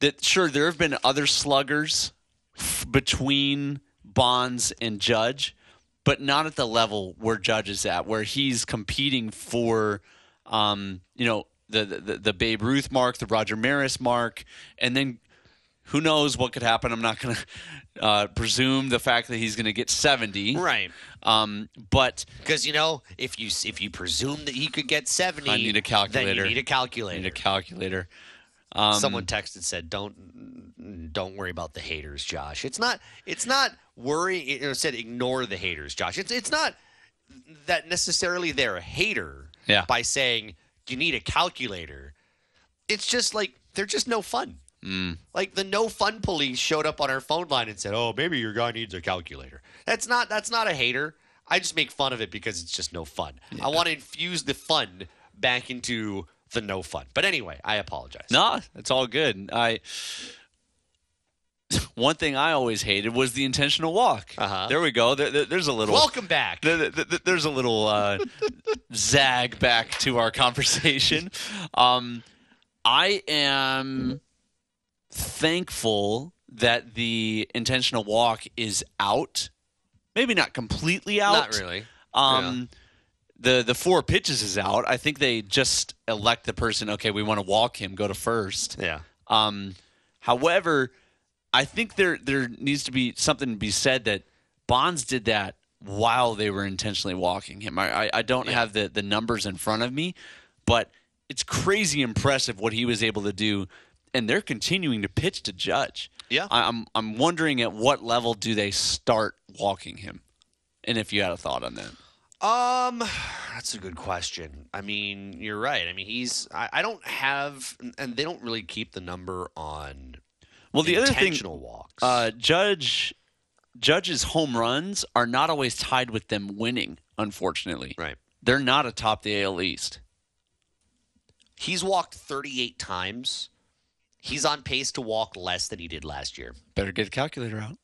that sure there have been other sluggers f- between Bonds and Judge, but not at the level where Judge is at, where he's competing for, um, you know, the, the the Babe Ruth mark, the Roger Maris mark, and then who knows what could happen. I'm not going to uh, presume the fact that he's going to get 70. Right. Um, but Because you know, if you if you presume that he could get seventy, I need a Then calculator. you need a I calculator. need a calculator. Um, Someone texted said, "Don't don't worry about the haters, Josh. It's not it's not worry. It said ignore the haters, Josh. It's it's not that necessarily they're a hater. Yeah. By saying you need a calculator, it's just like they're just no fun. Mm. Like the no fun police showed up on our phone line and said, "Oh, maybe your guy needs a calculator." That's not that's not a hater. I just make fun of it because it's just no fun. I want to infuse the fun back into the no fun. But anyway, I apologize. No, it's all good. I *laughs* one thing I always hated was the intentional walk. Uh-huh. There we go. There, there- there's a little Welcome back. there- there's a little uh, *laughs* zag back to our conversation. *laughs* Um, I am thankful that the intentional walk is out. Maybe not completely out. Not really. Um, the the four pitches is out. I think they just elect the person. Okay, we want to walk him. Go to first. Yeah. Um, however, I think there there needs to be something to be said that Bonds did that while they were intentionally walking him. I I, I don't have the the numbers in front of me, but it's crazy impressive what he was able to do, and they're continuing to pitch to Judge. Yeah. I, I'm I'm wondering at what level do they start walking him, and if you had a thought on that. Um, that's a good question. I mean, you're right. I mean, he's. I, I don't have, and they don't really keep the number on. Well, the other thing, intentional walks. uh, Judge Judge's home runs are not always tied with them winning. Unfortunately, right. they're not atop the AL East. He's walked 38 times. He's on pace to walk less than he did last year. Better get a calculator out.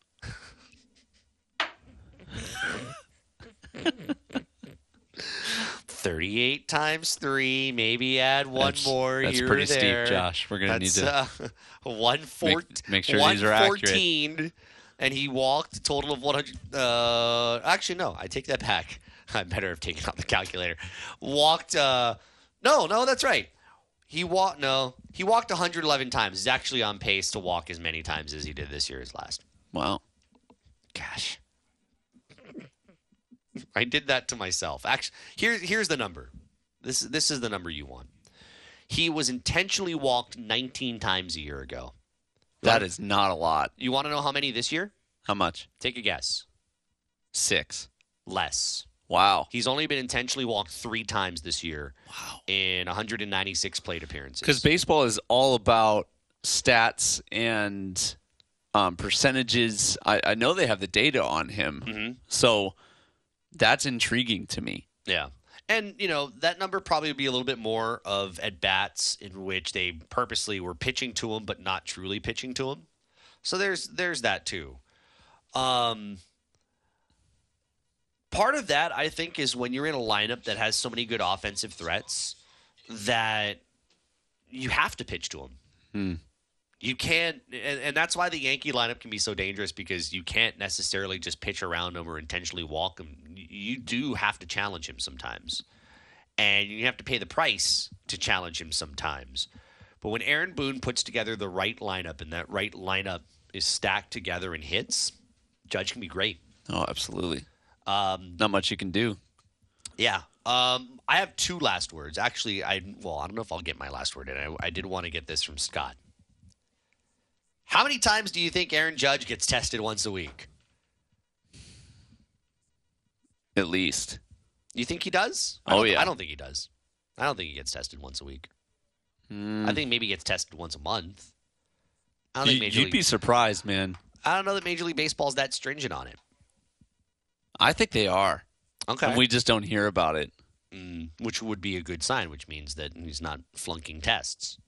38 times three, maybe add one That's- more that's pretty steep. Josh. We're gonna need to uh, *laughs* one four, make- make sure these are accurate. and he walked a total of 100. Uh, actually, no, I take that back. *laughs* I better have taken out the calculator. Walked. Uh, no, no, that's right. He walked. No, he walked 111 times. He's actually on pace to walk as many times as he did this year as last. Wow. Gosh. *laughs* I did that to myself. Actually, here, here's the number. This, this is the number you want. He was intentionally walked 19 times a year ago. That is not a lot. You want to know how many this year? How much? Take a guess. Six. Less. Wow. He's only been intentionally walked three times this year. Wow. In 196 plate appearances. Because baseball is all about stats and um, percentages. I, I know they have the data on him, Mm-hmm. so that's intriguing to me. Yeah. And, you know, that number probably would be a little bit more of at bats in which they purposely were pitching to him, but not truly pitching to him. So there's there's that too. Um, part of that, I think, is when you're in a lineup that has so many good offensive threats that you have to pitch to them. Hmm. You can't, and, and that's why the Yankee lineup can be so dangerous because you can't necessarily just pitch around him or intentionally walk him. You do have to challenge him sometimes, and you have to pay the price to challenge him sometimes. But when Aaron Boone puts together the right lineup and that right lineup is stacked together and hits, Judge can be great. Oh, absolutely. Um, Not much you can do. yeah. Um, I have two last words. Actually, I well, I don't know if I'll get my last word in. I, I did want to get this from Scott. How many times do you think Aaron Judge gets tested once a week? At least. You think he does? Oh, yeah. I don't think he does. I don't think he gets tested once a week. I think maybe he gets tested once a month. I don't think Major you'd League, be surprised, man. I don't know that Major League Baseball's that stringent on it. I think they are. Okay. And we just don't hear about it. Mm, which would be a good sign, which means that he's not flunking tests.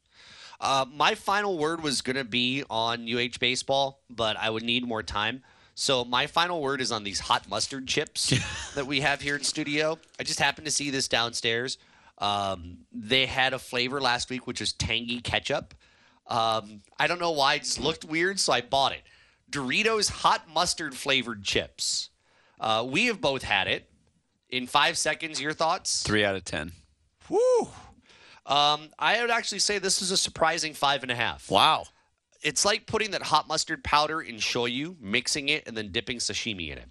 Uh, my final word was going to be on UH baseball, but I would need more time. So my final word is on these hot mustard chips *laughs* that we have here in studio. I just happened to see this downstairs. Um, they had a flavor last week, which was tangy ketchup. Um, I don't know why; it just looked weird, so I bought it. Doritos hot mustard flavored chips. Uh, we have both had it. In five seconds, your thoughts? Three out of ten. Woo. Um, I would actually say this is a surprising five and a half. Wow. It's like putting that hot mustard powder in shoyu, mixing it, and then dipping sashimi in it.